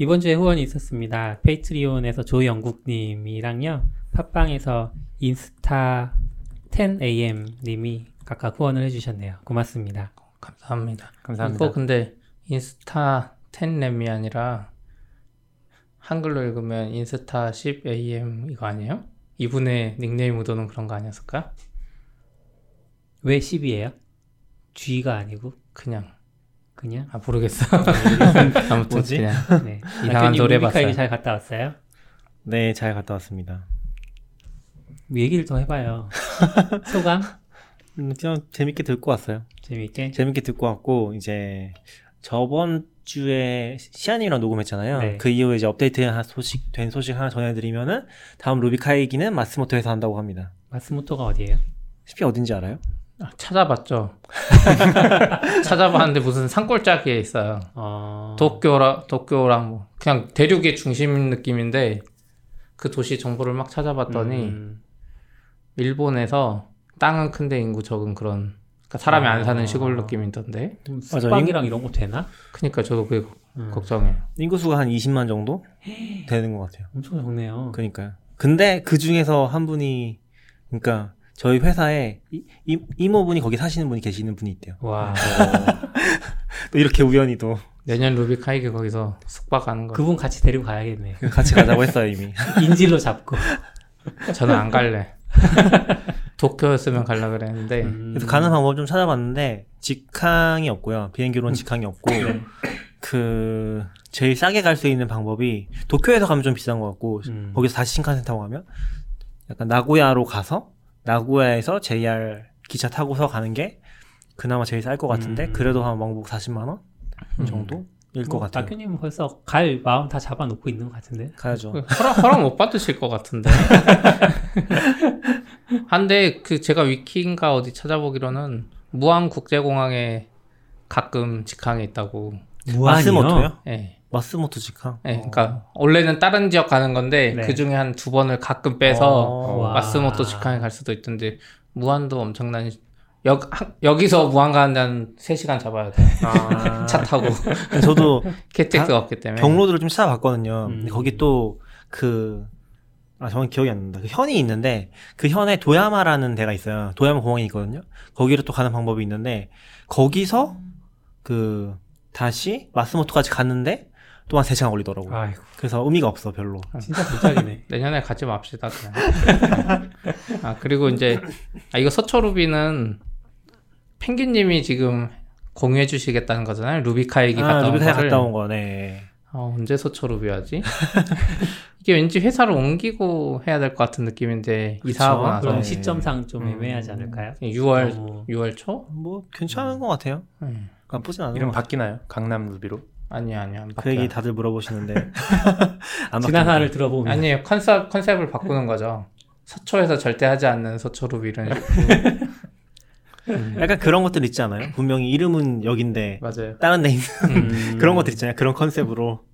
이번 주에 후원이 있었습니다. Patreon에서 조영국님이랑요. 팟빵에서 인스타 10am 님이 각각 후원을 해주셨네요. 고맙습니다. 감사합니다. 감사합니다. 이거 근데 인스타 10램이 아니라 한글로 읽으면 인스타 10am 이거 아니에요? 이분의 닉네임 묻어놓은 그런 거 아니었을까? 왜 10이에요? G가 아니고 그냥 그냥? 아 모르겠어. 아무튼 뭐지? 그냥 네. 이상한 소리 해봤어요. 루비카이 잘 갔다 왔어요? 네, 잘 갔다 왔습니다. 얘기를 좀 해봐요. 소감? 음, 그냥 재밌게 듣고 왔어요. 재밌게? 재밌게 듣고 왔고 이제 저번 주에 시안이랑 녹음했잖아요. 네. 그 이후에 이제 업데이트 한 소식 된 소식 하나 전해드리면은 다음 루비카이기는 마스모토에서 한다고 합니다. 마스모토가 어디예요? 쉽게 어딘지 알아요? 아, 찾아봤죠. 찾아봤는데 무슨 산골짜기에 있어요. 어... 도쿄라 도쿄랑 뭐 그냥 대륙의 중심 느낌인데 그 도시 정보를 막 찾아봤더니 음, 일본에서 땅은 큰데 인구 적은 그런 그러니까 사람이 안 사는 아. 시골 느낌이던데. 숙박이랑 이런 거 되나? 그러니까 저도 그게 음, 걱정해요. 인구수가 한 20만 정도 되는 것 같아요. 엄청 적네요. 그러니까요. 근데 그 중에서 한 분이 그러니까 저희 회사에 이, 이, 이모분이 거기 사시는 분이 계시는 분이 있대요. 와, 또 이렇게 우연히 또 내년 루비카이게 거기서 숙박하는 거. 그분 같이 데리고 가야겠네. 같이 가자고 했어요 이미. 인질로 잡고. 저는 안 갈래. 도쿄였으면 갈라 그랬는데 음, 그래서 가는 방법 좀 찾아봤는데 직항이 없고요. 비행기로는 직항이 없고 네. 그 제일 싸게 갈 수 있는 방법이 도쿄에서 가면 좀 비싼 것 같고 음. 거기서 다시 신칸센 타고 가면 약간 나고야로 가서 나고야에서 JR 기차 타고서 가는 게 그나마 제일 쌀 것 같은데 음. 그래도 한 왕복 40만 원 음. 정도일 것 뭐, 같아요. 낙교님은 벌써 갈 마음 다 잡아놓고 있는 것 같은데. 가야죠. 그 허락, 허락 못 받으실 것 같은데. 한데 그 제가 위키인가 어디 찾아보기로는 무안 국제공항에 가끔 직항이 있다고. 마스모토요? 예. 마스모토 직항. 예. 그러니까 원래는 다른 지역 가는 건데 네. 그 중에 한 두 번을 가끔 빼서 어. 와. 마스모토 직항에 갈 수도 있던데 무안도 엄청난 여, 하- 여기서 무안 가는데 한 3시간 잡아야 돼. 아, 차 타고. 저도 KTX가 없기 때문에. 경로들을 좀 찾아봤거든요. 음. 근데 거기 또 그, 아, 정확히 기억이 안 난다. 그 현이 있는데, 그 현에 도야마라는 데가 있어요. 도야마 공항이 있거든요. 거기를 또 가는 방법이 있는데, 거기서 그, 다시 마스모토까지 갔는데, 또 한 3시간 걸리더라고요. 아이고, 그래서 의미가 없어, 별로. 진짜 불짝이네. 내년에 가지 맙시다 그냥. 아 그리고 이제 아 이거 서초루비는 펭귄님이 지금 공유해 주시겠다는 거잖아요. 루비카이기 아, 갔다 온 루비카이 거를. 갔다 온 거네. 아, 언제 서초루비 하지? 이게 왠지 회사를 옮기고 해야 될 것 같은 느낌인데 이사하고 나서 그럼 네. 시점상 좀 음. 애매하지 않을까요? 6월 너무- 6월 초? 뭐, 괜찮은 것 같아요. 음. 나쁘진 않은 이름 것 같아요. 바뀌나요? 강남 루비로? 아니요 아니요 안 그. 얘기 다들 물어보시는데. 안 지난 바뀝니다. 화를 들어보면 아니에요 컨셉 컨셉을 바꾸는 거죠. 서초에서 절대 하지 않는 서초루비를 약간 그런 것들 있지 않아요? 분명히 이름은 여긴데, 맞아요. 다른 데 있는 음, 그런 것들 있잖아요. 그런 컨셉으로.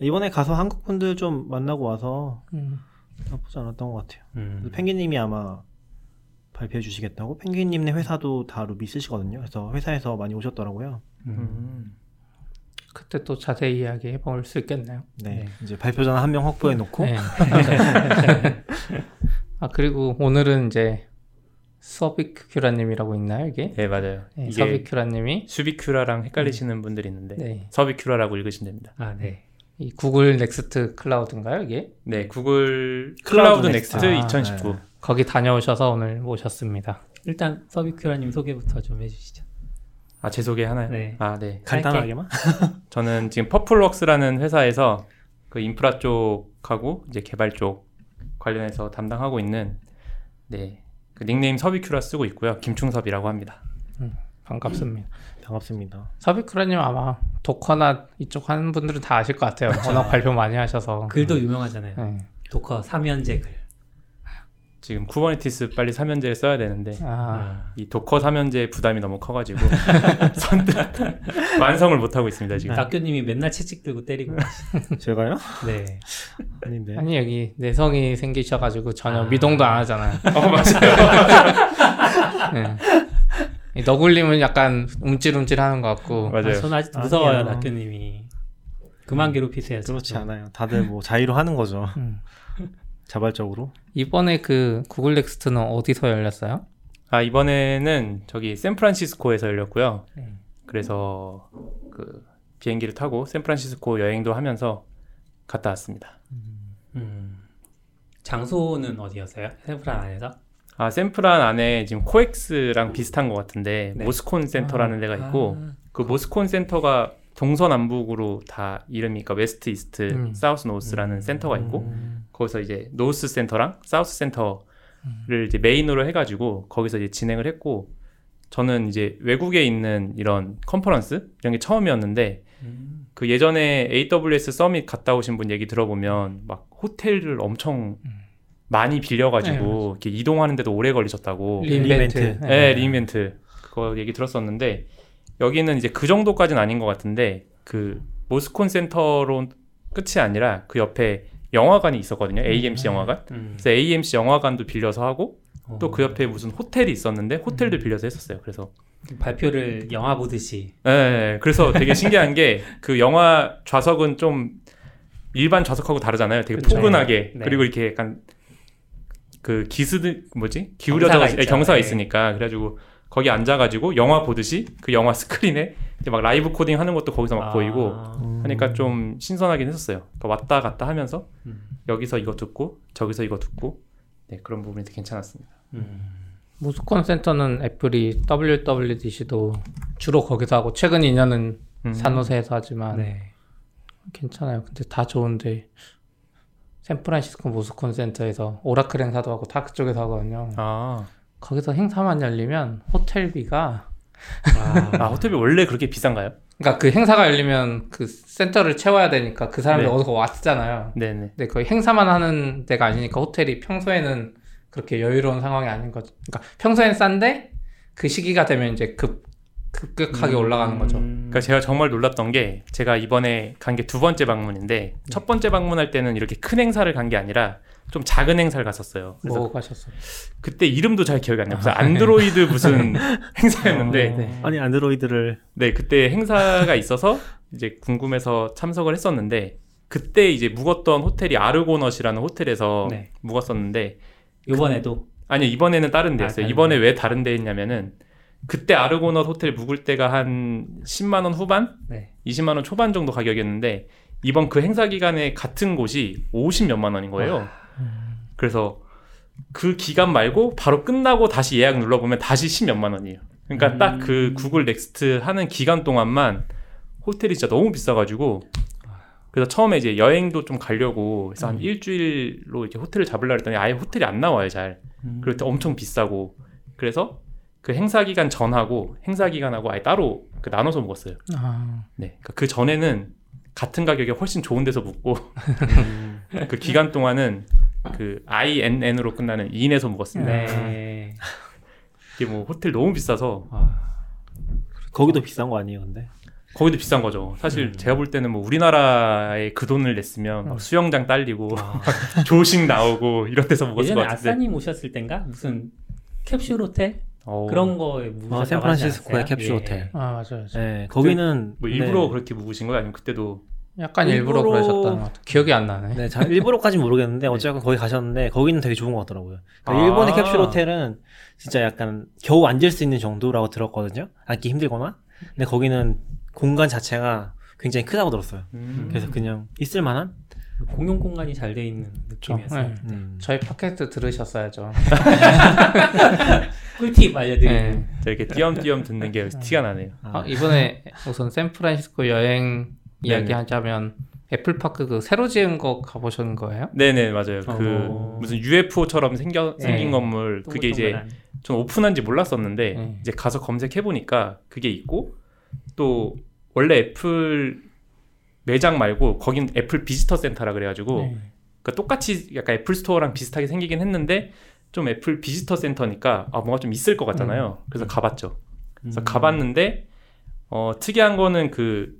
이번에 가서 한국 분들 좀 만나고 와서 음. 나쁘지 않았던 것 같아요. 음. 펭귄님이 아마 발표해 주시겠다고? 펭귄님네 회사도 다 루비 쓰시거든요. 그래서 회사에서 많이 오셨더라고요. 음. 음. 그때 또 자세히 이야기 해 볼 수 있겠네요. 네. 네. 이제 발표자는 한 명 확보해 놓고. 네. 아 그리고 오늘은 이제 서비큐라님이라고 있나요 이게? 네 맞아요. 네, 이게 서비큐라님이 수비큐라랑 헷갈리시는 분들이 있는데 네. 서비큐라라고 읽으시면 됩니다. 아, 네. 이 구글 Next Cloud인가요 이게? 네 구글 Cloud Cloud Next. Next 아, 2019. 거기 다녀오셔서 오늘 모셨습니다. 일단 서비큐라님 소개부터 좀 해주시죠. 아 제 소개 하나요? 네. 아 네. 간단하게만. 저는 지금 퍼플웍스라는 회사에서 그 인프라 쪽하고 이제 개발 쪽 관련해서 담당하고 있는 네. 그 닉네임 서비큐라 쓰고 있고요. 김충섭이라고 합니다. 반갑습니다. 반갑습니다. 서비큐라님 아마 Docker나 이쪽 하는 분들은 다 아실 것 같아요. 워낙 발표 많이 하셔서. 글도 유명하잖아요. 네. Docker 삼연재 글. 지금 Kubernetes 빨리 3연재를 써야 되는데 아, 이 Docker 3연재 부담이 너무 커가지고 선뜻 완성을 못 하고 있습니다 지금. 낙교님이 맨날 채찍 들고 때리고 계시- 제가요? 네. 아닌데. 아니 여기 내성이 생기셔가지고 전혀 아. 미동도 안 하잖아요. 어 맞아요. 네. 이 너굴님은 약간 움찔움찔하는 것 같고 맞아요. 아, 저는 아직 무서워요. 낙교님이. 그만 괴롭히세요. 그렇지. 않아요. 다들 뭐 자의로 하는 거죠. 음. 자발적으로. 이번에 그 구글 Next는 어디서 열렸어요? 아 이번에는 저기 샌프란시스코에서 열렸고요. 음. 그래서 그 비행기를 타고 샌프란시스코 여행도 하면서 갔다 왔습니다. 음. 장소는 어디였어요? 샌프란 안에서? 아 샌프란 안에 지금 코엑스랑 비슷한 것 같은데 네. Moscone 센터라는 데가 있고 아, 그 Moscone 센터가 동서남북으로 다 이름이 그러니까 West East 음. 사우스 노스라는 음. 센터가 있고 음. 거기서 이제 North 센터랑 South 센터를 이제 메인으로 해가지고 거기서 이제 진행을 했고 저는 이제 외국에 있는 이런 컨퍼런스 이런 게 처음이었는데 음. 그 예전에 AWS Summit 갔다 오신 분 얘기 들어보면 막 호텔을 엄청 많이 네, 빌려가지고 이렇게 이동하는데도 오래 걸리셨다고. re:Invent. re:Invent. 네, re:Invent 그거 얘기 들었었는데 여기는 이제 그 정도까지는 아닌 것 같은데 그 Moscone 센터로 끝이 아니라 그 옆에 영화관이 있었거든요. AMC 영화관. 음. 그래서 AMC 영화관도 빌려서 하고 또그 어. 옆에 무슨 호텔이 있었는데 호텔도 빌려서 했었어요. 그래서 발표를 영화 보듯이. 네, 그래서 되게 신기한 게 그 영화 좌석은 좀 일반 좌석하고 다르잖아요. 되게 그쵸. 포근하게 네. 그리고 이렇게 약간 그 기스 뭐지 기울여져 경사가. 경사가 네. 있으니까 그래가지고 거기 앉아가지고 영화 보듯이 그 영화 스크린에 이제 막 라이브 코딩 하는 것도 거기서 막 아. 보이고 음. 하니까 좀 신선하긴 했었어요. 그러니까 왔다 갔다 하면서 음. 여기서 이거 듣고 저기서 이거 듣고 네, 그런 부분이 되게 괜찮았습니다. 음. Moscone 센터는 애플이 WWDC도 주로 거기서 하고 최근 2년은 음. 산호세에서 하지만 네. 괜찮아요. 근데 다 좋은데 샌프란시스코 Moscone 센터에서 오라클 행사도 하고 다 그쪽에서 하거든요. 아, 거기서 행사만 열리면 호텔비가 아, 아 호텔비 원래 그렇게 비싼가요? 그러니까 그 행사가 열리면 그 센터를 채워야 되니까 그 사람들 네. 어디서 왔잖아요. 네네. 근데 거의 행사만 하는 데가 아니니까 호텔이 평소에는 그렇게 여유로운 상황이 아닌 거죠. 그러니까 평소엔 싼데 그 시기가 되면 이제 급 급격하게 올라가는 거죠. 음. 그러니까 제가 정말 놀랐던 게 제가 이번에 간 게 두 번째 방문인데 첫 번째 방문할 때는 이렇게 큰 행사를 간 게 아니라 좀 작은 행사를 갔었어요. 그래서 뭐 가셨어요? 그때 이름도 잘 기억이 안 나요. 무슨 안드로이드 무슨 행사였는데 어, 네. 아니 안드로이드를 네 그때 행사가 있어서 이제 궁금해서 참석을 했었는데 그때 이제 묵었던 호텔이 Argonaut이라는 호텔에서 네. 묵었었는데 이번에도 아니 이번에는 다른 아, 데였어요. 다른 이번에 왜 다른 데 했냐면은 그때 Argonaut 호텔 묵을 때가 한 10만 원 후반, 네. 20만 원 초반 정도 가격이었는데 이번 그 행사 기간에 같은 곳이 50 몇만 원인 거예요. 그래서 그 기간 말고 바로 끝나고 다시 예약 눌러보면 다시 10 몇만 원이에요. 그러니까 음. 딱 그 구글 Next 하는 기간 동안만 호텔이 진짜 너무 비싸가지고 그래서 처음에 이제 여행도 좀 가려고 그래서 한 일주일로 이렇게 호텔을 잡으려 했더니 아예 호텔이 안 나와요 잘. 음. 그럴 때 엄청 비싸고 그래서 그 행사 기간 전하고 행사 기간하고 아예 따로 그 나눠서 묵었어요. 아, 네, 그러니까 그 전에는 같은 가격에 훨씬 좋은 데서 묵고 음. 그 기간 동안은 그 INN으로 끝나는 인에서 묵었습니다. 네. 이게 뭐 호텔 너무 비싸서 거기도 비싼 거 아니에요, 근데? 거기도 비싼 거죠. 사실 음. 제가 볼 때는 뭐 우리나라에 그 돈을 냈으면 막 음. 수영장 딸리고 조식 나오고 이런 데서 묵었을 것 예전에 같은데. 아싸님 오셨을 땐가 무슨 캡슐 호텔 어, 그런 거에 묵으셨다고 어, 샌프란시스코의 캡슐 않았어요? 호텔. 아 맞아요. 맞아요. 네, 거기는 뭐 일부러 네. 그렇게 묵으신 거예요? 아니면 그때도 약간 일부러, 일부러- 그러셨다는 것 같아요. 기억이 안 나네. 네, 잘 일부러까지 모르겠는데 어쨌건 거기 가셨는데 거기는 되게 좋은 것 같더라고요. 그러니까 아. 일본의 캡슐 호텔은 진짜 약간 겨우 앉을 수 있는 정도라고 들었거든요. 앉기 힘들거나. 근데 거기는 공간 자체가 굉장히 크다고 들었어요. 음. 그래서 그냥 있을 만한. 공용 공간이 잘 돼 있는 느낌이었어요. 네. 음. 저희 팟캐스트 들으셨어야죠. 꿀팁 알려드리는. 네. 저 이렇게 띄엄띄엄 듣는 게 티가 나네요. 아, 이번에 우선 샌프란시스코 여행. 이야기하자면 애플파크 그 새로 지은 거 가보신 거예요? 네네 맞아요. 어. 그 무슨 UFO처럼 생겨 생긴 네. 건물 그게 이제. 전 오픈한지 몰랐었는데 네. 이제 가서 검색해 보니까 그게 있고 또 원래 애플 매장 말고 거긴 애플 Visitor Center라 그래가지고 네. 그러니까 똑같이 약간 애플 스토어랑 비슷하게 생기긴 했는데 좀 애플 Visitor Center니까 아 뭔가 좀 있을 것 같잖아요. 그래서 가봤죠. 그래서 음. 가봤는데 어 특이한 거는 그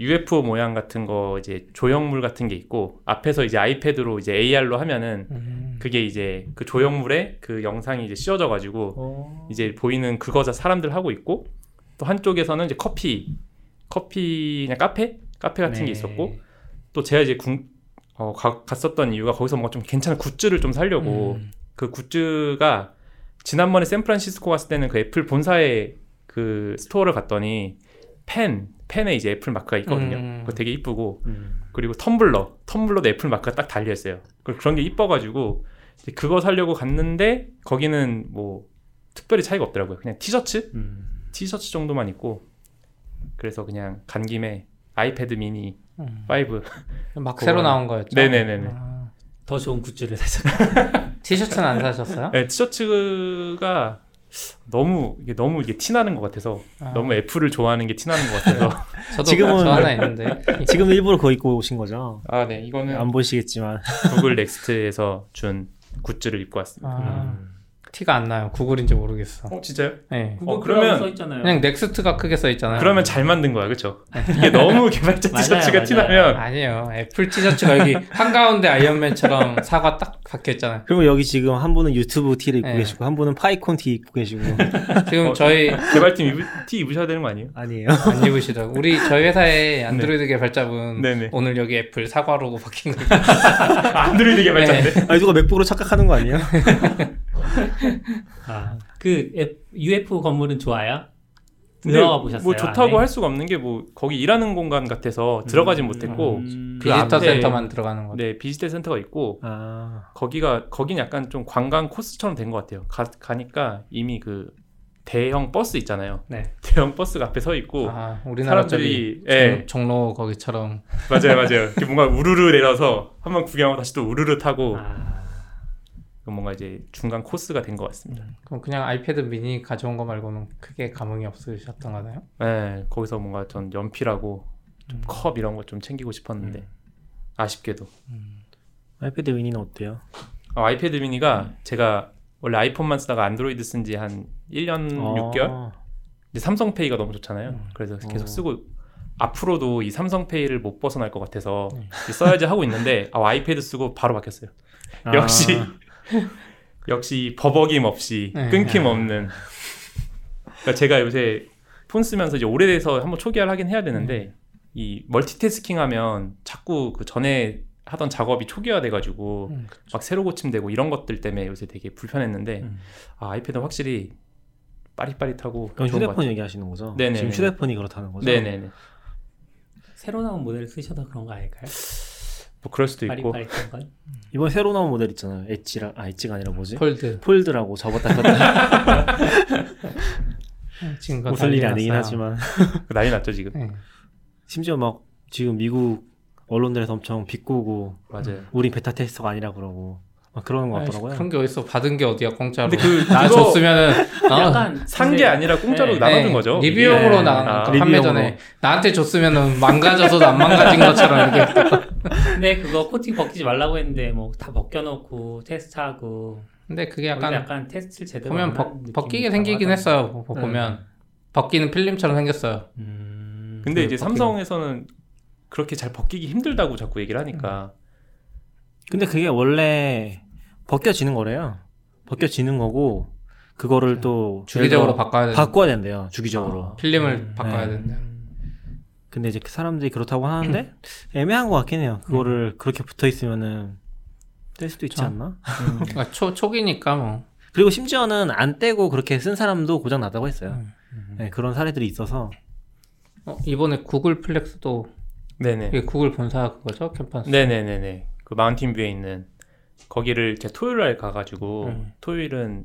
UFO 모양 같은 거 이제 조형물 같은 게 있고 앞에서 이제 아이패드로 이제 AR로 하면은 음. 그게 이제 그 조형물에 그 영상이 이제 씌워져 가지고 어. 이제 보이는 그거자 사람들 하고 있고 또 한쪽에서는 이제 커피 커피 그냥 카페 카페 같은 네. 게 있었고 또 제가 이제 궁- 어, 가- 갔었던 이유가 거기서 뭔가 좀 괜찮은 굿즈를 좀 살려고 음. 그 굿즈가 지난번에 샌프란시스코 갔을 때는 그 애플 본사의 그 스토어를 갔더니 펜 펜에 이제 애플 마크가 있거든요. 음. 그거 되게 이쁘고 음. 그리고 텀블러 텀블러도 애플 마크가 딱 달려 있어요. 그- 그런 게 이뻐가지고 이제 그거 사려고 갔는데 거기는 뭐 특별히 차이가 없더라고요. 그냥 티셔츠 음. 티셔츠 정도만 있고 그래서 그냥 간 김에 아이패드 미니 음. 5 막 새로 나온 거였죠. 네네네네. 아, 더 좋은 굿즈를 사서 티셔츠는 안 사셨어요? 네, 티셔츠가 너무 이게 너무 이게 티 나는 것 같아서 아, 너무 애플을 좋아하는 게 티 나는 것 같아서 저도 지금은- 저 하나 있는데. 지금 일부러 그거 입고 오신 거죠? 아 네 이거는 안 보시겠지만 구글 Next에서 준 굿즈를 입고 왔습니다. 아, 티가 안 나요. 구글인지 모르겠어. 어 진짜요? 네. 어, 그러면 그러면- 써 있잖아요. 그냥 Next가 크게 써 있잖아요. 그러면 잘 만든 거야, 그렇죠? 이게 너무 개발자 티셔츠가. 티나면 아니에요. 애플 티셔츠가 여기 한 가운데 아이언맨처럼 사과 딱 박혀 있잖아요. 그리고 여기 지금 한 분은 유튜브 티를 입고 네. 계시고 한 분은 PyCon 티 입고 계시고 지금 어, 저희 개발팀 입으, 티 입으셔야 되는 거 아니에요? 아니에요. 안 입으시더라고. 우리 저희 회사의 안드로이드 개발자분 네네. 오늘 여기 애플 사과로 박힌 거. 아, 안드로이드 개발자인데. 아니 누가 맥북으로 착각하는 거 아니에요? 아, 그 앱- UFO 건물은 좋아요? 들어가 보셨어요? 뭐 좋다고 안에? 할 수가 없는 게 뭐 거기 일하는 공간 같아서 들어가진 못했고 음, 그 visitor 앞에- center만 들어가는 거. 네 visitor center가 있고 아 거기가 거긴 약간 좀 관광 코스처럼 된 것 같아요. 가, 가니까 이미 그 대형 버스 있잖아요. 네. 대형 버스가 앞에 서 있고 아, 사람들이 예 종- 종로 거기처럼 맞아요 맞아요. 이렇게 뭔가 우르르 내려서 한번 구경하고 다시 또 우르르 타고 아, 뭔가 이제 중간 코스가 된 것 같습니다. 그럼 그냥 아이패드 미니 가져온 거 말고는 크게 감흥이 없으셨던 거나요? 네 거기서 뭔가 전 연필하고 좀 음. 컵 이런 거 좀 챙기고 싶었는데 아쉽게도 아이패드 미니는 어때요? 아, 아이패드 미니가 제가 원래 아이폰만 쓰다가 안드로이드 쓴 지 한 1년 어. 6개월? 이제 삼성페이가 너무 좋잖아요. 음. 그래서 계속 어. 쓰고 앞으로도 이 삼성페이를 못 벗어날 것 같아서 네. 써야지 하고 있는데 아, 아이패드 쓰고 바로 바뀌었어요. 아, 역시 역시 버벅임 없이 네. 끊김 없는. 그러니까 제가 요새 폰 쓰면서 이제 오래돼서 한번 초기화를 하긴 해야 되는데 이 멀티태스킹하면 자꾸 그 전에 하던 작업이 초기화돼가지고 음, 막 새로 고침되고 이런 것들 때문에 요새 되게 불편했는데 음. 아 아이패드는 확실히 빠릿빠릿하고 그럼 좋은 것 휴대폰. 얘기하시는 거죠? 네네네. 지금 휴대폰이 그렇다는 거죠? 네네네. 새로 나온 모델 쓰셔서 그런 거 아닐까요? 뭐 그럴 수도 있고. 건? 이번에 새로 나온 모델 있잖아요. 엣지라 아 엣지가 아니라 뭐지? Fold Fold라고 접었다 폈다 지금 그거 웃을 일이 아니긴. 하지만 난리 났죠 지금. 네. 심지어 막 지금 미국 언론들에서 엄청 비꼬고 맞아요. 우리 beta tester가 아니라 그러고 막 그러는 거 같더라고요. 그런 게 어딨어 받은 게 어디야 공짜로 근데 그나 그거 줬으면은 어, 약간 산게 근데- 아니라 공짜로 네. 나눠준 네, 거죠. 리뷰용으로 네. 나간 아, 거 판매 리뷰용으로. 전에 나한테 줬으면은 망가져서도 안 망가진 것처럼 이렇게 근데 그거 코팅 벗기지 말라고 했는데 뭐 다 벗겨놓고 테스트하고 근데 그게 약간 약간 테스트를 제대로 보면 안 벗, 벗기게 생기긴. 했어요 보- 보면 벗기는 필름처럼 생겼어요 음, 근데 그 이제 벗기는- 삼성에서는 그렇게 잘 벗기기 힘들다고 자꾸 얘기를 하니까 근데 그게 원래 벗겨지는 거래요. 벗겨지는 거고 그거를 또 주기적으로 바꿔야 바꿔야 된대요. 주기적으로. 아. 필름을 음, 바꿔야 네. 된다 근데 이제 그 사람들이 그렇다고 하는데 애매한 것 같긴 해요. 그거를 그렇게 붙어 있으면은 뗄 수도 있지. 않나? 그러니까 초, 초기니까 뭐 그리고 심지어는 안 떼고 그렇게 쓴 사람도 고장 났다고 했어요. 음. 네, 그런 사례들이 있어서 어, 이번에 구글 플렉스도 네네. 이게 구글 본사 그거죠 캠퍼스 네네네네. 그 마운틴 뷰에 있는 거기를 제가 토요일 날 가가지고 음. 토요일은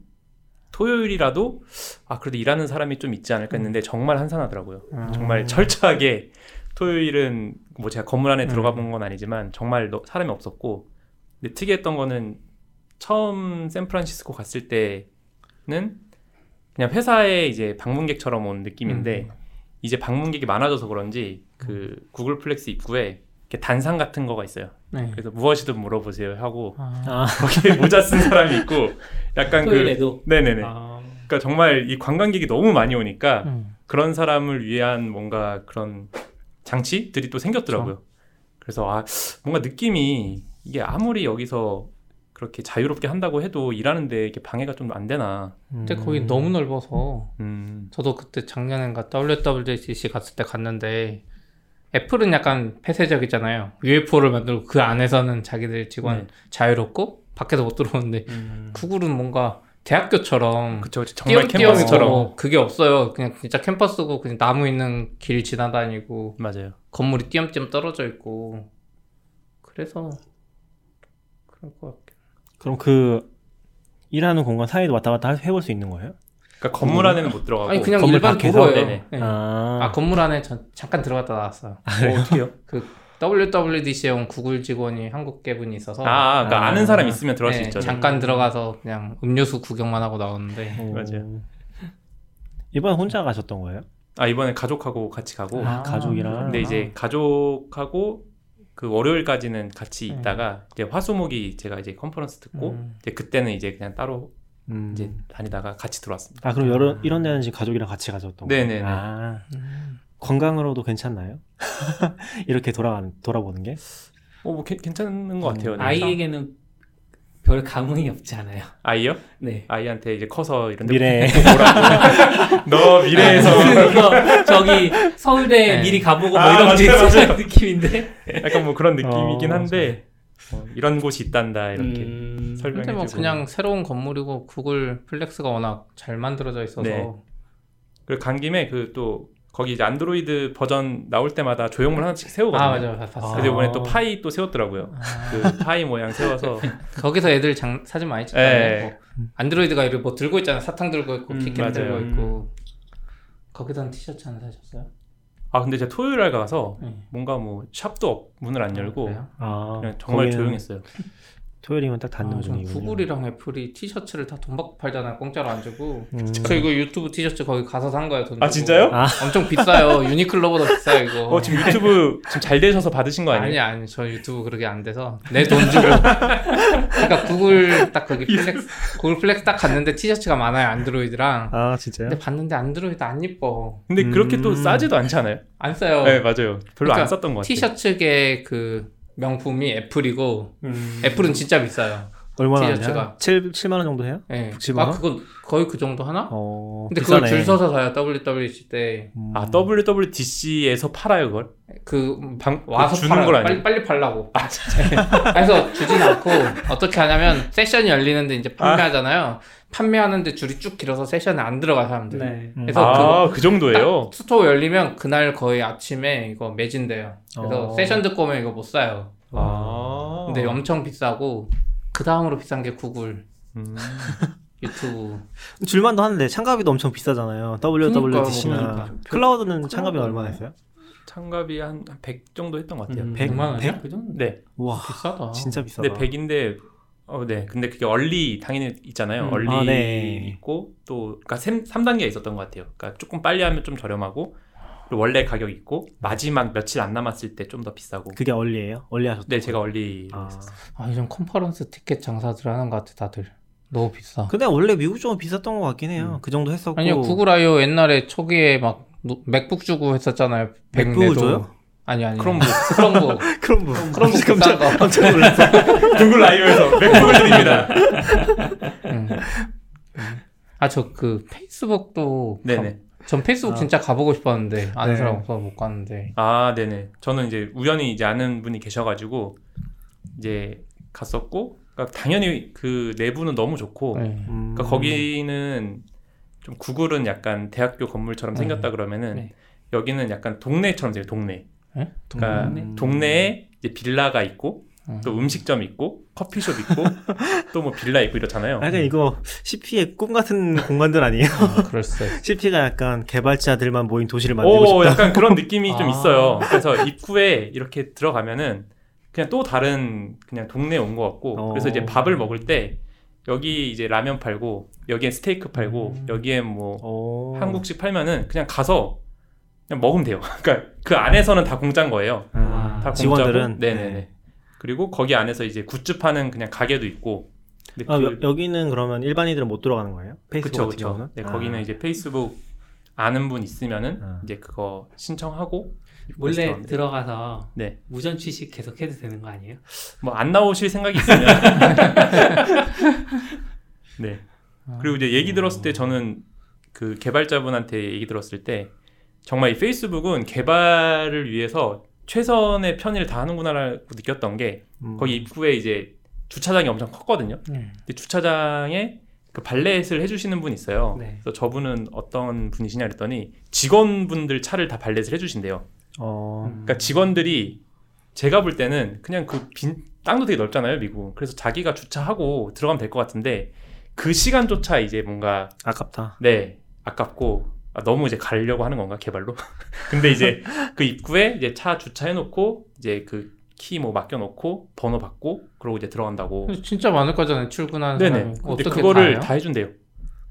토요일이라도 아 그래도 일하는 사람이 좀 있지 않을까 했는데 정말 한산하더라고요. 음. 정말 철저하게 토요일은 뭐 제가 건물 안에 들어가 음. 본건 아니지만 정말 너- 사람이 없었고 근데 특이했던 거는 처음 샌프란시스코 갔을 때는 그냥 회사에 이제 방문객처럼 온 느낌인데 이제 방문객이 많아져서 그런지 그 구글 플렉스 입구에 이렇게 단상 같은 거가 있어요. 네. 그래서 무엇이든 물어보세요 하고 아, 아, 거기에 모자 쓴 사람이 있고 약간 그 토요일에도 네네네. 아, 그러니까 정말 이 관광객이 너무 많이 오니까 음. 그런 사람을 위한 뭔가 그런 장치들이 또 생겼더라고요. 그래서 아 뭔가 느낌이 이게 아무리 여기서 그렇게 자유롭게 한다고 해도 일하는데 이게 방해가 좀 안 되나. 근데 거기 너무 넓어서 음. 저도 그때 작년엔가 WWDC 갔을 때 갔는데 애플은 약간 폐쇄적이잖아요. UFO를 만들고 그 안에서는 자기들 직원 네. 자유롭고 밖에서 못 들어오는데 음. 구글은 뭔가 대학교처럼 그쵸, 그쵸. 정말 캠퍼스처럼. 그게 없어요. 그냥 진짜 캠퍼스고 그냥 나무 있는 길 지나다니고 맞아요. 건물이 띄엄띄엄 떨어져 있고 그래서 그럴 것 같아요. 그럼 그 일하는 공간 사이도 왔다 갔다 할- 해볼 수 있는 거예요? 그러니까 건물 안에는 못 들어가고. 아니 그냥 건물 일반 밖에서? 도로예요. 네네. 네. 아, 아 건물 안에 전- 잠깐 들어갔다 나왔어요. 어, 어떻게요? WWDC에 온 구글 직원이 한국 개분이 있어서 아, 그러니까 아. 아는 사람 있으면 들어갈 네, 수 있죠. 잠깐 들어가서 그냥 음료수 구경만 하고 나오는데 오. 맞아요. 이번에 혼자 가셨던 거예요? 아 이번에 가족하고 같이 가고. 아, 가족이랑. 근데 이제 가족하고 그 월요일까지는 같이 네. 있다가 이제 화수목이 제가 이제 컨퍼런스 듣고 음. 이제 그때는 이제 그냥 따로 음. 이제 다니다가 같이 들어왔습니다. 아 그럼 이런 이런 데는 지금 가족이랑 같이 가셨던 거예요? 네네네. 아 음. 건강으로도 괜찮나요? 이렇게 돌아 돌아보는 게? 어, 뭐 괜- 괜찮은 것 같아요. 네. 아이에게는 별 감흥이 없지 않아요. 아이요? 네. 아이한테 이제 커서 이런 데 미래. 너 미래에서 무슨 이거 저기 서울대 네. 미리 가보고 뭐 아, 이런 게 맞아요, 있는 느낌인데. 약간 뭐 그런 느낌이긴 어, 한데 어, 이런 곳이 있단다 이렇게 음, 설명해 주고 근데 뭐 그냥 새로운 건물이고 구글 플렉스가 워낙 잘 만들어져 있어서 네. 그리고 간 김에 그 또 거기 이제 안드로이드 버전 나올 때마다 조형물 하나씩 세우거든요. 아 맞아요 봤어요. 그래서 이번에 아. 또 파이 또 세웠더라고요. 아. 그 파이 모양 세워서 거기서 애들 장, 사진 많이 찍잖아요. 네. 뭐 안드로이드가 이렇게 뭐 들고 있잖아요. 사탕 들고 있고 음, 키캡 맞아요. 들고 음. 있고 거기다는 티셔츠 하나 사셨어요? 아 근데 제가 토요일 날 가서 네. 뭔가 뭐 shop도 없- 문을 안 열고 그래요? 아 그냥 정말 조용했어요. 토요일이면 딱 닫는 아, 전 중이군요. 구글이랑 애플이 티셔츠를 다 돈 받고 팔잖아요. 공짜로 안 주고. 음. 저 이거 유튜브 티셔츠 거기 가서 산 거예요. 돈 아. 진짜요? 아. 엄청 비싸요. 유니클로보다 비싸요 이거. 어 지금 유튜브 지금 잘 되셔서 받으신 거 아니 아니에요? 아니 저 유튜브 그렇게 안 돼서 내 돈 주고 그러니까 구글 딱 거기 플렉스 구글 플렉스 딱 갔는데 티셔츠가 많아요 안드로이드랑 아 진짜요? 근데 봤는데 안드로이드 안 이뻐 근데 그렇게 또 음. 싸지도 않지 않아요? 안 써요 네 맞아요. 별로 그러니까 안 썼던 것 같아요. 티셔츠계 그 명품이 애플이고 음. 애플은 진짜 비싸요 얼마나 티셔츠가. 하냐? 7 7만 원 정도 해요? 예. 60만 아 원? 그건 거의 그 정도 하나? 어. 근데 비싸네. 그걸 줄 서서 사요 WWDC 때 음. 아 WWDC에서 팔아요 그걸? 그 방 와서 주는 팔아요. 걸 빨리 아니에요? 빨리 팔라고. 그래서 주진 않고 어떻게 하냐면 세션이 열리는데 이제 판매하잖아요. 판매하는데 줄이 쭉 길어서 세션에 안 들어가 사람들. 네. 음. 그래서 그거 아그 정도예요. store 열리면 그날 거의 아침에 이거 매진돼요. 그래서 어. 세션 듣고 오면 이거 못 사요. 아 근데 엄청 비싸고 그 다음으로 비싼 게 구글, 음. 유튜브. 줄만도 하는데 참가비도 엄청 비싸잖아요. WWDC나 그러니까 뭐 클라우드는 참가비 얼마나 했어요? 참가비 한100 정도 했던 것 같아요. 음, 백? 100만 원이야? 백? 그 정도. 네. 와 비싸다. 진짜 비싸다. 근데 100인데 어, 네. 근데 그게 얼리 당연히 있잖아요. 음. 얼리 아, 네. 있고 또 그러니까 3, 3단계가 있었던 것 같아요. 그러니까 조금 빨리 하면 좀 저렴하고 그리고 원래 가격 있고 마지막 며칠 안 남았을 때 좀 더 비싸고. 그게 early예요? early 하셨던 네, 제가 early 아. 아 요즘 컨퍼런스 티켓 장사들 하는 것 같아 다들. 너무 비싸. 근데 원래 미국 쪽은 비쌌던 것 같긴 해요. 음. 그 정도 했었고. 아니요 구글 I/O 옛날에 초기에 막 노- 맥북 주고 했었잖아요. 백 맥북을. 줘요? 아니 아니. 크롬북. 크롬북. 크롬북. 크롬북 비싼 거. 깜짝 놀랐어. 구글 라이브에서 맥북을 드립니다. 음. 아저 그 페이스북도. 네네. 가- 전 페이스북 아. 진짜 가보고 싶었는데 아는 네. 사람 없어서 못 갔는데. 아, 네네. 저는 이제 우연히 이제 아는 분이 계셔가지고 이제 갔었고, 그러니까 당연히 그 내부는 너무 좋고, 네. 음. 그러니까 거기는 좀 구글은 약간 대학교 건물처럼 네. 생겼다 그러면은 네. 여기는 약간 동네처럼 돼요. 동네. 네? 그러니까 동네? 동네에 이제 빌라가 있고 음. 또 음식점 있고 커피숍 있고 또 뭐 빌라 있고 이렇잖아요. 약간 이거 CP의 꿈 같은 공간들 아니에요? 아, 그럴싸. CP가 약간 개발자들만 모인 도시를 만들고 오, 싶다. 약간 그런 느낌이 좀 아. 있어요. 그래서 입구에 이렇게 들어가면은 그냥 또 다른 그냥 동네에 온 것 같고 어. 그래서 이제 밥을 먹을 때 여기 이제 라면 팔고 여기엔 스테이크 팔고 음. 여기엔 뭐 오. 한국식 팔면은 그냥 가서 그냥 먹으면 돼요. 그러니까 그 안에서는 다 공짜인 거예요. 아, 다 직원들은 공짜고. 네네 네. 그리고 거기 안에서 이제 굿즈 파는 그냥 가게도 있고. 근데 아, 그, 여, 여기는 그러면 일반인들은 못 들어가는 거예요? 페이스북 그쵸 같은 그쵸. 경우는? 네 아. 거기는 이제 페이스북 아는 분 있으면은 아. 이제 그거 신청하고 몰래. 들어가서 네. 무전 취식 계속 해도 되는 거 아니에요? 뭐 안 나오실 생각이 있으면 네. 그리고 이제 얘기 들었을 때 저는 그 개발자분한테 얘기 들었을 때 정말 이 페이스북은 개발을 위해서 최선의 편의를 다 하는구나라고 느꼈던 게 음. 거기 입구에 이제 주차장이 엄청 컸거든요. 음. 근데 주차장에 그 발렛을 해주시는 분이 있어요. 네. 그래서 저분은 어떤 분이시냐 그랬더니 직원분들 차를 다 발렛을 해주신대요. 어. 그러니까 직원들이 제가 볼 때는 그냥 그 빈 땅도 되게 넓잖아요, 미국. 그래서 자기가 주차하고 들어가면 될 것 같은데 그 시간조차 이제 뭔가 아깝다. 네 아깝고 아, 너무 이제 가려고 하는 건가 개발로? 근데 이제 그 입구에 이제 차 주차해놓고 이제 그 키 뭐 맡겨놓고 번호 받고 그러고 이제 들어간다고. 진짜 많을 거잖아요. 출근하는 네네. 사람이. 근데 어떻게 그거를 다다 해준대요.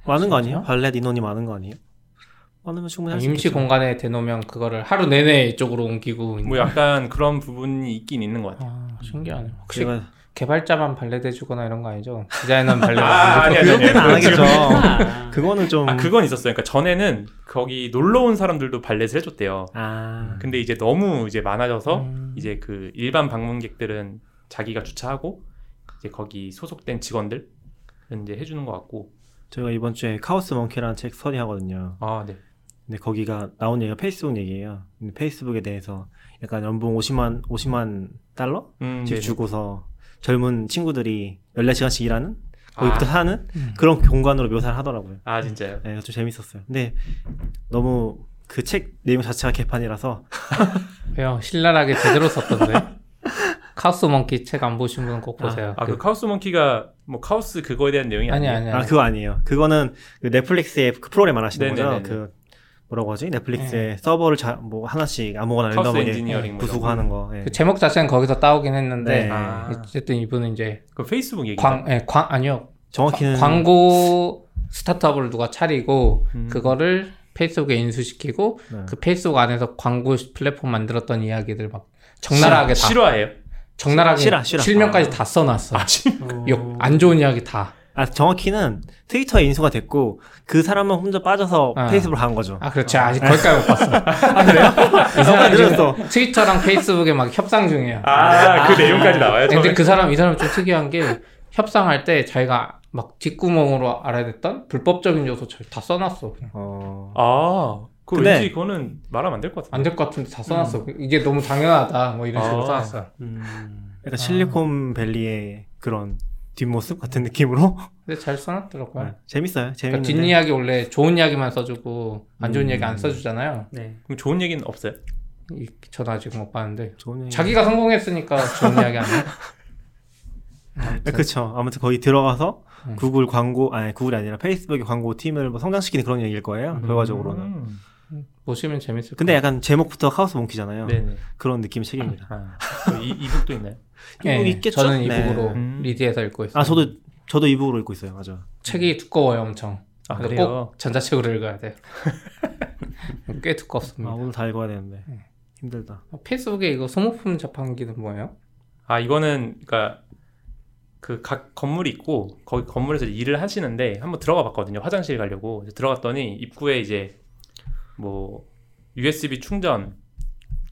많은 거? 아니에요? 발렛 인원이 많은 거 아니에요? 많으면 충분히 임시 있겠죠. 공간에 대놓으면 그거를 하루 내내 이쪽으로 옮기고 뭐 약간 그런 부분이 있긴 있는 것 같아요. 아, 신기하네. 혹시 제가 개발자만 발레대 주거나 이런 거 아니죠? 디자이너는 발레 아, 아니, 아니, 아니. 그렇게는 안 하겠죠. 아, 그거는 좀. 아 그건 있었어요. 그러니까 전에는 거기 놀러 온 사람들도 발렛을 해줬대요. 아. 근데 이제 너무 이제 많아져서 음. 이제 그 일반 방문객들은 자기가 주차하고 이제 거기 소속된 직원들 이제 해주는 것 같고 제가 이번 주에 카오스 멍키라는 책 서리 하거든요. 아 네. 근데 거기가 나온 얘기가 페이스북 얘기예요. 페이스북에 대해서 약간 연봉 50만 50만 달러 음, 씩 네네. 주고서 젊은 친구들이 14시간씩 일하는 거기부터 아. 사는 음. 그런 공간으로 묘사를 하더라고요. 아 진짜요? 네, 좀 재밌었어요. 근데 너무 그 책 내용 자체가 개판이라서 왜요? 신랄하게 제대로 썼던데. Chaos Monkey 책 안 보신 분은 꼭 보세요. 아그 Chaos Monkey가 뭐 카우스 그거에 대한 내용이 아니 아니에요? 아니 아 아니. 그거 아니에요. 그거는 그 넷플릭스의 그 프로그램 안 하시는 거죠? 그 뭐라고 하지? 넷플릭스의 서버를 자, 뭐 하나씩 아무거나 random하게 엔지니어링 뭐 부수고 거. 하는 거. 예. 그 제목 자체는 거기서 따오긴 했는데 네. 아. 어쨌든 이분은 이제 그 페이스북 얘기. 광, 예, 광 아니요 정확히는 광고 스타트업을 누가 차리고 음. 그거를 페이스북에 인수시키고 네. 그 페이스북 안에서 광고 플랫폼 만들었던 이야기들 막 적나라하게 다 실화예요. 적나라하게 실화, 실화. 실명까지 아. 다 써놨어. 아 진. 욕, 안 좋은 이야기 다. 아 정확히는 트위터에 인수가 됐고 그 사람만 혼자 빠져서 아. 페이스북으로 간 거죠. 아 그렇지 아직 거기까지 못 봤어. 아 그래요? 이 사람 들었어. 트위터랑 페이스북에 막 협상 중이에요. 아그 내용까지 나와요. 근데 처음에? 그 사람 이 사람 좀 특이한 게 협상할 때 자기가 막 뒷구멍으로 알아냈던 불법적인 요소 잘다 써놨어. 그냥. 어... 아, 그 근데- 왠지 그거는 말하면 안 될 것 같은데. 안 될 것 같은데 다 써놨어. 이게 너무 당연하다. 뭐 이런 식으로 아. 써놨어. 음. 약간 실리콘밸리의 그런 뒷모습 같은 느낌으로 근데 잘 써놨더라고요. 네, 재밌어요. 그러니까 재밌는데 뒷이야기 원래 좋은 이야기만 써주고 안 좋은 음. 이야기 안 써주잖아요. 네. 그럼 좋은 얘기는 없어요? 이- 전 아직 못 봤는데 좋은 얘기. 자기가 성공했으니까 좋은 이야기 아니야? 네, 그쵸. 아무튼 거기 들어가서 음. 구글 광고 아니 구글이 아니라 페이스북의 광고 팀을 뭐 성장시키는 그런 얘기일 거예요. 결과적으로는. 음. 보시면 재밌을 근데 거예요. 약간 제목부터 카오스 몽키잖아요. 네네. 그런 느낌의 책입니다. 아, 그 이, 이 북도 있나요? 예, 이북 있겠죠? 저는 네. 이북으로 음. 리드해서 읽고 있어요. 아 저도 저도 이북으로 읽고 있어요. 맞아. 책이 두꺼워요, 엄청. 아 그래서 그래요? 꼭 전자책으로 읽어야 돼요. 꽤아 두껍습니다. 오늘 다 읽어야 되는데 네. 힘들다. 페이스북에 이거 소모품 자판기는 뭐예요? 아 이거는 그러니까 그 각 건물이 있고 거기 건물에서 일을 하시는데 한번 들어가 봤거든요. 화장실 가려고 이제 들어갔더니 입구에 이제 뭐 USB 충전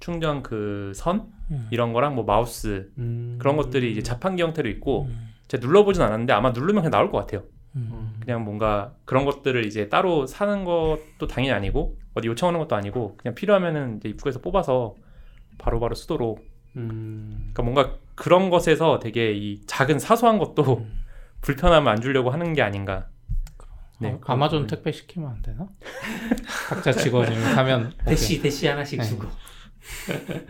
충전 그 선 음. 이런 거랑 뭐 마우스 음... 그런 것들이 이제 자판기 형태로 있고 음. 제가 눌러보진 않았는데 아마 누르면 그냥 나올 것 같아요. 음. 그냥 뭔가 그런 것들을 이제 따로 사는 것도 당연히 아니고 어디 요청하는 것도 아니고 그냥 필요하면은 이제 입구에서 뽑아서 바로바로 쓰도록 음... 그러니까 뭔가 그런 것에서 되게 이 작은 사소한 것도 음. 불편함을 안 주려고 하는 게 아닌가. 네, 아, 아마존 택배 시키면 안 되나? 각자 직원이 하면 대시 대시 하나씩 네. 주고.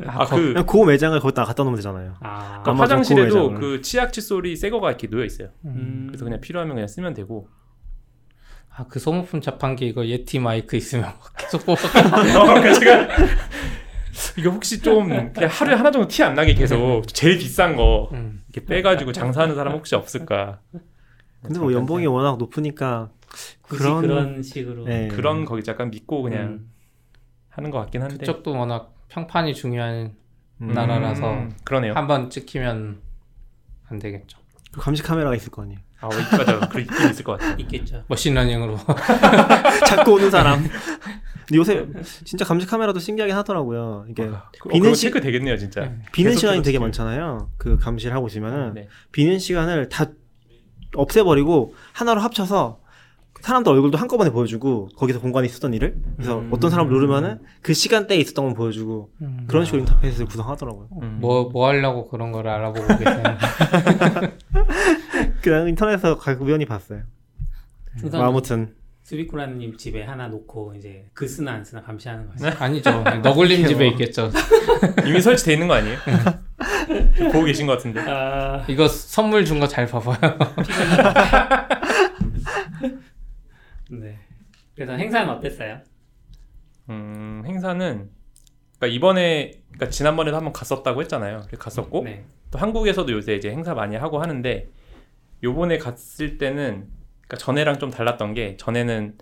아, 거- 그그 매장을 거기다 갖다 놓으면 되잖아요. 아. 그 아마존 화장실에도. 그 치약 칫솔이 새 거가 이렇게 놓여 있어요. 음. 그래서 그냥 필요하면 그냥 쓰면 되고. 아, 그 소모품 자판기 이거 예티 마이크 있으면 계속 뽑아. 어, 그 제가 이거 혹시 좀 그냥 하루에 하나 정도 티 안 나게 계속 제일 비싼 거 음. 이렇게 빼가지고 장사하는 사람 혹시 없을까? 근데 뭐 연봉이 워낙 높으니까 그런- 그런, 식으로. 네. 그런 거기 약간 믿고 그냥 음. 하는 것 같긴 한데. 그쪽도 워낙 평판이 중요한 음. 나라라서 음, 그러네요. 한번 찍히면 안 되겠죠. 그 감시 카메라가 있을 거 아니에요. 아, 어, 맞아. 그 있긴 있을 것 같아. 있겠죠. 머신러닝으로. 자꾸 오는 사람. 근데 요새 진짜 감시 카메라도 신기하긴 하더라고요. 이게 그, 어, 비는 시- 체크 되겠네요, 진짜. 네. 비는 시간이 되게. 많잖아요. 그 감시를 하고 있으면은 네. 비는 시간을 다 없애버리고 하나로 합쳐서 사람들 얼굴도 한꺼번에 보여주고 거기서 공간에 있었던 일을 그래서 음. 어떤 사람 누르면은 그 시간대에 있었던 건 보여주고 음. 그런 식으로 인터페이스를 구성하더라고요. 음. 뭐, 뭐 하려고 그런 걸 알아보고 계세요? 그냥 인터넷에서 가끔 우연히 봤어요. 뭐 아무튼 수비꾸라님 집에 하나 놓고 이제 그 쓰나 안 쓰나 감시하는 거죠. 아니죠. 너굴님 집에 있겠죠. 이미 설치돼 있는 거 아니에요? 보고 계신 것 같은데. 아, 이거 선물 준 거 잘 봐봐요. 네. 그래서 행사는 어땠어요? 음, 행사는 그러니까 이번에 그러니까 지난번에도 한번 갔었다고 했잖아요. 갔었고 네. 또 한국에서도 요새 이제 행사 많이 하고 하는데 요번에 갔을 때는 그러니까 전에랑 좀 달랐던 게 전에는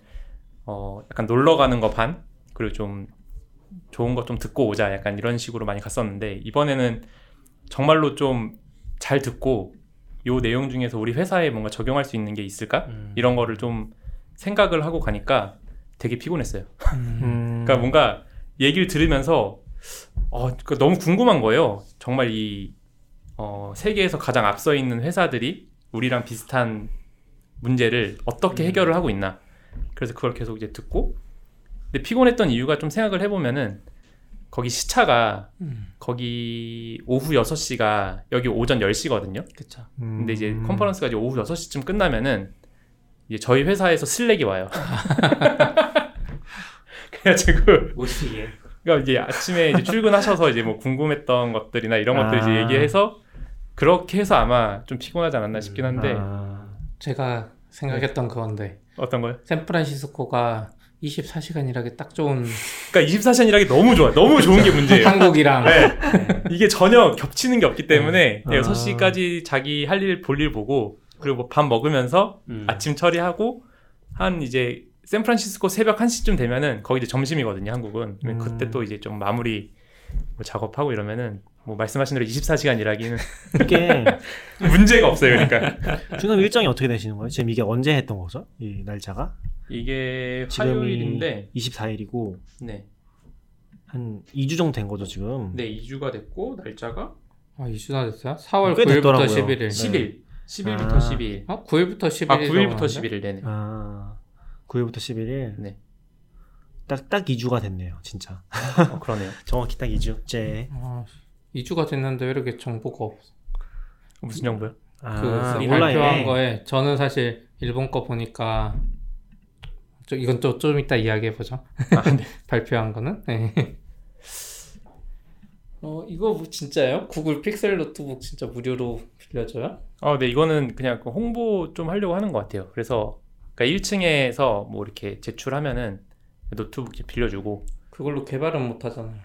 어 약간 놀러 가는 거 반 그리고 좀 좋은 거 좀 듣고 오자 약간 이런 식으로 많이 갔었는데 이번에는 정말로 좀 잘 듣고 요 내용 중에서 우리 회사에 뭔가 적용할 수 있는 게 있을까 음. 이런 거를 좀 생각을 하고 가니까 되게 피곤했어요. 음, 그러니까 뭔가 얘기를 들으면서 어, 그 너무 궁금한 거예요. 정말 이 어, 세계에서 가장 앞서 있는 회사들이 우리랑 비슷한 문제를 어떻게 음. 해결을 하고 있나. 그래서 그걸 계속 이제 듣고 근데 피곤했던 이유가 좀 생각을 해보면은 거기 시차가 음. 거기 오후 6시가 여기 오전 10시거든요. 그쵸. 음. 근데 이제 컨퍼런스가 이제 오후 6시쯤 끝나면은 이제 저희 회사에서 슬랙이 와요. 그래가지고 모시기에. 그러니까 이제 아침에 이제 출근하셔서 이제 뭐 궁금했던 것들이나 이런 것들 이제 아. 얘기해서 그렇게 해서 아마 좀 피곤하지 않았나 싶긴 한데 아, 제가 생각했던 그건데 어떤 거요? 샌프란시스코가 24시간 일하기 딱 좋은 그러니까 24시간 일하기 너무 좋아. 너무 좋은 게 문제예요. 한국이랑 네. 이게 전혀 겹치는 게 없기 때문에 아. 6시까지 자기 할 일 볼 일 보고 그리고 뭐밥 먹으면서 음. 아침 처리하고 한 이제 샌프란시스코 새벽 1시쯤 되면은 거기 이제 점심이거든요, 한국은. 음. 그때 또 이제 좀 마무리 뭐 작업하고 이러면은 뭐 말씀하신 대로 24시간 일하기는 이게 문제가 없어요, 그러니까. 지금 일정이 어떻게 되시는 거예요? 지금 이게 언제 했던 거죠? 이 날짜가? 이게 화요일인데 24일이고 네. 한 2주 정도 된 거죠 지금. 네, 2주가 됐고 날짜가 아, 2주나 됐어요? 4월 꽤 9일부터 됐더라고요. 11일. 네. 10일. 10일부터 아. 12일. 어? 9일부터 11일. 아, 9일부터 11일 되네. 아 9일부터 11일. 네. 딱 딱 2주가 됐네요, 진짜. 어, 그러네요. 정확히 딱 2주째. 아, 2주가 됐는데 왜 이렇게 정보가 없어? 무슨 정보요? 아, 그. 발표한 거에 저는 사실 일본 거 보니까 저 이건 또 좀 이따 이야기해 보죠. 아, 네. 발표한 거는. 네. 어 이거 뭐 진짜요? 구글 픽셀 노트북 진짜 무료로 빌려줘요? 아, 네, 이거는 그냥 그 홍보 좀 하려고 하는 것 같아요. 그래서 그러니까 1층에서 뭐 이렇게 제출하면은 노트북 빌려주고 그걸로 개발은 못 하잖아요.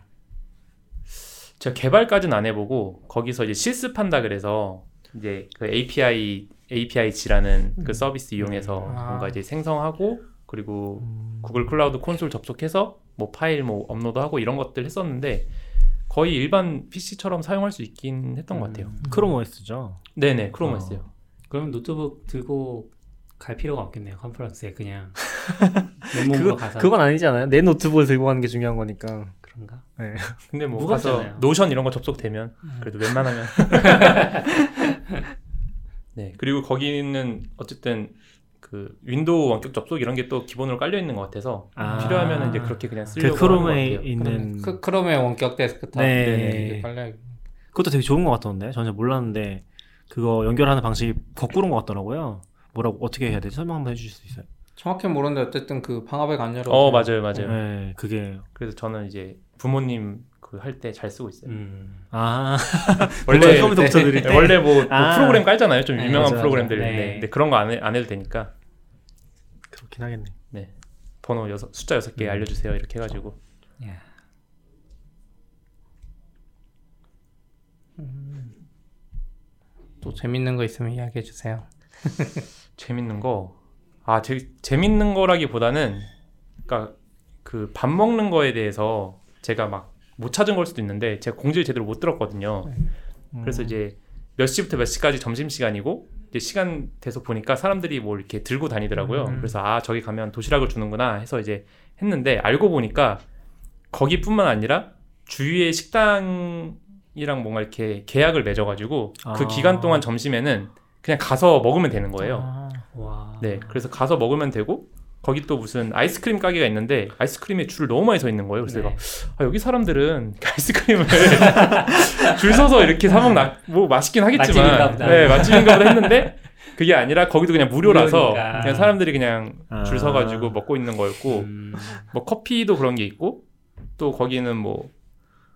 제가 개발까지는 안 해보고 거기서 이제 실습한다 그래서 이제 그 API Apigee라는 그 서비스 이용해서 아. 뭔가 이제 생성하고 그리고 음, 구글 클라우드 콘솔 접속해서 뭐 파일 뭐 업로드하고 이런 것들 했었는데 거의 일반 PC처럼 사용할 수 있긴 했던 것 같아요. 크롬 OS죠. 네네 크롬 OS요. 그럼 노트북 들고 갈 필요가 없겠네요. 컨퍼런스에 그냥 맨몸으로 그거 가서 그건 아니지 않아요? 내 노트북을 들고 가는 게 중요한 거니까. 그런가? 네. 근데 뭐 무겁잖아요. 가서 노션 이런 거 접속되면 그래도 웬만하면 네 그리고 거기는 어쨌든 그 윈도우 원격 접속 이런 게 또 기본으로 깔려 있는 것 같아서 아. 필요하면 이제 그렇게 그냥 그 쓰려고 크롬에 하는 것 같아요. 있는 크, 크롬의 원격 데스크탑. 네. 이게 빨리 그것도 되게 좋은 것 같던데. 전혀 몰랐는데 그거 연결하는 방식이 거꾸로인 것 같더라고요. 뭐라고 어떻게 해야 되지? 설명 한번 해주실 수 있어요? 정확히 모르는데 어쨌든 그 방화백 안 열어. 어 맞아요 맞아요. 네, 그게 그래서 저는 이제 부모님 그할때잘 쓰고 있어요. 음. 아 원래 컴퓨터 붙여드릴 네, 때 원래 뭐, 뭐 아. 프로그램 깔잖아요. 좀 네, 유명한 맞아요, 프로그램들. 맞아요. 네. 네. 근데 그런 거 안 안 해도 되니까 그렇긴 하겠네. 번호 여섯 숫자 여섯 개 음. 알려주세요. 이렇게 해가지고 야. 또 재밌는 거 있으면 이야기해 주세요. 재밌는 거. 아, 제, 재밌는 거라기보다는, 그니까, 그 밥 먹는 거에 대해서 제가 막 못 찾은 걸 수도 있는데, 제가 공지를 제대로 못 들었거든요. 음. 그래서 이제 몇 시부터 몇 시까지 점심 시간이고, 이제 시간 돼서 보니까 사람들이 뭐 이렇게 들고 다니더라고요. 음. 그래서 아, 저기 가면 도시락을 주는구나 해서 이제 했는데, 알고 보니까 거기뿐만 아니라 주위의 식당이랑 뭔가 이렇게 계약을 맺어가지고, 그 아. 기간 동안 점심에는 그냥 가서 먹으면 되는 거예요. 아, 와. 네, 그래서 가서 먹으면 되고 거기 또 무슨 아이스크림 가게가 있는데 아이스크림에 줄을 너무 많이 서 있는 거예요. 그래서 네. 내가 아, 여기 사람들은 아이스크림을 줄 서서 이렇게 사 먹나 뭐 맛있긴 하겠지만 맛집인가 보다. 네 맛집인가 보다 했는데 그게 아니라 거기도 그냥 무료라서 무료니까. 그냥 사람들이 그냥 아. 줄 서가지고 먹고 있는 거였고 음. 뭐 커피도 그런 게 있고 또 거기는 뭐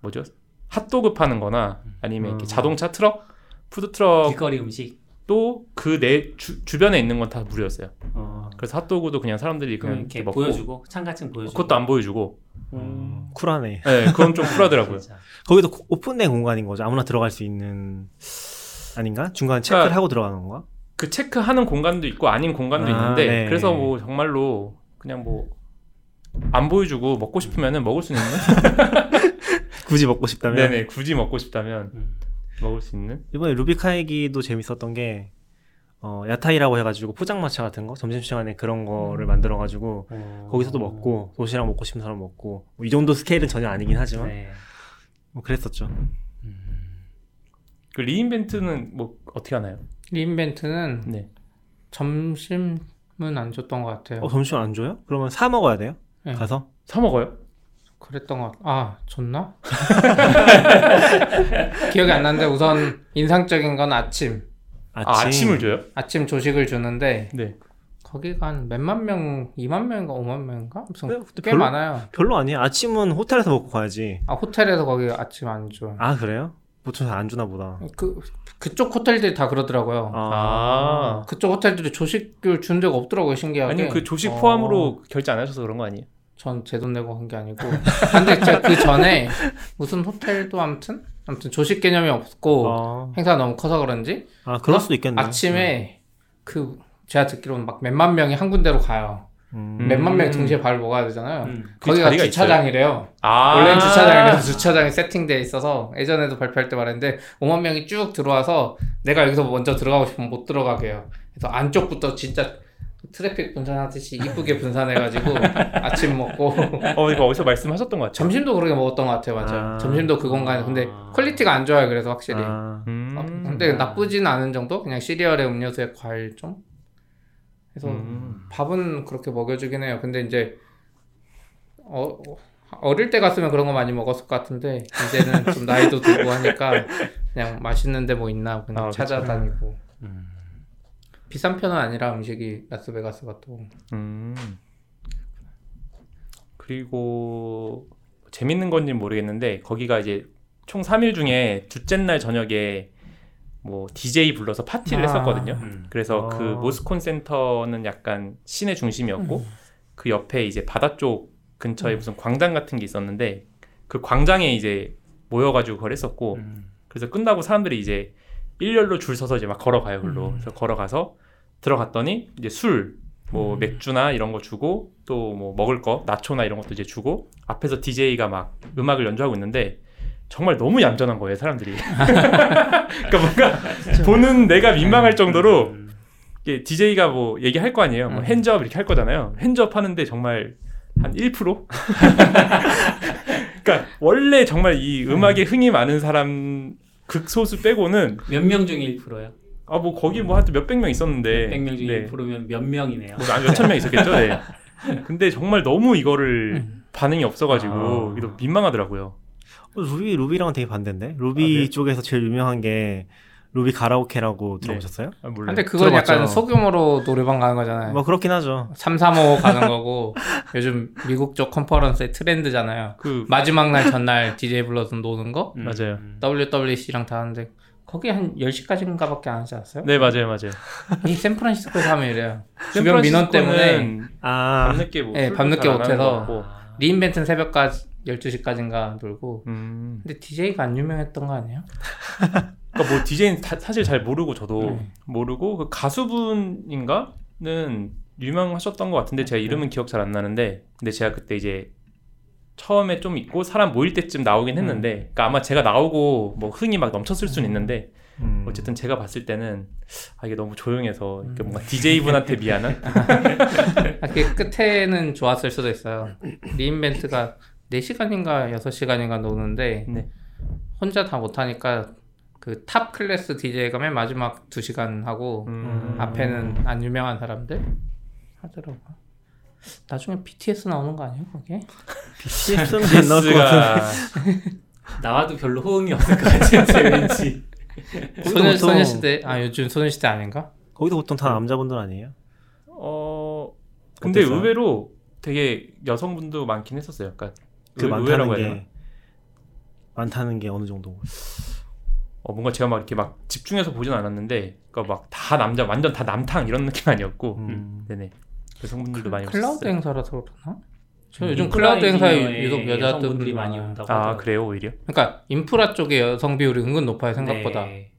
뭐죠 핫도그 파는 거나 아니면 이렇게 음. 자동차 트럭 푸드 트럭 길거리 음식. 또 그 내 주변에 있는 건 다 무료였어요. 어. 그래서 핫도그도 그냥 사람들이 그냥 이렇게 이렇게 먹고 보여주고 참가증 보여주고. 그것도 안 보여주고 음. 쿨하네. 네 그건 좀 쿨하더라고요. 거기도 고- 오픈된 공간인 거죠. 아무나 들어갈 수 있는 아닌가? 중간에 체크를 그러니까- 하고 들어가는 건가? 그 체크하는 공간도 있고 아닌 공간도 아, 있는데 네. 그래서 뭐 정말로 그냥 뭐 안 보여주고 먹고 싶으면은 먹을 수 있는 굳이 먹고 싶다면. 네네 굳이 먹고 싶다면 음. 먹을 수 있는 이번에 루비카 얘기도 재밌었던 게 어, 야타이라고 해가지고 포장마차 같은 거 점심시간에 그런 거를 만들어가지고 어. 거기서도 먹고 도시락 먹고 싶은 사람 먹고 뭐 이 정도 스케일은 전혀 아니긴 하지만 네. 뭐 그랬었죠. 그 리인벤트는 뭐 어떻게 하나요? 리인벤트는 네. 점심은 안 줬던 것 같아요. 어 점심 안 줘요? 그러면 사 먹어야 돼요? 네. 가서? 사 먹어요? 그랬던 것 같... 아 줬나? 기억이 안 나는데 우선 인상적인 건 아침 아침. 아, 아침 을 줘요? 아침 조식을 주는데 네. 거기가 한 몇만 명, 2만 명인가 5만 명인가? 무슨 네, 꽤 별로- 많아요. 별로 아니에요. 아침은 호텔에서 먹고 가야지. 아 호텔에서 거기 아침 안 줘. 아 그래요? 보통 잘 안 주나 보다. 그 그쪽 호텔들이 다 그러더라고요. 아. 그쪽 호텔들이 조식을 준 데가 없더라고요 신기하게. 아니면 그 조식 어. 포함으로 결제 안 하셔서 그런 거 아니에요? 전 제 돈 내고 한 게 아니고. 근데 그 전에 무슨 호텔도 아무튼 아무튼 조식 개념이 없고 어. 행사가 너무 커서 그런지 아 그럴 수도 있겠네. 아침에 그 제가 듣기로는 막 몇만 명이 한 군데로 가요. 음. 음. 몇만 명이 동시에 밥을 먹어야 되잖아요. 음. 그 거기가 주차장이래요. 아. 원래는 주차장이라서 주차장이 세팅돼 있어서 예전에도 발표할 때 말했는데 5만 명이 쭉 들어와서 내가 여기서 먼저 들어가고 싶으면 못 들어가게 해요. 그래서 안쪽부터 진짜 트래픽 분산하듯이 이쁘게 분산해가지고 아침 먹고 어 이거 어디서 말씀하셨던 것 같아요. 점심도 그렇게 먹었던 것 같아요, 맞아요. 아. 점심도 그 공간에 근데 아. quality가 안 좋아요, 그래서 확실히. 아. 음. 어, 근데 나쁘진 않은 정도? 그냥 시리얼에 음료수에 과일 좀? 그래서 음. 밥은 그렇게 먹여주긴 해요. 근데 이제 어, 어릴 때 갔으면 그런 거 많이 먹었을 것 같은데 이제는 좀 나이도 들고 하니까 그냥 맛있는 데 뭐 있나 그냥 아. 찾아다니고 음. 비싼 편은 아니라 음식이 라스베가스가 또 음. 그리고 재밌는 건지 는 모르겠는데 거기가 이제 총 3일 중에 둘째 날 저녁에 뭐 DJ 불러서 파티를 아. 했었거든요. 음. 그래서 어. 그 모스콘 센터는 약간 시내 중심이었고 음. 그 옆에 이제 바다 쪽 근처에 무슨 광장 같은 게 있었는데 그 광장에 이제 모여가지고 그걸 했었고 음. 그래서 끝나고 사람들이 이제 일렬로 줄 서서 이제 막 걸어가요 글로 음. 그래서 걸어가서 들어갔더니 이제 술뭐 음. 맥주나 이런 거 주고 또 뭐 먹을 거 나초나 이런 것도 이제 주고 앞에서 DJ가 막 음악을 연주하고 있는데 정말 너무 얌전한 거예요 사람들이 그러니까 뭔가 보는 내가 민망할 정도로 음. 이게 DJ가 뭐 얘기할 거 아니에요 뭐 음. 핸즈업 이렇게 할 거잖아요 핸즈업 하는데 정말 한 1%? 그러니까 원래 정말 이 음악에 흥이 많은 사람 극소수 빼고는 몇 명 중에 1%요? 아뭐 거기 뭐 하여튼 몇백 명 있었는데 100명 중에 네. 1%면 몇 명이네요. 뭐한 몇천 명 있었겠죠. 네. 근데 정말 너무 이거를 음. 반응이 없어가지고 아. 이거 민망하더라고요. 어, 루비 루비랑은 되게 반대인데. 루비 아, 네? 쪽에서 제일 유명한 게 루비 가라오케라고 들어보셨어요? 아, 몰라요. 근데 그건 들어봤죠. 약간 소규모로 노래방 가는 거잖아요. 뭐 그렇긴 하죠. 3, 3, 5 가는 거고 요즘 미국 쪽 컨퍼런스의 트렌드잖아요. 그 마지막 날 전날 DJ 불러서 노는 거 음. 맞아요. 음. WWC랑 다 하는데 거기 한 10시까지인가 밖에 안 하지 않았어요? 네 맞아요 맞아요. 이 샌프란시스코에서 하면 이래요. 주변 민원 때문에 아, 밤늦게 뭐 네, 밤늦게 못해서. 리인벤트는 새벽까지 12시까지인가 놀고 음. 근데 DJ가 안 유명했던 거 아니에요? 그러니까 뭐 DJ는 사실 잘 모르고 저도 네. 모르고 그 가수분인가는 유명하셨던 것 같은데 제가 이름은 기억 잘 안 나는데 근데 제가 그때 이제 처음에 좀 있고 사람 모일 때쯤 나오긴 했는데 그러니까 아마 제가 나오고 뭐 흥이 막 넘쳤을 수는 있는데 음. 어쨌든 제가 봤을 때는 아 이게 너무 조용해서 이렇게 뭔가 DJ 분한테 미안한 아, 그게 끝에는 좋았을 수도 있어요. 리인벤트가 4시간인가 6시간인가 노는데 네. 혼자 다 못하니까 그 top class DJ가 맨 마지막 2시간 하고 음. 앞에는 안 유명한 사람들 하더라고. 나중에 BTS 나오는 거 아니에요, 거기에? BTS는 안 나올 것 같은데. BTS가 나와도 별로 호응이 없을 것 같은데 왠지. 소녀 보통- 소녀시대 아 요즘 소녀시대 아닌가? 거기도 보통 다 남자분들 아니에요? 어 근데 어땠어요? 의외로 되게 여성분도 많긴 했었어요. 그러니까 그 의- 많다는? 게 많다는 게 어느 정도? 어, 뭔가 제가 막 이렇게 막 집중해서 보진 않았는데, 그러니까 막 다 남자, 완전 다 남탕 이런 느낌 아니었고, 음. 네네 여성분들도 많이 클라우드 오셨어요. 행사라서 그러나? 저 음, 요즘 클라우드 행사에 유독 여자들이 여성분들이 많이. 온다고 아 하더라고요. 그래요 오히려? 그러니까 인프라 쪽에 여성 비율이 은근 높아요 생각보다. 네.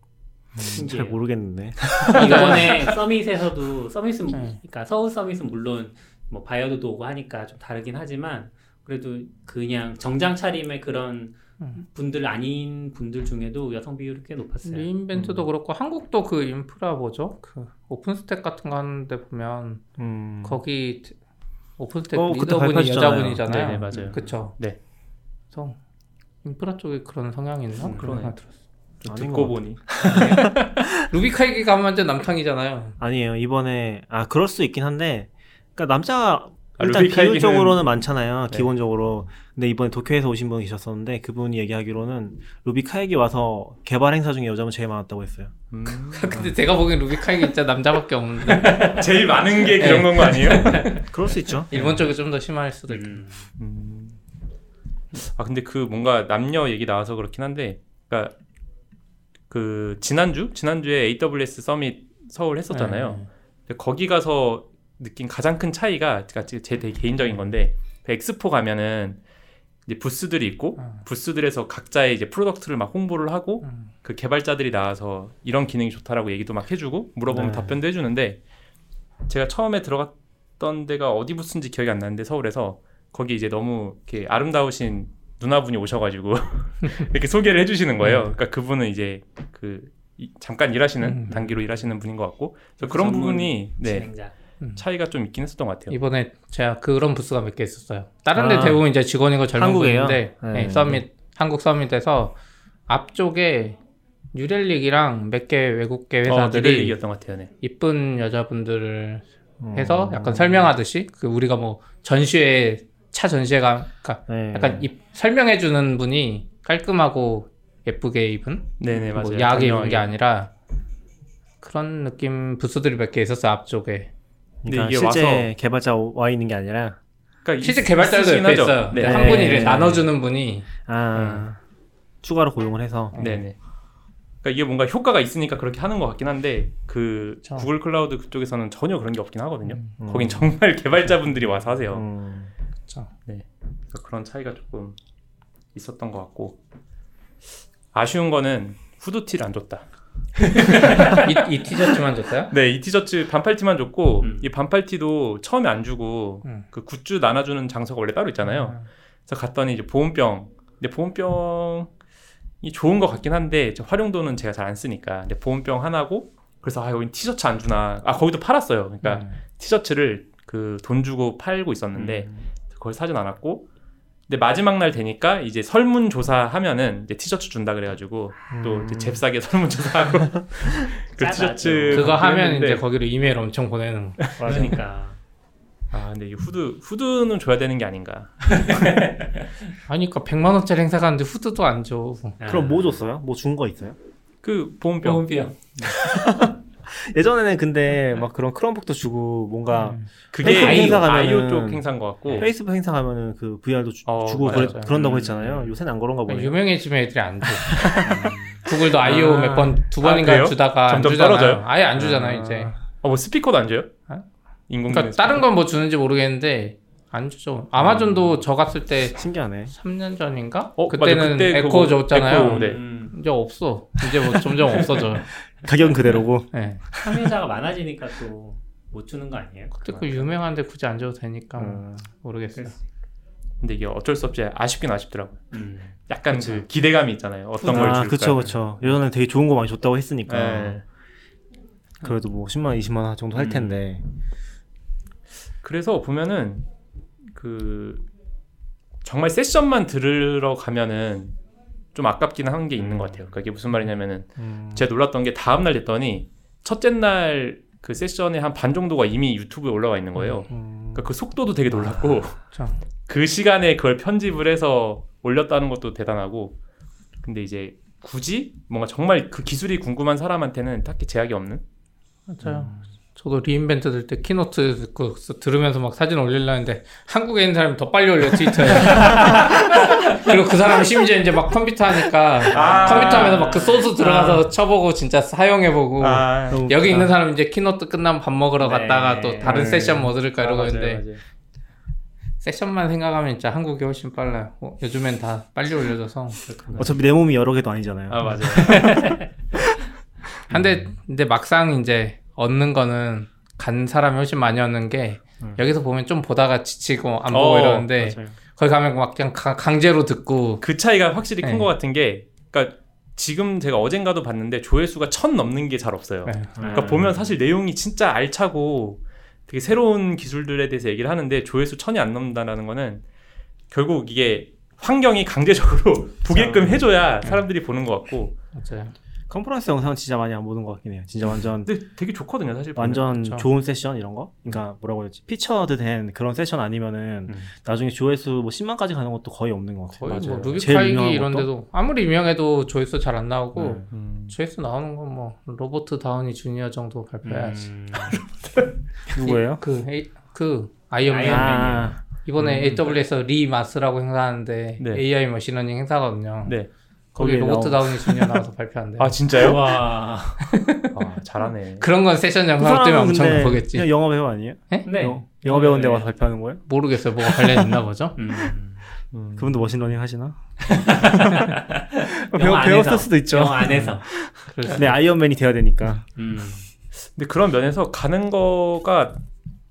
잘 신기해요. 모르겠는데. 이번에 summit에서도 summit은 네. 그러니까 서울 summit은 물론 뭐 바이오드도 오고 하니까 좀 다르긴 하지만 그래도 그냥 정장 차림의 그런 음. 분들 아닌 분들 중에도 여성 비율이 꽤 높았어요. 리인벤트도 그렇고 한국도 그 인프라 뭐죠? 그 오픈스택 같은 거 하는데 보면 음. 거기 오픈스택 어, 리더분이. 여자분이잖아요. 네네, 맞아요. 그쵸? 네. 그래서 인프라 쪽에 그런 성향이 있나? 음, 그런. 생각 들었어. 듣고 것 보니 루비카이기 가면 완전 남탕이잖아요. 아니에요. 이번에 아 그럴 수 있긴 한데, 그러니까 남자 아, 일단 비율적으로는 많잖아요. 네. 기본적으로. 근데 이번에 도쿄에서 오신 분 계셨었는데 그분이 얘기하기로는 루비카에게 와서 개발 행사 중에 여자분 제일 많았다고 했어요. 음. 근데 제가 보기엔 루비카이기 진짜 남자밖에 없는데 제일 많은 게 그런 건 거 아니에요? 그럴 수 있죠. 일본 쪽이 좀 더 심할 수도 있고. 음. 음. 아 근데 그 뭔가 남녀 얘기 나와서 그렇긴 한데, 그러니까 그 지난주 지난주에 AWS 서밋 서울 했었잖아요. 네. 근데 거기 가서 느낀 가장 큰 차이가 그러니까 제 되게 개인적인 건데 그 엑스포 가면은 이제 부스들이 있고 음. 부스들에서 각자의 이제 product를 막 홍보를 하고 음. 그 개발자들이 나와서 이런 기능이 좋다라고 얘기도 막 해주고 물어보면 네. 답변도 해주는데 제가 처음에 들어갔던 데가 어디 부스인지 기억이 안 나는데 서울에서 거기 이제 너무 이렇게 아름다우신 누나분이 오셔가지고 이렇게 소개를 해주시는 거예요. 그러니까 그분은 이제 그 이- 잠깐 일하시는 음. 단기로 일하시는 분인 것 같고 그래서 그런 전문 부분이 네 진행자. 차이가 좀 있긴 했었던 것 같아요. 이번에 제가 그런 부스가 몇 개 있었어요. 다른 데 아. 대부분 이제 직원이고 젊은 한국에요? 분인데 네. 네, 서밋 한국 서밋에서 앞쪽에 뉴렐릭이랑 몇 개 외국계 어, 회사들이 것 같아요. 네. 이쁜 여자분들을 음. 해서 약간 설명하듯이 그 우리가 뭐 전시회 차 전시회가 그러니까 네. 약간 입- 설명해 주는 분이 깔끔하고 예쁘게 입은 네네 맞아요. 뭐 야하게 입은 게. 아니라 그런 느낌 부스들이 몇 개 있었어요 앞쪽에 그러니까 이게 실제 와서- 개발자 와 있는 게 아니라 그러니까 실제 있- 개발자도 옆에 하죠. 있어요 네. 한 분이 네. 이렇게 나눠주는 분이 아 추가로 고용을 해서 네네. 그러니까 이게 뭔가 효과가 있으니까 그렇게 하는 것 같긴 한데 그 그쵸. 구글 클라우드 그쪽에서는 전혀 그런 게 없긴 하거든요. 음. 거긴 정말 개발자분들이 와서 하세요. 음. 그래서 그런 차이가 조금 있었던 것 같고 아쉬운 거는 후드티를 안 줬다. 이, 이 티셔츠만 줬어요? 네, 이 티셔츠 반팔티만 줬고 음. 이 반팔티도 처음에 안 주고 음. 그 굿즈 나눠주는 장소가 원래 따로 있잖아요. 그래서 갔더니 이제 보온병. 근데 보온병이 좋은 것 같긴 한데 저 활용도는 제가 잘 안 쓰니까. 근데 보온병 하나고 그래서 아 여기 티셔츠 안 주나. 아 거기도 팔았어요. 그러니까 음. 티셔츠를 그 돈 주고 팔고 있었는데 음. 그걸 사진 않았고. 근데 마지막 날 되니까 이제 설문조사 하면은 이제 티셔츠 준다 그래가지고 또 이제 음. 잽싸게 설문조사하고 그. 티셔츠 그거 하면 이제 거기로 이메일 엄청 보내는 그러니까 아 근데 이 후드 후드는 줘야 되는 게 아닌가. 아니까 100만 원짜리 행사 가는데 후드도 안 줘. 그럼 뭐 줬어요? 뭐 준 거 있어요? 그 보온병. 보온병. 예전에는 근데 막 그런 크롬북도 주고 뭔가 음. 그게 I/O, I/O 쪽 행사인 것 같고. 페이스북 행사 가면은 그 VR도 주, 어, 고. 그래, 그런다고 음. 했잖아요. 요새는 안 그런가 보네요. 유명해지면 애들이 안 줘. 구글도 I/O 아. 몇번두 아, 번인가 그래요? 주다가 안 점점 주잖아요. 떨어져요? 아예 안 주잖아요 아. 이제. 어, 뭐 스피커도 안 줘요? 어? 인공지능. 그러니까 다른 건 뭐 주는지 모르겠는데 안 주죠. 아마존도 저 갔을 때 신기하네. 3년 전인가? 어, 그때는 맞아. 그때 에코 줬잖아요. 에코, 네. 음, 이제 없어. 이제 뭐 점점 없어져. 가격은 그대로고. 네. 참여자가 많아지니까 또 못 주는 거 아니에요? 그때 그 유명한데 굳이 안 줘도 되니까 음. 모르겠어요. 근데 이게 어쩔 수 없이 아쉽긴 아쉽더라고요. 음. 약간 그 기대감이 있잖아요. 어떤 걸 아, 줄까. 그쵸, 그쵸. 예전에 되게 좋은 거 많이 줬다고 했으니까. 네. 그래도 뭐 10만 원, 20만 원 정도 할 음. 텐데. 그래서 보면은 그 정말 세션만 들으러 가면은 좀 아깝긴 한 게 있는 것 같아요. 그러니까 이게 무슨 말이냐면은 음. 제가 놀랐던 게 다음 날 됐더니 첫째 날 그 세션의 한 반 정도가 이미 유튜브에 올라와 있는 거예요. 음. 그러니까 그 속도도 되게 놀랐고 참. 그 시간에 그걸 편집을 해서 올렸다는 것도 대단하고 근데 이제 굳이 뭔가 정말 그 기술이 궁금한 사람한테는 딱히 제약이 없는 맞아요. 저도 re:Invent 들 때 keynote 듣고 들으면서 막 사진 올리려 했는데 한국에 있는 사람이 더 빨리 올려 트위터에. 그리고 그 사람은 심지어 이제 막 컴퓨터 하니까 아. 컴퓨터 하면서 막 그 소스 들어가서 쳐보고 진짜 사용해보고 너무 여기. 있는 사람 이제 keynote 끝나면 밥 먹으러 네. 갔다가 또 다른 네. 세션 뭐 들을까 이러고 아, 맞아요, 있는데 맞아요. 세션만 생각하면 진짜 한국이 훨씬 빨라요. 어, 요즘엔 다 빨리 올려줘서. 어차피 내 몸이 여러 개도 아니잖아요. 아 맞아요. 근데 근데 막상 이제 얻는 거는 간 사람이 훨씬 많이 얻는 게 음. 여기서 보면 좀 보다가 지치고 안 보고 어, 이러는데 맞아요. 거기 가면 막 그냥 가- 강제로 듣고 그 차이가 확실히 큰 네. 것 같은 게 그러니까 지금 제가 어젠가도 봤는데 조회수가 천 넘는 게 잘 없어요. 네. 그러니까 보면 사실 내용이 진짜 알차고 되게 새로운 기술들에 대해서 얘기를 하는데 조회수 천이 안 넘는다는 거는 결국 이게 환경이 강제적으로 보게끔 해줘야 사람들이 보는 것 같고 맞아요. 컨퍼런스 영상은 진짜 많이 안 보는 것 같긴 해요. 진짜 완전 근데 되게 좋거든요 사실 보면. 완전 그쵸. 좋은 세션 이런 거? 그러니까 뭐라고 해야지 featured 된 그런 세션 아니면은 음. 나중에 조회수 뭐 10만까지 가는 것도 거의 없는 것 같아요. 거의 뭐 맞아요. 루비 제일 파이기 유명한 이런 것도? 데도 아무리 유명해도 조회수 잘 안 나오고 네. 음. 조회수 나오는 건 뭐 로버트 다우니 주니어 정도 발표해야지. 음. 누구예요? 그, 에이- 그 아이언맨. 아, 이번에 음. AWS에서 re:MARS라고 행사하는데 네. AI machine learning 행사거든요. 네. 거기 로버트 나오- 다우니 주니어 나와서 발표한대. 아 진짜요? 와. 아, 잘하네. 그런 건 세션 그 영상 때문에 사람은 엄청 근데 보겠지. 그냥 영화 배우 아니에요? 네. 영- 영화 배우인데 네. 와서 발표하는 거예요? 모르겠어요. 뭐가 관련 있나 보죠. 음. 음. 그분도 machine learning 하시나? 배우, 배웠을. 수도 있죠. 영화 안에서. 네, 아이언맨이 돼야 되니까. 음. 근데 그런 면에서 가는 거가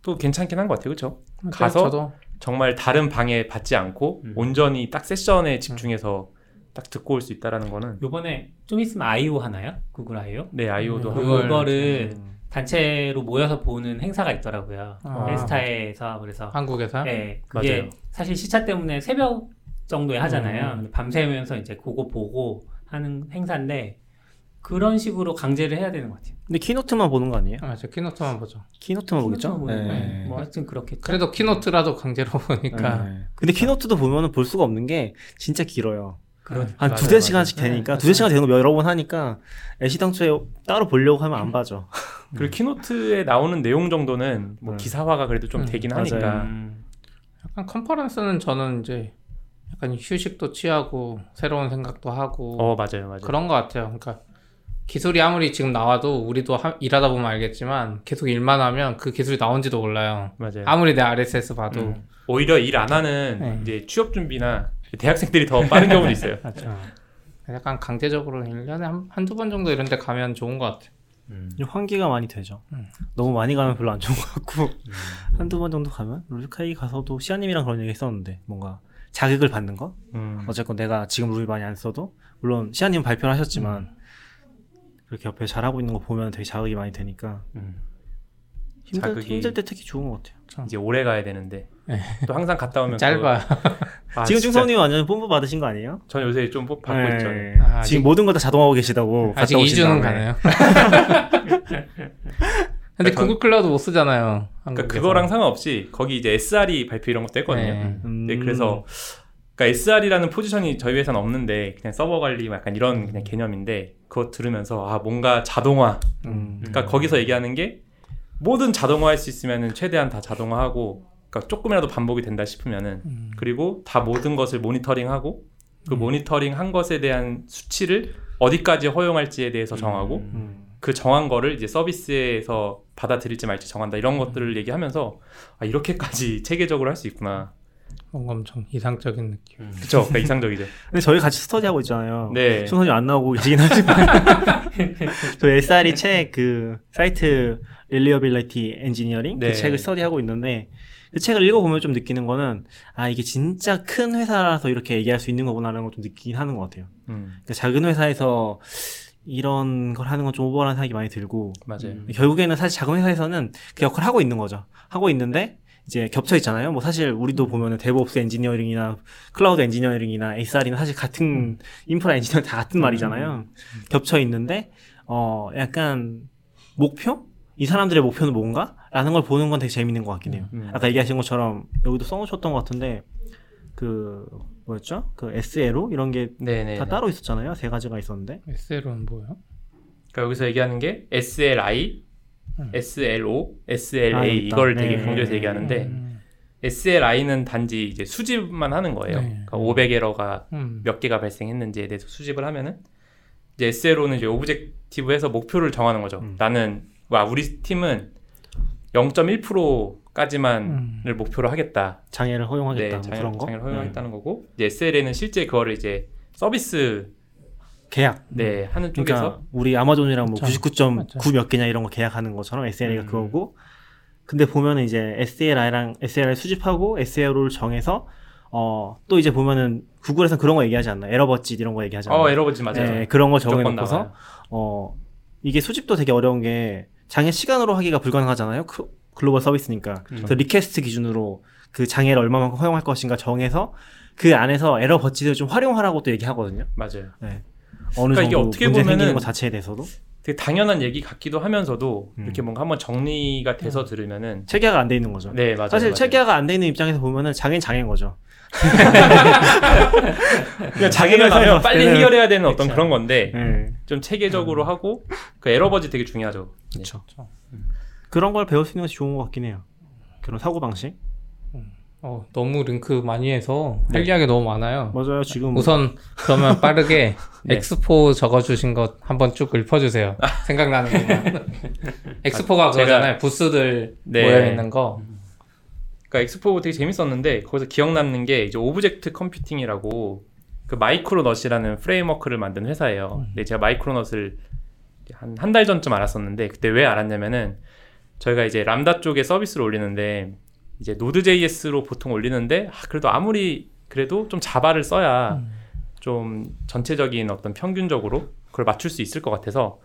또 괜찮긴 한 것 같아요, 그렇죠? 가서 저도 정말 다른 방해 받지 않고 음. 온전히 딱 세션에 집중해서 딱 듣고 올 수 있다라는 거는 요번에 좀 있으면 I/O 하나요? 구글 I/O? 네 I/O도 음, 하고 그걸- 그거를 음. 단체로 모여서 보는 행사가 있더라고요. 아. 헬스타에서 그래서 한국에서 네, 그게 맞아요. 사실 시차 때문에 새벽 정도에 하잖아요. 음. 근데 밤새면서 이제 그거 보고 하는 행사인데 그런 식으로 강제를 해야 되는 것 같아요. 근데 keynote만 보는 거 아니에요? 아, 저 keynote만 보죠. keynote만 보겠죠? keynote만 네. 뭐 하여튼 그렇겠죠. 그래도 keynote라도 강제로 보니까 네. 근데 keynote도 보면은 볼 수가 없는 게 진짜 길어요. 그런 한 두세 맞아요. 시간씩 되니까 네, 두세 시간 되는 거 여러 번 하니까 애시 당초에 따로 보려고 하면 안 봐죠. 그리고 keynote에 나오는 내용 정도는 뭐 음. 기사화가 그래도 좀 음, 되긴 맞아요. 하니까 음, 약간 컨퍼런스는 저는 이제 약간 휴식도 취하고 새로운 생각도 하고 어 맞아요 맞아요 그런 것 같아요. 그러니까 기술이 아무리 지금 나와도 우리도 하- 일하다 보면 알겠지만 계속 일만 하면 그 기술이 나온지도 몰라요. 맞아요 아무리 내 RSS 봐도 음. 오히려 일 안 하는 네. 이제 취업 준비나 대학생들이 더 빠른 경우도 있어요 맞죠. 약간 강제적으로 1년에 한, 한두 번 정도 이런 데 가면 좋은 것 같아요. 음. 환기가 많이 되죠. 음. 너무 많이 가면 별로 안 좋은 것 같고 한두 번 정도 가면 루비카이 가서도 시아님이랑 그런 얘기 했었는데 뭔가 자극을 받는 거? 음. 어쨌건 내가 지금 루비 많이 안 써도 물론 시아님 발표를 하셨지만 음. 그렇게 옆에 잘하고 있는 거 보면 되게 자극이 많이 되니까 음. 힘들, 자극이- 힘들 때 특히 좋은 것 같아요. 이제 오래 가야 되는데 네. 또 항상 갔다 오면 짧아. 그- 아, 지금. 중성님 완전 뽐뿌 받으신 거 아니에요? 전 요새 좀 뽑- 받고 네. 있죠 아, 지금 아직- 모든 걸다 자동화하고 계시다고 아직 갔다 오신 2주는 다음에. 가네요. 근데 구글 클라우드 못 쓰잖아요. 그러니까. 그거랑 상관없이 거기 이제 SRE 발표 이런 것도 했거든요 네. 음. 네, 그래서 그러니까 SR이라는 포지션이 저희 회사는 없는데 그냥 서버 관리 뭐 약간 이런 그냥 개념인데 그거 들으면서 아 뭔가 자동화 음. 그러니까 거기서 얘기하는 게 모든 자동화할 수 있으면은 최대한 다 자동화하고 그러니까 조금이라도 반복이 된다 싶으면은 음. 그리고 다 모든 것을 모니터링하고 그 음. 모니터링 한 것에 대한 수치를 어디까지 허용할지에 대해서 정하고 음. 그 정한 거를 이제 서비스에서 받아들일지 말지 정한다 이런 것들을 얘기하면서 아 이렇게까지 체계적으로 할 수 있구나 뭔가 엄청 이상적인 느낌. 음. 그쵸 그러니까 이상적이죠 근데 저희 같이 스터디하고 있잖아요. 네 충성님 안 나오고 계시긴 하지만 저희 SRE 책 그 Site Reliability Engineering 네. 그 책을 스터디하고 있는데 그 책을 읽어보면 좀 느끼는 거는 아 이게 진짜 큰 회사라서 이렇게 얘기할 수 있는 거구나라는 걸 좀 느끼긴 하는 것 같아요. 음, 그러니까 작은 회사에서 이런 걸 하는 건 좀 오버라는 생각이 많이 들고 맞아요 음. 결국에는 사실 작은 회사에서는 그 역할을 하고 있는 거죠. 하고 있는데 이제 겹쳐 있잖아요. 뭐 사실 우리도 보면은 DevOps 엔지니어링이나 클라우드 엔지니어링이나 SRE나 사실 같은 인프라 엔지니어 다 같은 말이잖아요. 겹쳐 있는데 어 약간 목표? 이 사람들의 목표는 뭔가? 라는 걸 보는 건 되게 재밌는 것 같긴 해요. 음. 아까 얘기하신 것처럼 여기도 써놓으셨던 것 같은데 그 뭐였죠? 그 SLO 이런 게다 네네. 따로 있었잖아요. 세 가지가 있었는데. SL은 뭐예요? 그러니까 여기서 얘기하는 게 SLI, 음. SLO, SLA 아. 이걸 되게 네. 강조해서 얘기하는데 음. SLI는 단지 이제 수집만 하는 거예요. 네. 그러니까 500에러가 음. 몇 개가 발생했는지에 대해서 수집을 하면은 이제 SLO는 이제 objective에서 목표를 정하는 거죠. 음. 나는 와 우리 팀은 0.1%까지만을 목표로 하겠다. 장애를 허용하겠다. 뭐 장애, 그런 거. 장애를 네. 허용하겠다는 거고 이제 SLA는 실제 그거를 이제 서비스 계약. 네 하는 그러니까 쪽에서 우리 아마존이랑 뭐 맞죠. 99.9 몇 개냐 이런 거 계약하는 것처럼 SLA가 음. 그거고. 근데 보면은 이제 SLI랑 SLI 수집하고 SLO를 정해서 어 또 이제 보면은 구글에서 그런 거 얘기하지 않나? error budget 이런 거 얘기하잖아요. 어 error budget 맞아요. 네, 그런 거 나와요. 어 이게 수집도 되게 어려운 게 장애 시간으로 하기가 불가능하잖아요. 그- 글로벌 서비스니까. 그래서 request 기준으로 그 장애를 얼마만큼 허용할 것인가 정해서 그 안에서 에러 버짓을 좀 활용하라고 또 얘기하거든요. 맞아요. 네. 어느 그러니까 이게 정도 어떻게 보면은 것 자체에 대해서도 되게 당연한 얘기 같기도 하면서도 음. 이렇게 뭔가 한번 정리가 돼서 들으면은 체계화가 안 돼 있는 거죠. 네 맞아요. 사실 맞아요. 체계화가 안 돼 있는 입장에서 보면은 장애는 장애인 거죠. 그냥 자기가 자기가 나면 빨리 때는- 해결해야 되는 어떤 그쵸. 그런 건데 네. 좀 체계적으로 하고 그 에러버지 되게 중요하죠. 네. 그렇죠. 그런 걸 배울 수 있는 것이 좋은 것 같긴 해요. 그런 사고 방식. 어, 너무 링크 많이 해서 네. 할 이야기 너무 많아요. 맞아요. 지금 우선 그러면 빠르게 네. 엑스포 적어주신 것 한번 쭉 읊어주세요. 생각나는 것만. 엑스포가 제가- 그거잖아요. 부스들 네. 모여 있는 거. 그러니까 엑스포 되게 재밌었는데 거기서 기억 남는 게 이제 Object Computing이라고 그 Micronaut이라는 프레임워크를 만든 회사예요. 근데 제가 Micronaut을 한 한 달 전쯤 알았었는데 그때 왜 알았냐면은 저희가 이제 람다 쪽에 서비스를 올리는데 이제 Node.js로 보통 올리는데 아, 그래도 아무리 그래도 좀 Java를 써야 좀 전체적인 어떤 평균적으로 그걸 맞출 수 있을 것 같아서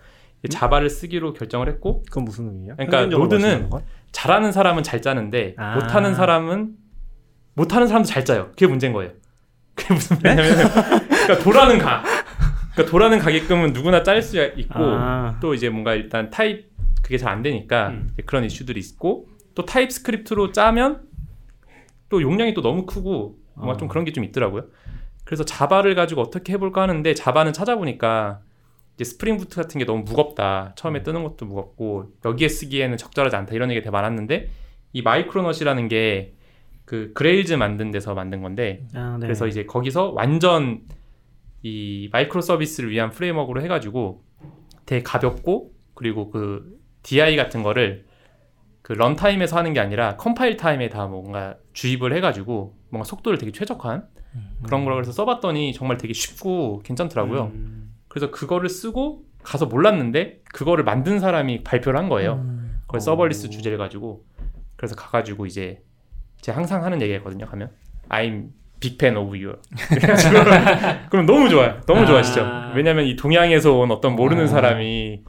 Java를 쓰기로 결정을 했고 그건 무슨 의미예요? 그러니까 Node는? 잘하는 사람은 잘 짜는데 아. 못하는 사람은 못하는 사람도 잘 짜요. 그게 문제인 거예요. 그게 무슨 네? 말이냐면 그러니까 돌아는 가. 그러니까 돌아는 가게끔은 누구나 짤 수 있고 아. 또 이제 뭔가 일단 타입 그게 잘 안 되니까 음. 그런 이슈들이 있고 또 TypeScript로 짜면 또 용량이 또 너무 크고 뭔가 어. 좀 그런 게 좀 있더라고요. 그래서 Java를 가지고 어떻게 해볼까 하는데 Java는 찾아보니까 이제 Spring Boot 같은 게 너무 무겁다. 처음에 뜨는 것도 무겁고 여기에 쓰기에는 적절하지 않다. 이런 얘기가 되게 많았는데 이 Micronaut이라는 게 그 Grails 만든 데서 만든 건데 아, 네. 그래서 이제 거기서 완전 이 microservice를 위한 프레임워크로 해가지고 되게 가볍고 그리고 그 DI 같은 거를 그 runtime에서 하는 게 아니라 compile time에 다 뭔가 주입을 해가지고 뭔가 속도를 되게 최적화한 그런 걸 그래서 써봤더니 정말 되게 쉽고 괜찮더라고요. 음. 그래서 그거를 쓰고 가서 몰랐는데 그거를 만든 사람이 발표를 한 거예요. 음. 그걸 오. 서버리스 주제를 가지고 그래서 가가지고 이제 제가 항상 하는 얘기거든요. 가면 I'm big fan of you. 그럼 너무 좋아요. 너무 아. 좋아하시죠. 왜냐면 이 동양에서 온 어떤 모르는 아. 사람이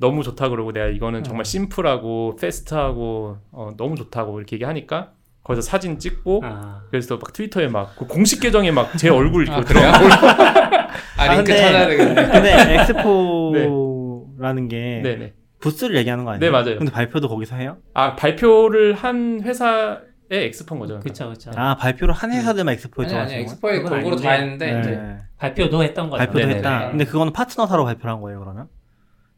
너무 좋다 그러고 내가 이거는 음. 정말 심플하고 패스트하고 어, 너무 좋다고 이렇게 얘기하니까 거기서 사진 찍고 아. 그래서 막 트위터에 막 그 공식 계정에 막 제 얼굴 아, 이렇게 들어가고 아, 링크 근데- 찾아야 되겠네. 근데 엑스포라는 게 네네. 부스를 얘기하는 거 아니에요? 네, 맞아요. 근데 발표도 거기서 해요? 아 발표를 한 회사의 엑스포인 거죠. 그쵸 그쵸. 아 발표를 한 회사들만 엑스포에 들어가시는 거예요? 엑스포에 골고루 다 했는데 네. 이제 발표도 했던 거죠. 발표도 네네네. 했다. 근데 그거는 파트너사로 발표를 한 거예요, 그러면?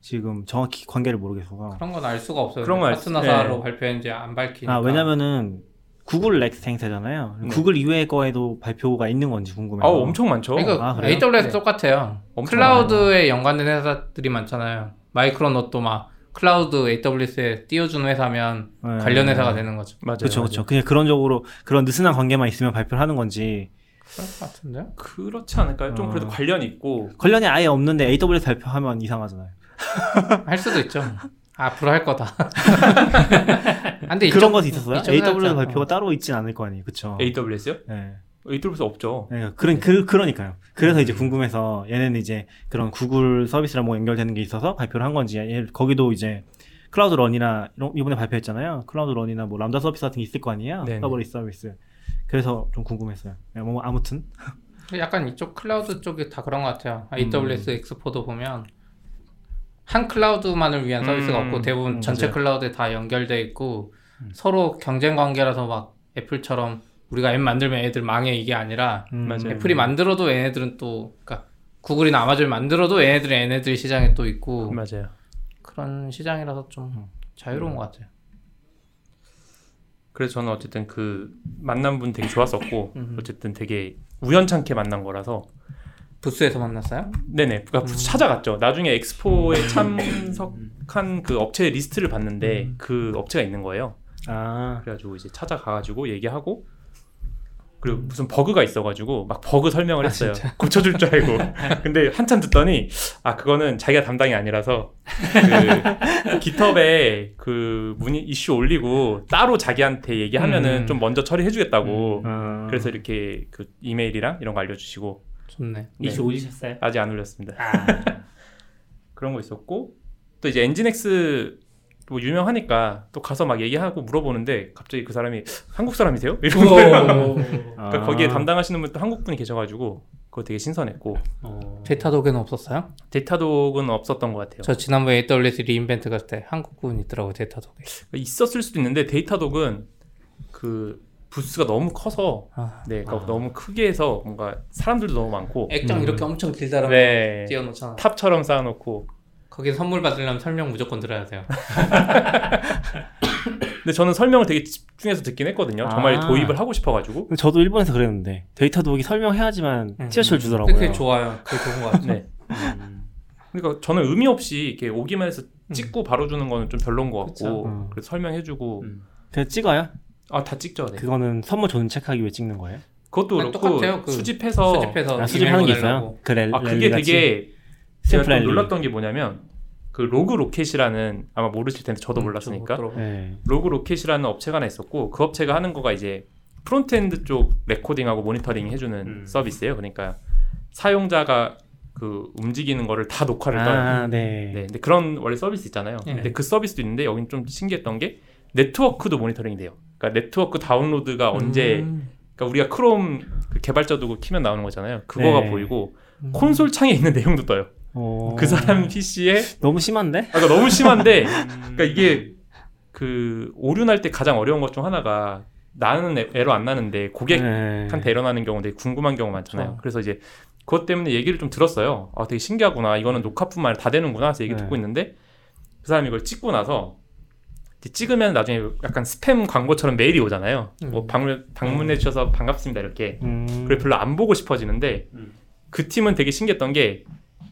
지금 정확히 관계를 모르겠어서. 그런 건 알 수가 없어요. 그런 수- 파트너사로 네. 발표했는지 안 밝히니까. 아, 왜냐면은 구글 Next 행사잖아요. 네. 구글 이외의 거에도 발표가 있는 건지 궁금해요. 아우 엄청 많죠. 그러니까 아, 그래요? AWS 네. 똑같아요. 클라우드에 연관된 회사들이 많잖아요. Micronaut도 막 클라우드 AWS에 띄워주는 회사면 네. 관련 회사가 되는 거죠. 맞아요. 그렇죠. 그렇죠. 그냥 그런 적으로 그런 느슨한 관계만 있으면 발표를 하는 건지 그럴 것 같은데요? 그렇지 않을까요? 좀 그래도 어. 관련이 있고 관련이 아예 없는데 AWS 발표하면 이상하잖아요. 할 수도 있죠. 앞으로 할 거다. 아, 근데 그런 것도 있었어요? AWS. 발표가 따로 있진 않을 거 아니에요, 그렇죠? AWS요? 네. AWS 없죠. 네, 그런 그 그러니까요. 그래서 이제 궁금해서 얘네는 이제 그런 구글 서비스랑 뭐 연결되는 게 있어서 발표를 한 건지 얘- 거기도 이제 Cloud Run이나 이번에 발표했잖아요. Cloud Run이나 뭐 람다 서비스 같은 게 있을 거 아니에요. 네네. serverless 서비스. 그래서 좀 궁금했어요. 네, 뭐 아무튼 약간 이쪽 클라우드 쪽이 다 그런 것 같아요. 음. AWS 엑스포도 보면 한 클라우드만을 위한 서비스가 음, 없고 대부분 음, 전체 맞아요. 클라우드에 다 연결돼 있고 서로 경쟁 관계라서 막 애플처럼 우리가 앱 만들면 애들 망해 이게 아니라 음, 맞아요. 애플이 만들어도 얘네들은 또 그러니까 구글이나 아마존이 만들어도 얘네들은 얘네들 시장에 또 있고 맞아요. 그런 시장이라서 좀 자유로운 것 같아요. 그래서 저는 어쨌든 그 만난 분 되게 좋았었고 음. 어쨌든 되게 우연찮게 만난 거라서 부스에서 만났어요? 네네. 그러니까 음. 찾아갔죠. 나중에 엑스포에 참석한 그 업체 리스트를 봤는데 음. 그 업체가 있는 거예요. 아. 그래가지고 이제 찾아가가지고 얘기하고 그리고 무슨 버그가 있어가지고 막 버그 설명을 했어요. 고쳐줄 줄 알고. 근데 한참 듣더니 아 그거는 자기가 담당이 아니라서 그 GitHub에 그 문의 이슈 올리고 따로 자기한테 얘기하면은 음. 좀 먼저 처리해주겠다고. 어, 그래서 이렇게 그 이메일이랑 이런 거 알려주시고 좋네. 네. 이슈 올리셨어요? 아직 안 올렸습니다. 아, 그런 거 있었고 또 이제 NGINX 뭐 유명하니까 또 가서 막 얘기하고 물어보는데 갑자기 그 사람이 한국 사람이세요? 이런 거예요. 그러니까 아. 거기에 담당하시는 분 또 한국 분이 계셔가지고 그거 되게 신선했고 어. Datadog에는 없었어요? Datadog은 없었던 것 같아요. 저 지난번에 AWS re:Invent 갔을 때 한국 분 있더라고 Datadog에. 있었을 수도 있는데 Datadog은 그 부스가 너무 커서 아, 네, 그러니까 아. 너무 크게 해서 뭔가 사람들도 너무 많고 액정 음. 이렇게 엄청 길다라고 네 띄워놓잖아. 탑처럼 쌓아놓고 거기 선물 받으려면 설명 무조건 들어야 돼요. 근데 저는 설명을 되게 집중해서 듣긴 했거든요. 정말 아. 도입을 하고 싶어가지고 저도 일본에서 그랬는데 데이터 독이 설명해야지만 음. 티셔츠를 주더라고요. 그게 좋아요. 그게 좋은 것 같아요. 네. 음. 그러니까 저는 의미 없이 이렇게 오기만 해서 찍고 바로 주는 거는 좀 별론 것. 같고 음. 그래서 설명해주고 음. 그래서 찍어요? 아 다 찍죠. 네. 그거는 선물 존 체크하기 위해 찍는 거예요? 그것도 아니, 그렇고 똑같아요. 그 수집해서 수집해서 아, 수집하는 게 있어요? 그 렐, 아 그게? 되게 제가 좀. 놀랐던 게 뭐냐면 그 LogRocket이라는 아마 모르실 텐데 저도 음, 몰랐으니까. 네. LogRocket이라는 업체가 하나 있었고 그 업체가 하는 거가 이제 frontend 쪽 recording하고 모니터링 해주는 음. 서비스예요. 그러니까 사용자가 그 움직이는 거를 다 녹화를 떠요. 아, 네. 네, 근데 그런 원래 서비스 있잖아요. 네. 근데 그 서비스도 있는데 여긴 좀 신기했던 게 네트워크도 모니터링이 돼요. 그러니까 네트워크 다운로드가 언제, 음. 그러니까 우리가 크롬 그 개발자 도구 키면 나오는 거잖아요. 그거가 네. 보이고 음. 콘솔 창에 있는 내용도 떠요. 어... 그 사람 PC에 너무 심한데? 그러니까 너무 심한데, 그러니까 이게 그 오류 날 때 가장 어려운 것 중 하나가 나는 에- 에러 안 나는데 고객한테 네. 에러 나는 경우 되게 궁금한 경우 많잖아요. 그렇죠. 그래서 이제 그것 때문에 얘기를 좀 들었어요. 아, 되게 신기하구나. 이거는 녹화뿐만 아니라 다 되는구나. 해서 얘기 네. 듣고 있는데 그 사람이 이걸 찍고 나서 찍으면 나중에 약간 스팸 광고처럼 메일이 오잖아요. 음. 뭐 방문 방문해 주셔서 반갑습니다 이렇게. 음... 그래 별로 안 보고 싶어지는데 음. 그 팀은 되게 신기했던 게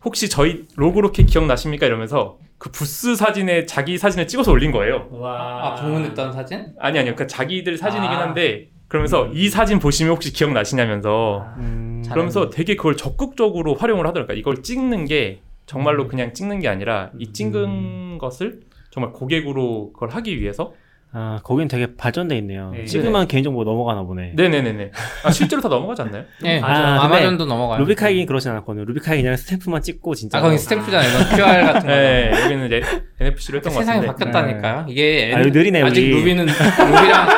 혹시 저희 LogRocket 기억나십니까 이러면서 그 부스 사진에 자기 사진을 찍어서 올린 거예요. 와. 아 방문했다는 사진? 아니 아니요. 그러니까 자기들 사진이긴 아. 한데 그러면서 이 사진 보시면 혹시 기억나시냐면서 음... 잘- 그러면서 되게 그걸 적극적으로 활용을 하더라고요. 이걸 찍는 게 정말로 음. 그냥 찍는 게 아니라 이 찍은 것을 정말 고객으로 그걸 하기 위해서 아, 거긴 되게 발전돼 있네요. 네. 찍으면 개인정보 넘어가나 보네. 네네네네. 아 실제로 다 넘어가지 않나요? 네, 아, 아, 마존도 넘어가요. 루비카이긴 그러진 않았거든요. 루비카이 그냥 스탬프만 찍고 진짜. 아 거기 스탬프잖아요. 이건 QR 같은 거. 네 여기는 이제 NFC로 했던 것 세상이 같은데. 바뀌었다니까요. 이게 아유, 느리네, 아직 우리. 루비는 루비랑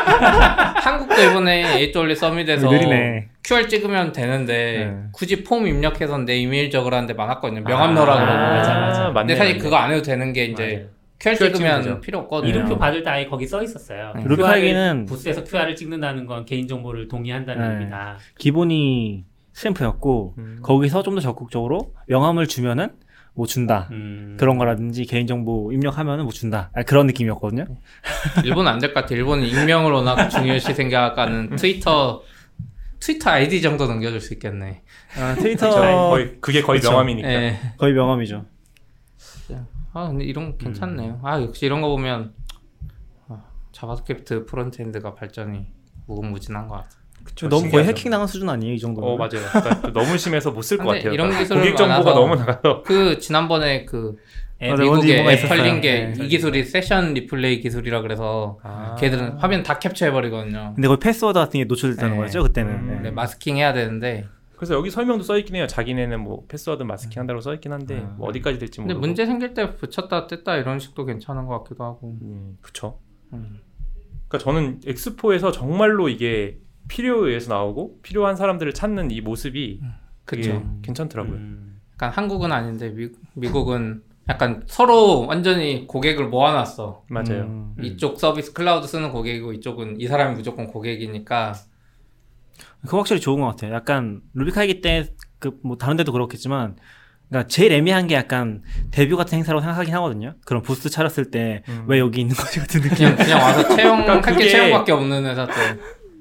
한국도 이번에 에이돌리 서밋에서 느리네. QR 찍으면 되는데 네. 굳이 폼 입력해서 내 이메일 적으라는데 많았거든요. 명함 넣으라 그러고. 맞아, 맞아. 맞네, 근데 사실 맞네. 그거 안 해도 되는 게 이제 맞아요. QR QR 찍으면 필요 없거든요. 이름표 받을 때 아예 거기 써 있었어요. 네. 루비카이기는 부스에서 QR을 찍는다는 건 개인 정보를 동의한다는 네. 의미다. 기본이 스탬프였고 음. 거기서 좀 더 적극적으로 명함을 주면은 뭐 준다. 음. 그런 거라든지 개인정보 입력하면은 뭐 준다. 아, 그런 느낌이었거든요. 일본은 안될 것 같아. 일본은 익명을 워낙 중요시 생각하는 트위터 트위터 아이디 정도 넘겨줄 수 있겠네. 아. 트위터 거의 그게 거의 그쵸. 명함이니까. 예. 거의 명함이죠. 아 근데 이런 거 괜찮네요. 아 역시 이런 거 보면 아, JavaScript frontend가 발전이 무궁무진한 것 같아. 그쵸, 너무 거의 신기하죠. 해킹 당한 수준 아니에요, 이 정도면? 어 맞아요. 그러니까 또 너무 심해서 못 쓸 것 근데 같아요. 이런 그러니까 기술을 고객 정보가 많아서 너무 나가서. 그 지난번에 그앱 맞아, 미국에 뭐가 앱 있었어요. 털린 게이 네. 기술이 session replay 기술이라 그래서 아. 걔들은 화면 다 캡처해 버리거든요. 근데 거의 패스워드 같은 게 노출됐다는 네. 거였죠, 그때는. 음. 네. 원래 masking 해야 되는데 그래서 여기 설명도 써 있긴 해요. 자기네는 뭐 패스워드 masking 한다고 써 있긴 한데 음. 뭐 어디까지 될지 근데 모르고. 문제 생길 때 붙였다 뗐다 이런 식도 괜찮은 것 같기도 하고. 음, 그쵸. 음. 그러니까 저는 엑스포에서 정말로 이게 필요에 의해서 나오고 필요한 사람들을 찾는 이 모습이 되게 그쵸. 괜찮더라고요. 음. 약간 한국은 아닌데 미, 미국은 약간 서로 완전히 고객을 모아놨어. 맞아요. 음. 음. 이쪽 서비스 클라우드 쓰는 고객이고 이쪽은 이 사람이 무조건 고객이니까 그거 확실히 좋은 것 같아요. 약간 루비카이기 때 그 뭐 다른 데도 그렇겠지만 그러니까 제일 애매한 게 약간 DEVIEW 같은 행사라고 생각하긴 하거든요. 그런 부스 차렸을 때 왜 여기 있는 거지 같은 느낌. 그냥 그냥 와서 채용 그러니까 그게- 채용밖에 없는 회사들.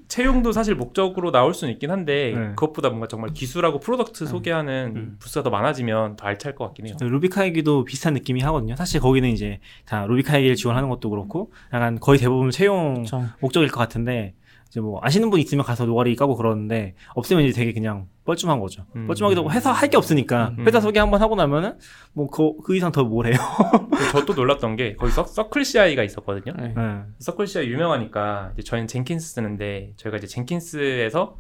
채용도 사실 목적으로 나올 수는 있긴 한데 네. 그것보다 뭔가 정말 기술하고 product 소개하는 음. 부스가 더 많아지면 더 알찰 것 같긴 해요. RubyKaigi도 비슷한 느낌이 하거든요. 사실 거기는 이제 다 RubyKaigi를 지원하는 것도 그렇고 약간 거의 대부분 채용 그쵸. 목적일 것 같은데 이제 뭐 아시는 분 있으면 가서 노가리 까고 그러는데 없으면 이제 되게 그냥 뻘쭘한 거죠. 음. 뻘쭘하기도 하고 회사 할 게 없으니까 음. 회사 소개 한번 하고 나면은 뭐그 이상 더 뭘 해요. 저도 놀랐던 게 거기 서, CircleCI가 있었거든요. 네. 네. CircleCI 유명하니까 이제 저희는 Jenkins 쓰는데 저희가 이제 Jenkins에서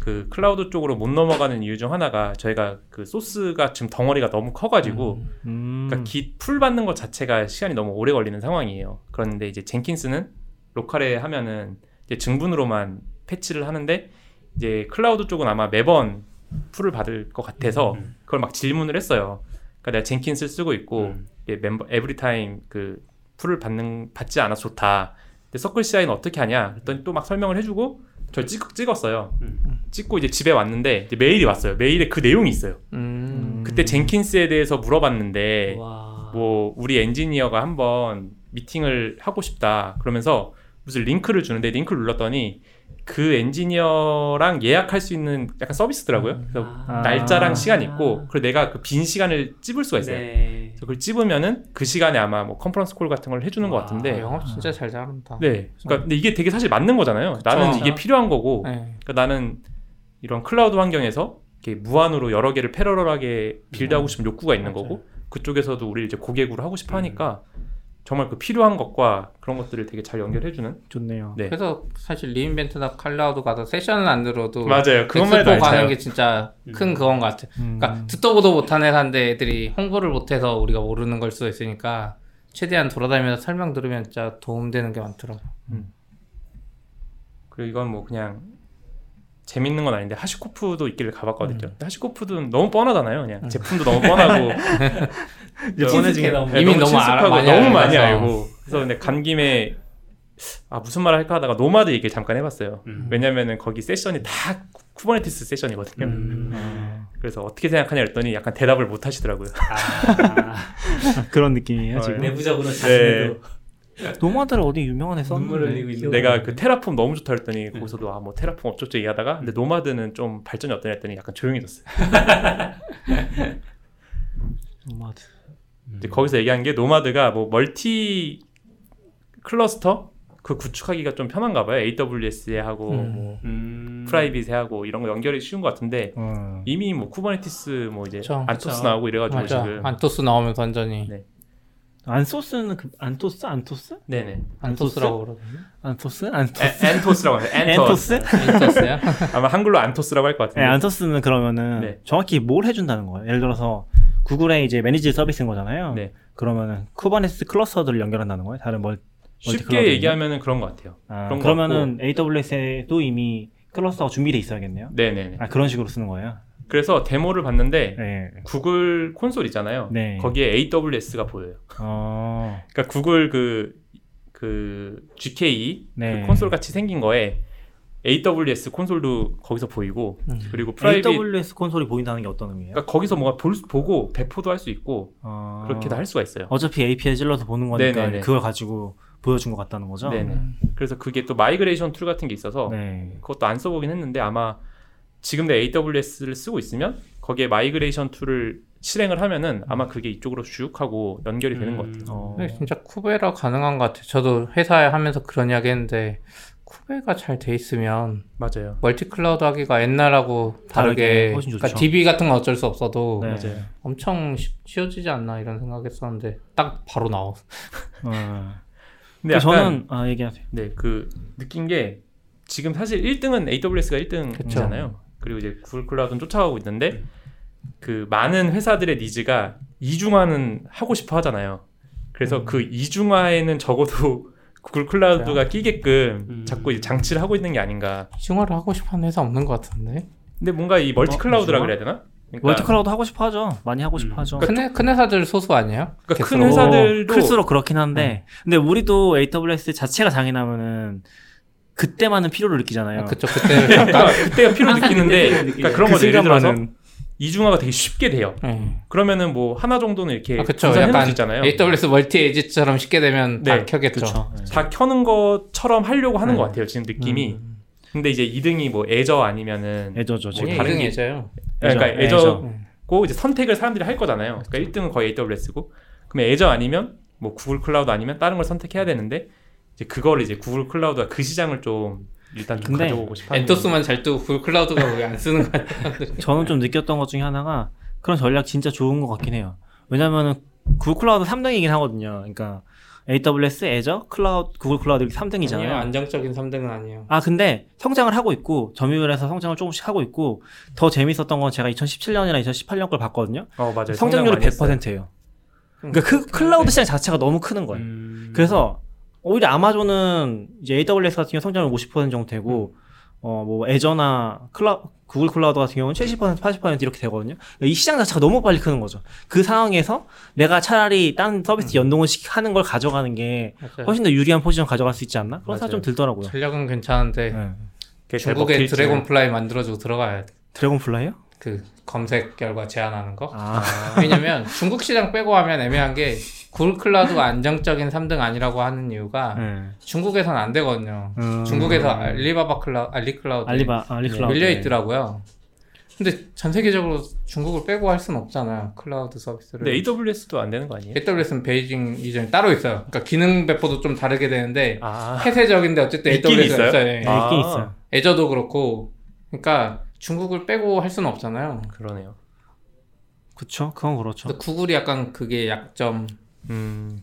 그 클라우드 쪽으로 못 넘어가는 이유 중 하나가 저희가 그 소스가 지금 덩어리가 너무 커가지고 음. 그러니까 git pull 받는 것 자체가 시간이 너무 오래 걸리는 상황이에요. 그런데 이제 Jenkins는 로컬에 하면은 증분으로만 fetch를 하는데 이제 클라우드 쪽은 아마 매번 pull을 받을 것 같아서 음. 그걸 막 질문을 했어요. 그러니까 내가 Jenkins를 쓰고 있고 음. 매번 every time 그 pull을 받는 받지 않아서 좋다. 근데 CircleCI는 어떻게 하냐? 그랬더니 또 막 설명을 해주고 저 찍, 찍었어요. 음. 찍고 이제 집에 왔는데 이제 메일이 왔어요. 메일에 그 내용이 있어요. 음. 그때 Jenkins에 대해서 물어봤는데 와. 뭐 우리 엔지니어가 한번 미팅을 하고 싶다 그러면서 무슨 링크를 주는데 링크를 눌렀더니 그 엔지니어랑 예약할 수 있는 약간 서비스더라고요. 그래서 아. 날짜랑 시간 있고 그리고 내가 그 빈 시간을 찝을 수가 있어요. 네. 그래서 그걸 찝으면은 그 시간에 아마 뭐 conference call 같은 걸 해주는 것 와. 같은데 아, 영업 진짜 잘 잘한다. 네. 그러니까 근데 이게 되게 사실 맞는 거잖아요. 나는 이게 필요한 거고 네. 그러니까 나는 이런 클라우드 환경에서 이렇게 무한으로 여러 개를 parallel하게 build하고 싶은 욕구가 있는 맞아요. 거고 그쪽에서도 우리 이제 고객으로 하고 싶어 하니까 정말 그 필요한 것과 그런 것들을 되게 잘 연결해주는 좋네요. 네. 그래서 사실 re:Invent나 클라우드 가서 세션은 안 들어도 맞아요. 그것만 해도 엑스포 가는. 게 진짜 큰 음. 그건 것 같아. 음. 그러니까 듣도 보도 못한 회사인데 애들이 홍보를 못해서 우리가 모르는 걸 수도 있으니까 최대한 돌아다니면서 설명 들으면 진짜 도움되는 게 많더라고. 그리고 이건 뭐 그냥 재밌는 건 아닌데 HashiCorp도 있기를 가봤거든요. 음. HashiCorp도 너무 뻔하잖아요. 그냥 제품도 너무 뻔하고 이제 뻔해지게 너무. 네, 이미 너무 너무 알- 친숙하고 많이 너무 많이. 알고 그래서 근데 간 김에 아 무슨 말 할까 하다가 Nomad 얘기를 잠깐 해봤어요. 음. 왜냐면은 거기 세션이 다 Kubernetes 세션이거든요. 음. 어, 그래서 어떻게 생각하냐 했더니 약간 대답을 못 하시더라고요. 아, 그런 느낌이에요 어, 지금. 내부적으로 자신도 Nomad를 어디 유명한 회사? 눈물 흘리고 있는. 내가 그 Terraform 너무 좋다 했더니 거기서도 아 뭐 테라폼 어쩌고 얘기하다가 근데 Nomad는 좀 발전이 어떠냐 했더니 약간 조용해졌어요. Nomad. 이제 거기서 얘기한 게 Nomad가 뭐 multi cluster 그 구축하기가 좀 편한가 봐요. AWS에 하고 음. 뭐 음. private에 하고 이런 거 연결이 쉬운 것 같은데 어. 이미 뭐 Kubernetes 뭐 이제 그쵸, Anthos 그쵸. 나오고 이래가지고 맞아. 지금 Anthos 나오면서 완전히 네. Anthos는 그 안토스 안토스? 네네 안토스라고 그러거든요. 안토스? 안토스? 에, 엔토스라고 하요 엔토스 엔토스? 안토스야? 아마 한글로 안토스라고 할 것 네, 같은데 Anthos는 그러면은 네. 정확히 뭘 해준다는 거예요? 예를 들어서 구글의 이제 managed 서비스인 거잖아요. 네. 그러면은 Kubernetes cluster들을 연결한다는 거예요? 다른 멀 쉽게? 얘기하면은 그런 것 같아요. 아, 그런 것 그러면은 AWS에도 이미 cluster가 준비돼 있어야겠네요. 네네네. 아 그런 식으로 쓰는 거예요. 그래서 데모를 봤는데 네. 구글 콘솔 있잖아요. 네. 거기에 AWS가 보여요. 어. 그러니까 구글 그, 그 GKE 네. 그 콘솔 같이 생긴 거에 AWS 콘솔도 거기서 보이고 음. 그리고 private AWS 콘솔이 보인다는 게 어떤 의미예요? 그러니까 거기서 뭔가 볼 수- 보고 배포도 할 수 있고 어... 그렇게도 할 수가 있어요. 어차피 API 찔러서 보는 거니까 네네네. 그걸 가지고 보여준 것 같다는 거죠. 네네. 그래서 그게 또 migration tool 같은 게 있어서 네. 그것도 안 써보긴 했는데 아마 지금 내 AWS를 쓰고 있으면 거기에 migration tool을 실행을 하면은 아마 그게 이쪽으로 쭉 하고 연결이 되는 것 같아요. 어. 진짜 Kube라 가능한 것 같아요. 저도 회사에 하면서 그런 이야기 했는데 kube가 잘 돼 있으면 맞아요. multi cloud 하기가 옛날하고 다르게 다르게 훨씬 좋죠. 그러니까 DB 같은 건 어쩔 수 없어도 네. 맞아요. 엄청 쉬, 쉬워지지 않나 이런 생각했었는데 딱 바로 나와. 어. 근데 그 약간 저는 아 얘기하세요. 네, 그 느낀 게 지금 사실 1등은 AWS가 그쵸. 1등이잖아요. 그리고 이제 Google Cloud는 쫓아가고 있는데 그 많은 회사들의 needs가 이중화는 하고 싶어 하잖아요. 그래서 그 이중화에는 적어도 Google Cloud가 끼게끔 음. 자꾸 이제 장치를 하고 있는 게 아닌가. 이중화를 하고 싶어하는 회사 없는 것 같은데. 근데 뭔가 이 multi cloud라 이중화? 그래야 되나? 그러니까, multi cloud 하고 싶어 하죠. 많이 하고 싶어 음. 하죠. 큰, 회- 큰 회사들 소수 아니에요? 그러니까 큰. 회사들도 클수록 그렇긴 한데 근데 우리도 AWS 자체가 장애나면은 그때만은 필요를 느끼잖아요. 아, 그쵸 그때 그러니까 그때가 필요 항상 느끼는데. 그러니까 그런 그 거죠. 예를 들어서 이중화가 되게 쉽게 돼요. 네. 그러면은 뭐 하나 정도는 이렇게 아, 그쵸 약간 수 있잖아요. AWS Multi-AZ처럼 쉽게 되면 다 네, 켜겠죠. 그쵸. 다 켜는 것처럼 하려고 하는 네. 것 같아요. 지금 느낌이. 음. 근데 이제 2등이 뭐 Azure 아니면은 Azure죠 지금. 뭐 예, 다른 게- 예져요. 그러니까 애저, 애저고 애저. 이제 선택을 사람들이 할 거잖아요. 그러니까 1등은 거의 AWS고 그러면 Azure 아니면 뭐 Google Cloud 아니면 다른 걸 선택해야 되는데 이제 그걸 이제 Google Cloud가 그 시장을 좀 일단 좀 가져오고 싶어. 하는 Anthos만 잘 뜨고 Google Cloud가 왜 안 쓰는 거야? 저는 좀 느꼈던 것 중에 하나가 그런 전략 진짜 좋은 것 같긴 해요. 왜냐면은 Google Cloud 3등이긴 하거든요. 그러니까 AWS, Azure, cloud, Google Cloud 이렇게 3등이잖아요. 아니에요. 안정적인 3등은 아니에요. 아 근데 성장을 하고 있고 점유율에서 성장을 조금씩 하고 있고 더 재밌었던 건 제가 2017년이나 2018년 걸 봤거든요. 어 맞아요. 성장률이 많이 했어요. 100%예요. 그러니까 그 클라우드 시장 자체가 너무 크는 거예요. 음. 그래서 오히려 아마존은 이제 AWS 같은 경우 성장률 50% 정도 되고 어 뭐 Azure나 클라 Google Cloud 같은 경우는 70% 80% 이렇게 되거든요. 그러니까 이 시장 자체가 너무 빨리 크는 거죠. 그 상황에서 내가 차라리 다른 서비스 연동을 시- 하는 걸 가져가는 게 맞아요. 훨씬 더 유리한 포지션 가져갈 수 있지 않나? 그런 생각 맞아요. 좀 들더라고요. 전략은 괜찮은데 네. 중국에. Dragonfly 만들어주고 들어가야 돼. Dragonfly요? 그 검색 결과 제한하는 거. 아, 왜냐면 중국 시장 빼고 하면 애매한 게 Google Cloud가 안정적인 3등 아니라고 하는 이유가 네. 중국에선 안 되거든요. 음. 중국에서 알리바바 클라 Ali Cloud 알리바 Ali Cloud 밀려 있더라고요. 근데 전 세계적으로 중국을 빼고 할 수는 없잖아요. 클라우드 서비스를. 근데 AWS도 안 되는 거 아니에요? AWS는 베이징 region이 따로 있어요. 그러니까 기능 배포도 좀 다르게 되는데 아 폐쇄적인데 어쨌든 AWS가 있어요? 있어요. 예. 아. 있긴 있어요. Azure도 그렇고 그러니까 중국을 빼고 할 수는 없잖아요. 그러네요. 그쵸? 그건 그렇죠. 근데 구글이 약간 그게 약점. 음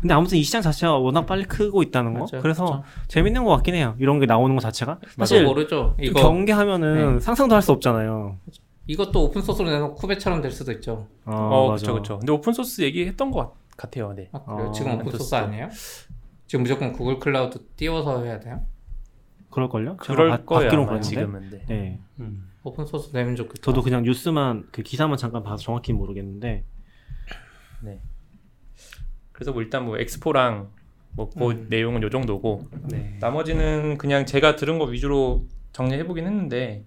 근데 아무튼 이 시장 자체가 워낙 빨리 크고 있다는 거. 맞아요. 그래서 그쵸. 재밌는 것 같긴 해요. 이런 게 나오는 것 자체가. 사실 모르죠. 또 이거 경계하면은 상상도 할 수 없잖아요. 이것도 open source로 내서 kube처럼 될 수도 있죠. 어, 어. 그쵸, 그쵸. 근데 open source 얘기했던 것 같- 같아요, 네. 아, 그래요? 어, 지금 open open source source. 아니에요? 지금 무조건 Google Cloud 띄워서 해야 돼요? 그럴걸요? 그럴 바- 거예요, 아마. 지금은. 네. 네. 음. open source 내면 좋겠다. 저도 그냥 뉴스만 그 기사만 잠깐 봐서 정확히 모르겠는데. 그래서 뭐 일단 뭐 엑스포랑 뭐그 음. 내용은 요 정도고 네. 나머지는 그냥 제가 들은 거 위주로 정리해 보긴 했는데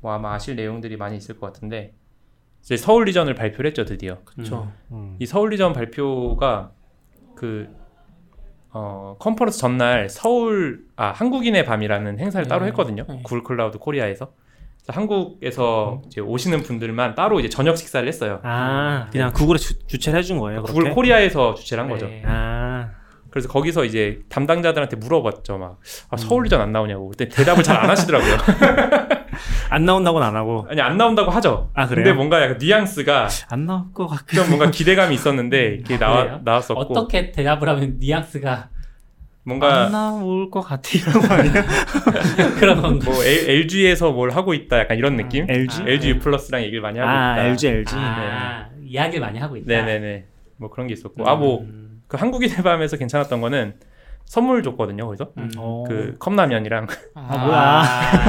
뭐 아마 아실 내용들이 많이 있을 것 같은데 이제 서울 region을 발표를 했죠 드디어. 그렇죠. 음. 이 서울 region 발표가 그 어, 컨퍼런스 전날 서울 아 한국인의 밤이라는 행사를 따로 네. 했거든요. 네. Google Cloud Korea에서. 한국에서 이제 오시는 분들만 따로 이제 저녁 식사를 했어요. 아, 그냥 구글에 주, 주최를 해준 거예요. 구글 그렇게? 코리아에서 주최를 한 거죠. 네. 아, 그래서 거기서 이제 담당자들한테 물어봤죠. 막 아, 서울 리전 안 나오냐고. 그때 대답을 잘 안 하시더라고요. 안 나온다고는 안 하고. 아니 안 나온다고 하죠. 아, 그래요? 근데 뭔가 약간 뉘앙스가 안 나올 것 같긴 좀 뭔가 기대감이 있었는데 이게 아, 나와? 나왔었고 어떻게 대답을 하면 뉘앙스가 뭔가 안 나올 것 같아 이런 거 아니야? 그런 건가? 뭐 LG에서 뭘 하고 있다 약간 이런 느낌? LG? 아, LG U 플러스랑 얘기를 많이 하고 아, 있다. LG, LG. 아, 이야기를 많이 하고 있다. 네네네. 뭐 그런 게 있었고 아뭐그 음. 한국인의 밤에서 괜찮았던 거는 선물 줬거든요 거기서 음. 어. 그 컵라면이랑 아, 뭐야.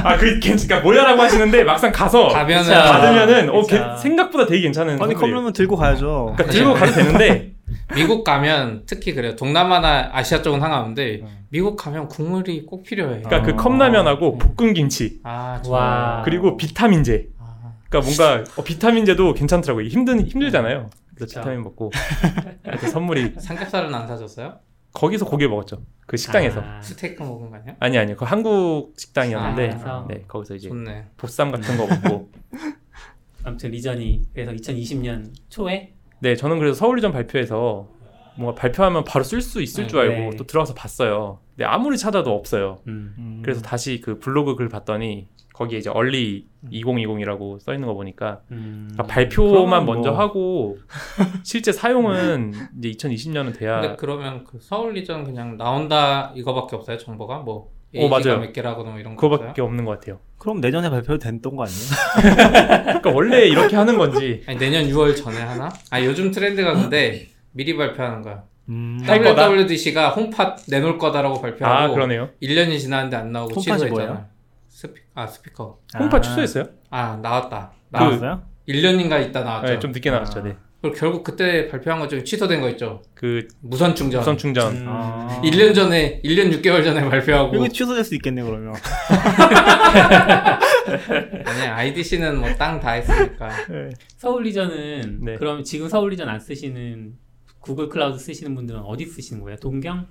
아그 괜찮까 뭐야라고 하시는데 막상 가서 가면은. 받으면은 어. 개- 생각보다 되게 괜찮은 아니 선물이에요. 컵라면 들고 가야죠. 그러니까 들고 가도 되는데 미국 가면 특히 그래요. 동남아나 아시아 쪽은 상관없는데 음. 미국 가면 국물이 꼭 필요해. 그러니까 그 어. 컵라면하고 볶은 김치 아, 와. 좋아. 그리고 비타민제 아, 그러니까 뭔가 어, 비타민제도 괜찮더라고요 힘든 힘들잖아요 그래서. 비타민 먹고 그래서 선물이 삼겹살은 안 사줬어요? 거기서 고기를 먹었죠 그 식당에서 아, 스테이크 먹은 거 아니야? 아니 아니요 그 한국 식당이었는데 아, 네 거기서 이제 좋네. 보쌈 같은 거 먹고 아무튼 리전이 그래서 2020년 초에 네 저는 그래서 서울 리전 발표해서 뭔가 발표하면 바로 쓸 수 있을 줄 알고 네. 또 들어가서 봤어요 근데 아무리 찾아도 없어요 음. 음. 그래서 다시 그 블로그 글 봤더니 거기에 이제 얼리 2020이라고 써 있는 거 보니까 음. 그러니까 발표만 먼저 뭐. 하고 실제 사용은 이제 2020년은 돼야 근데 그러면 그 서울 리전 그냥 나온다 이거밖에 없어요 정보가 뭐 어, 맞아요. 몇 개라거나 뭐 이런 거? 그거밖에 없는 것 같아요. 그럼 내년에 발표도 됐던 거 아니에요? 그러니까 원래 이렇게 하는 건지 아니 내년 6월 전에 하나? 아 요즘 트렌드가 근데 미리 발표하는 거야. 음. WWDC가 홈팟 내놓을 거다라고 아 발표하고 그러네요. 1년이 지났는데 안 나오고 홈팟이 취소했잖아. 뭐예요? 스피, 아 스피커. HomePod 아, 취소했어요? 아 나왔다. 나 나왔어요? 1년인가 있다 나왔죠. 네, 좀 늦게 나왔죠. 아. 네. 그리고 결국 그때 발표한 거 중에 취소된 거 있죠. 그 무선 충전. 무선 충전. 음. 아. 1년 전에 1년 6개월 전에 발표하고 이거 취소될 수 있겠네 그러면. 아니 IDC는 뭐 땅 다 했으니까. 서울 region은 네. 그럼 지금 서울 region 안 쓰시는 Google Cloud 쓰시는 분들은 어디 쓰시는 거예요? 동경?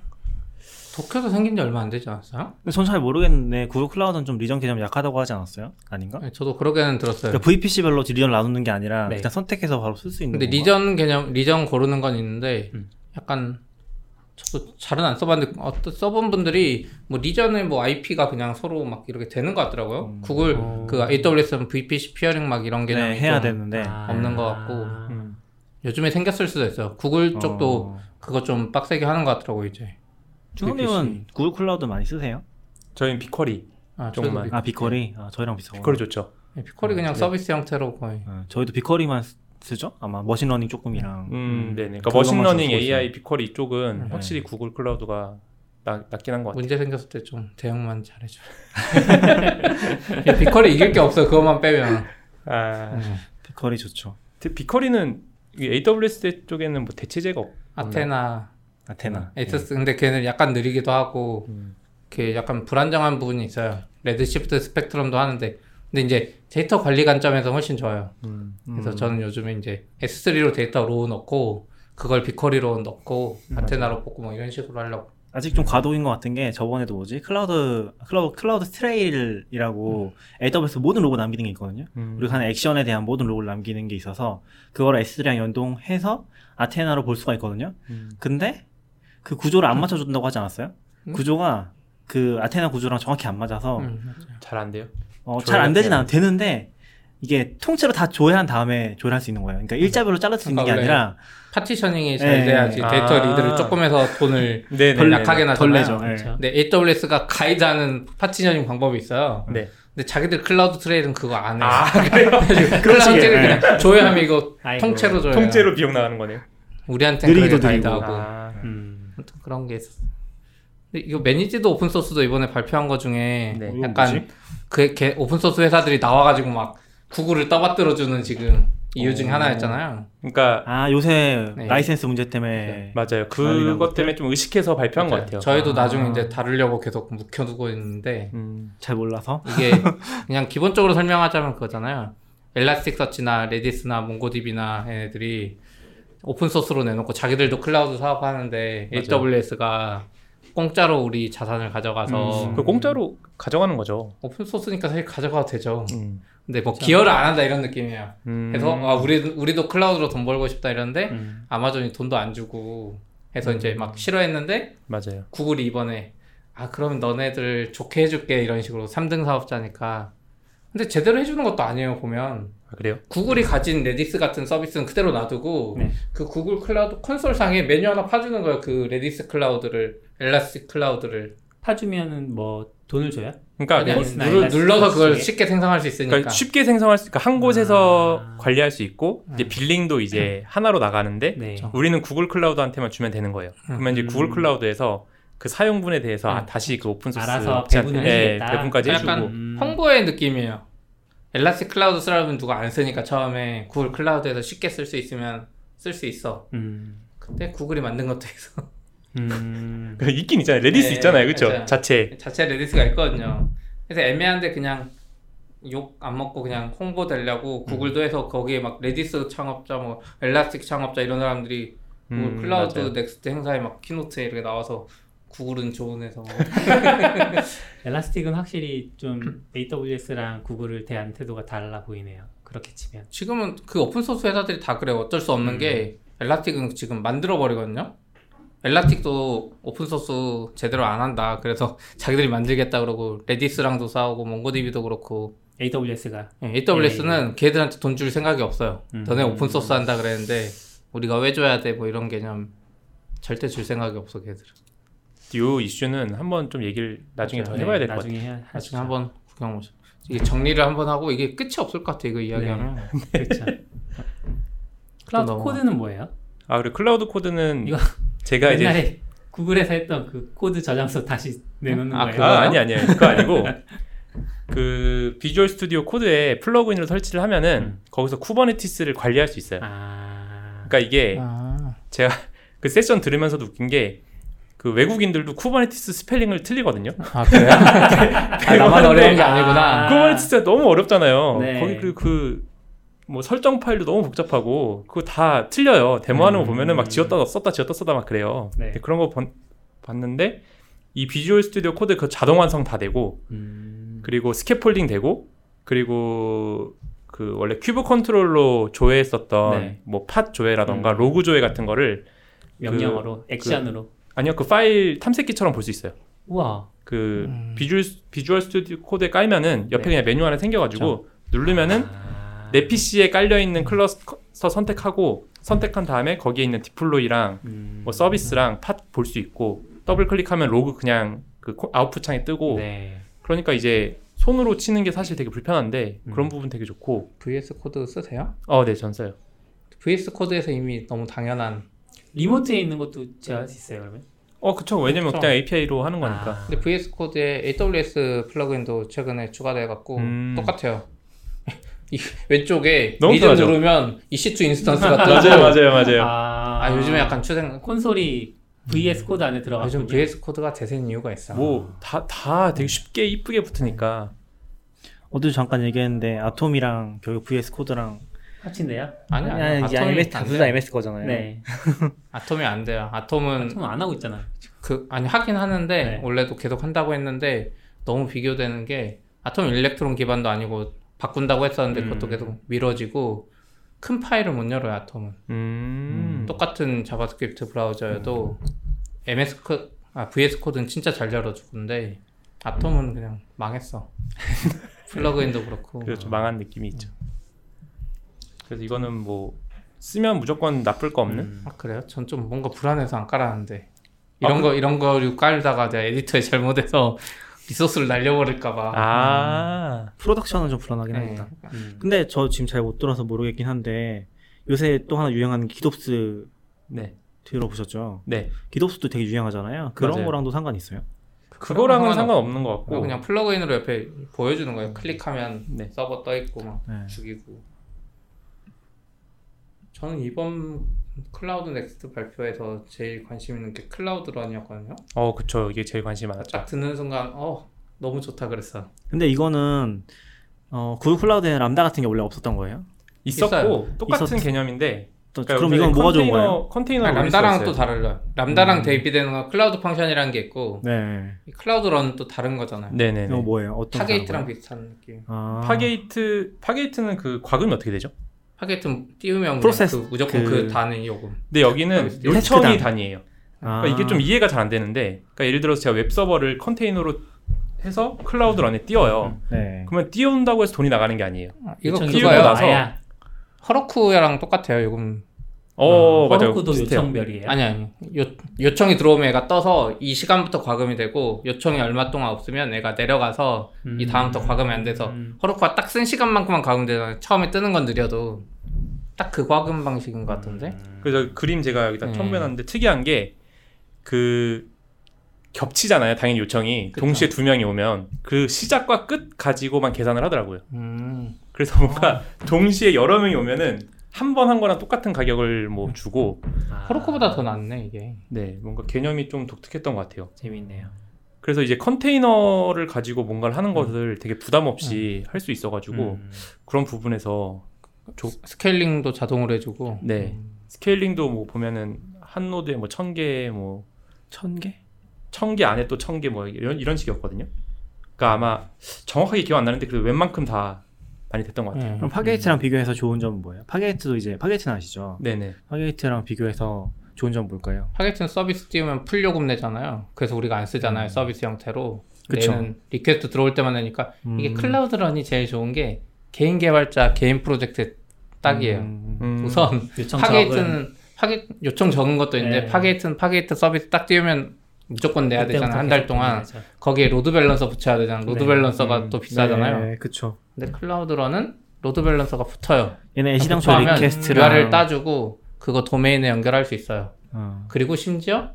도쿄도 생긴 지 얼마 안 되지 않았어요? 근데 전 잘 모르겠는데 Google Cloud는 좀 region 개념 약하다고 하지 않았어요? 아닌가? 네, 저도 그렇게는 들었어요. 그러니까 VPC별로 region 나누는 게 아니라 네. 그냥 선택해서 바로 쓸 수 있는 근데 건가? region 개념 region 고르는 건 있는데 음. 약간 저도 잘은 안 써봤는데 어떤 써본 분들이 뭐 region에 뭐 IP가 그냥 서로 막 이렇게 되는 것 같더라고요. 음. 구글 어. 그 AWS는 VPC peering 막 이런 개념이 네, 해야 좀 되는데 아. 없는 것 같고. 음. 요즘에 생겼을 수도 있어요. 구글 쪽도 어... 그거 좀 빡세게 하는 것 같더라고 이제. 주호님은 Google Cloud 많이 쓰세요? 저희는 BigQuery. 아, 조금만. 저희도 아 BigQuery? 아 저희랑 비슷하고 BigQuery 좋죠. 비, BigQuery 그냥 네. 서비스 형태로 거의. 어, 저희도 BigQuery만 쓰- 쓰죠? 아마 machine learning 조금이랑 음, 네네. 그러니까 machine learning AI 있어요. BigQuery 쪽은 음. 확실히 Google Cloud가 나, 낫긴 한 것 같아요. 문제 생겼을 때 좀 대응만 잘해줘. BigQuery 이길 게 없어 그것만 빼면. 아, 음. BigQuery 좋죠. BigQuery는 이 AWS 쪽에는 뭐 대체제가 없. Athena Athena. 에이서스 근데 걔는 약간 느리기도 하고 음. 걔 약간 불안정한 부분이 있어요. Redshift Spectrum도 하는데 근데 이제 데이터 관리 관점에서 훨씬 좋아요. 음. 그래서 음. 저는 요즘에 이제 S3로 데이터 raw 넣고 그걸 BigQuery로 넣고 Athena로 뽑고 뭐 이런 식으로 하려고. 아직 좀 과도기인 것 같은 게 저번에도 뭐지 cloud cloud CloudTrail이라고 AWS 모든 로그 남기는 게 있거든요. 음. 우리가 하는 액션에 대한 모든 로그를 남기는 게 있어서 그걸 S3랑 연동해서 Athena로 볼 수가 있거든요. 음. 근데 그 구조를 안 맞춰준다고 하지 않았어요? 음? 구조가 그 아테나 구조랑 정확히 안 맞아서 음. 잘 안 돼요. 어, 잘 안 되진 않아 되는데 이게 통째로 다 조회한 다음에 조회할 수 있는 거예요. 그러니까 일자별로 자를 수 있는 게 그러니까 아니라 partitioning이 잘 네. 돼야지 데이터 아. read를 조금 해서 돈을 네네. 덜 약하게 나잖아요. 덜 내죠. 네. 그렇죠. 근데 AWS가 가이드하는 partitioning 방법이 있어요. 네. 근데 자기들 CloudTrail은 그거 안 해. 아, 클라우드 그러시게, Trail 그냥 조회하면 이거 아이고. 통째로 조회. 통째로 비용 나가는 거네요. 우리한테 느리기도 느리고. 가이드하고 아, 음. 아무튼 그런 게 있었어. 근데 이거 managed 오픈 소스도 이번에 발표한 거 중에 네. 약간? 그 개- 오픈 소스 회사들이 나와가지고 막 구글을 떠받들어 주는 지금 이유 중에 오. 하나였잖아요. 그러니까 아 요새 네. 라이센스 문제 때문에 맞아요. 난리난 그것 때문에 좀 의식해서 발표한 것 같아요. 저희도 아. 나중에 이제 다루려고 계속 묵혀두고 있는데 음. 잘 몰라서 이게 그냥 기본적으로 설명하자면 그거잖아요. Elasticsearch나 Redis나 MongoDB나 얘네들이 오픈 소스로 내놓고 자기들도 클라우드 사업하는데 맞아요. AWS가 공짜로 우리 자산을 가져가서 음. 그 공짜로 가져가는 거죠. 오픈 소스니까 사실 가져가도 되죠. 음. 근데 뭐 기여를 안 한다 이런 느낌이에요. 음. 그래서 아, 우리 우리도 클라우드로 돈 벌고 싶다 이러는데 음. 아마존이 돈도 안 주고 해서 음. 이제 막 싫어했는데 맞아요. 구글이 이번에 아 그러면 너네들 좋게 해줄게 이런 식으로 3등 사업자니까 근데 제대로 해주는 것도 아니에요 보면 아, 그래요? 구글이 가진 Redis 같은 서비스는 그대로 놔두고 네. 그 구글 클라우드 콘솔 상에 메뉴 하나 파주는 거예요 그 Redis Cloud를 Elastic Cloud를 파주면은 뭐 돈을 줘요? 그러니까 Redis나 누르, Elastic 눌러서 그걸? 쉽게 생성할 수 있으니까 그러니까 쉽게 생성할 수, 그러니까 한 곳에서 아. 관리할 수 있고 이제 음. billing도 이제 하나로 나가는데 네. 우리는 구글 클라우드한테만 주면 되는 거예요. 그러면 이제 음. 구글 클라우드에서 그 사용분에 대해서 아, 음. 다시 그 오픈 소스 알아서 배분을 예, 해주겠다. 배분까지 해주고 약간 음. 홍보의 느낌이에요. Elastic Cloud 쓰라면 누가 안 쓰니까 처음에 구글 클라우드에서 쉽게 쓸 수 있으면 쓸 수 있어. 음. 근데 구글이 만든 것도 있어. 음. 그 있긴 있잖아요. Redis 네, 있잖아요, 그렇죠? 맞아요. 자체. 자체 Redis가 있거든요. 그래서 애매한데 그냥 욕 안 먹고 그냥 홍보 되려고 구글도 해서 거기에 막 Redis 창업자 뭐 Elastic 창업자 이런 사람들이 구글 음, 클라우드 맞아요. Next 행사에 막 keynote에 이렇게 나와서 구글은 좋은 회사. Elastic은 확실히 좀 AWS랑 구글을 대한 태도가 달라 보이네요. 그렇게 치면. 지금은 그 오픈 소스 회사들이 다 그래요. 어쩔 수 없는 게 Elastic은 지금 만들어 버리거든요. Elastic도 오픈 소스 제대로 안 한다. 그래서 자기들이 만들겠다 그러고 Redis랑도 싸우고 MongoDB도 그렇고 AWS가 AWS는 걔들한테 돈 줄 생각이 없어요. 음. 너네 오픈 소스 한다 그랬는데 우리가 왜 줘야 돼? 뭐 이런 개념 절대 줄 생각이 없어 걔들은. 듀오 이슈는 한번 좀 얘기를 나중에 더 맞아요. 해봐야 네, 될 것 같아요. 나중에 해야 나중에 하시죠. 한번 구경 오죠. 이게 정리를 한번 하고 이게 끝이 없을 것 같아 이거 이야기하면. 그렇죠. Cloud Code는 뭐예요? 아 그리고 Cloud Code는 이거 제가 이제 옛날에 구글에서 했던 그 코드 저장소 다시 내놓는 아, 거예요. 아, 아니 아니에요. 그거 아니고 그 Visual Studio Code에 plugin을 설치를 하면은 거기서 Kubernetes를 관리할 수 있어요. 아, 그러니까 이게 아, 제가 그 세션 들으면서도 웃긴 게 그 외국인들도 Kubernetes 스펠링을 틀리거든요. 아 그래요? 아, 나만 어려운 게 아니구나. 아. Kubernetes가 너무 어렵잖아요. 네. 거기 그, 그, 뭐 설정 파일도 너무 복잡하고 그거 다 틀려요. 데모하는 거 음. 보면은 막 지웠다 썼다 지웠다 썼다 막 그래요. 네. 그런 거 본- 봤는데 이 Visual Studio Code 그 자동 완성 다 되고 음, 그리고 scaffolding 되고 그리고 그 원래 kube control로 조회했었던 네. 뭐 pod 조회라던가 음. 로그 조회 같은 거를 명령어로 액션으로. 아니요 그 파일 탐색기처럼 볼 수 있어요. 우와. 그 음. Visual Visual Studio Code에 깔면은 옆에 네. 그냥 메뉴 하나 생겨가지고 누르면은 아. 내 PC에 깔려 있는 클러스터 선택하고 선택한 다음에 거기에 있는 deploy랑 음. 뭐 서비스랑 pod 볼 수 있고 더블 클릭하면 로그 그냥 그 코- 아웃풋 창에 뜨고 네. 그러니까 이제 손으로 치는 게 사실 되게 불편한데 음. 그런 부분 되게 좋고 VS Code 쓰세요? 어 네 전 써요. VS Code에서 이미 너무 당연한. remote에 있는 것도 제어할 수 있어요 그러면? 어 그쵸 왜냐면 그쵸. 그냥 API로 하는 거니까 아. 근데 VS Code에 AWS plugin도 최근에 추가돼 갖고 음. 똑같아요. 이 왼쪽에 너무 리드 편하죠. 누르면 EC2 instance가 뜨고 맞아요 맞아요 맞아요. 아, 아, 요즘에 약간 추세 콘솔이 VS Code 안에 들어갔군요. 요즘 VS Code가 대세인 이유가 있어. 뭐 다 다 되게 쉽게 이쁘게 붙으니까 어제도 잠깐 얘기했는데 Atom이랑 결국 VS Code랑 합친대요? 아니 아니, 아니, 이제 Atom이 둘 다 돼요. MS 거잖아요. 네. Atom이 안 돼요. Atom은 좀 안 하고 있잖아요. 그 아니 하긴 하는데 네. 원래도 계속 한다고 했는데 너무 비교되는 게 Atom Electron 기반도 아니고 바꾼다고 했었는데 그것도 음. 계속 미뤄지고 큰 파일을 못 열어요 Atom은 음 똑같은 JavaScript 브라우저여도 MS 코, 아 VS Code는 진짜 잘 열어주는데 아톰은 그냥 망했어 플러그인도 그렇고 그래서 좀 망한 느낌이 있죠. 그래서 이거는 뭐 쓰면 무조건 나쁠 거 없는 음. 아 그래요? 전 좀 뭔가 불안해서 안 깔았는데 이런 아, 거 이런 거를 깔다가 내가 에디터에 잘못해서 리소스를 날려버릴까봐 아 프로덕션은 좀 불안하긴 네. 합니다. 음. 근데 저 지금 잘 못 들어서 모르겠긴 한데 요새 또 하나 유행하는 기덥스 네. 들어보셨죠? 네. 기덥스도 되게 유행하잖아요. 그런 맞아요. 거랑도 상관 있어요? 그거랑은 상관없- 상관없는 것 같고. 그냥 plugin으로 옆에 보여주는 거예요. 클릭하면 네. 서버 떠 있고 막 네. 죽이고. 저는 이번 Cloud Next 발표에서 제일 관심 있는 게 Cloud Run이었거든요. 어, 그쵸. 이게 제일 관심이 많았죠. 딱 듣는 순간 어 너무 좋다 그랬어. 근데 이거는 어, 구글 클라우드에 람다 같은 게 원래 없었던 거예요? 있었고 있어요. 똑같은 있었- 개념인데. 또, 그러니까 그럼 이건 뭐가 좋은 컨테이너- 거예요? 올릴 수가 Lambda랑 또. 달라요. Lambda랑 음. 대입되는 건 Cloud Function이라는 게 있고 네. 이 Cloud Run은 또 다른 거잖아요. 네네네. 이거 뭐예요? 어떤 Fargate랑? 비슷한 느낌. 아. Fargate Fargate는 그 과금이 어떻게 되죠? Fargate는 띄우면 프로세스 그 무조건 그- 그, 단위 요금. 근데 여기는 테스트 요청이 단. 단위예요. 아. 그러니까 이게 좀 이해가 잘 안 되는데, 그러니까 예를 들어서 제가 웹 서버를 컨테이너로 해서 Cloud Run에 띄워요. 네. 그러면 띄운다고 해서 돈이 나가는 게 아니에요. 이거 요청 띄우고 그거요. 나서- 허러쿠랑 똑같아요. 요금 어, 맞아요. 허로코도 비슷해요. 요청별이에요. 아니 아니 요, 요청이 들어오면 얘가 떠서 이 시간부터 과금이 되고 요청이 얼마 동안 없으면 얘가 내려가서 이 다음부터 과금이 안 돼서 음. 허로쿠가 딱 쓴 시간만큼만 과금되잖아요 처음에 뜨는 건 느려도 딱 그 과금 방식인 것 같은데 그래서 그림 제가 여기다 음. 첨부해놨는데 특이한 게 그 겹치잖아요. 당연히 요청이 그쵸. 동시에 두 명이 오면 그 시작과 끝 가지고만 계산을 하더라고요. 음. 그래서 뭔가 동시에 여러 명이 오면은 한번한 거랑 똑같은 가격을 뭐 주고 아, Heroku보다 더 낫네 이게 네 뭔가 개념이 좀 독특했던 것 같아요. 재밌네요. 그래서 이제 컨테이너를 가지고 뭔가를 하는 것을 되게 부담 없이 할수 있어가지고 음. 그런 부분에서 scaling도 자동으로 해주고 네 scaling도 뭐 보면은 한 노드에 뭐 천 개 뭐 천 개? 천 개 안에 또 천 개 뭐 이런 이런 식이었거든요. 그러니까 아마 정확하게 기억 안 나는데 그래도 웬만큼 다 많이 됐던 것 같아요. 네. 그럼 Fargate랑 비교해서 좋은 점은 뭐예요? Fargate도 이제 Fargate는 아시죠? 네네. Fargate랑 비교해서 좋은 점 뭘까요? Fargate는 서비스 띄우면 full 요금 내잖아요 그래서 우리가 안 쓰잖아요 음. 서비스 형태로 그쵸. request 들어올 때만 내니까 이게 음. Cloud Run이 제일 좋은 게 개인 개발자 개인 프로젝트 딱이에요 음. 음, 우선 요청 적은 Fargate는 Farga- 요청 적은 것도 있는데 네. Fargate는 Fargate 서비스 딱 띄우면 무조건 내야 되잖아 한 달 동안 고민하죠. 거기에 load balancer 붙여야 되잖아 load 네. balancer가 음. 또 비싸잖아요 네, 그쵸. 근데 Cloud Run은 load balancer가 붙어요 얘네 애시당초 붙어하면 request랑 URL 따주고 그거 도메인에 연결할 수 있어요 어. 그리고 심지어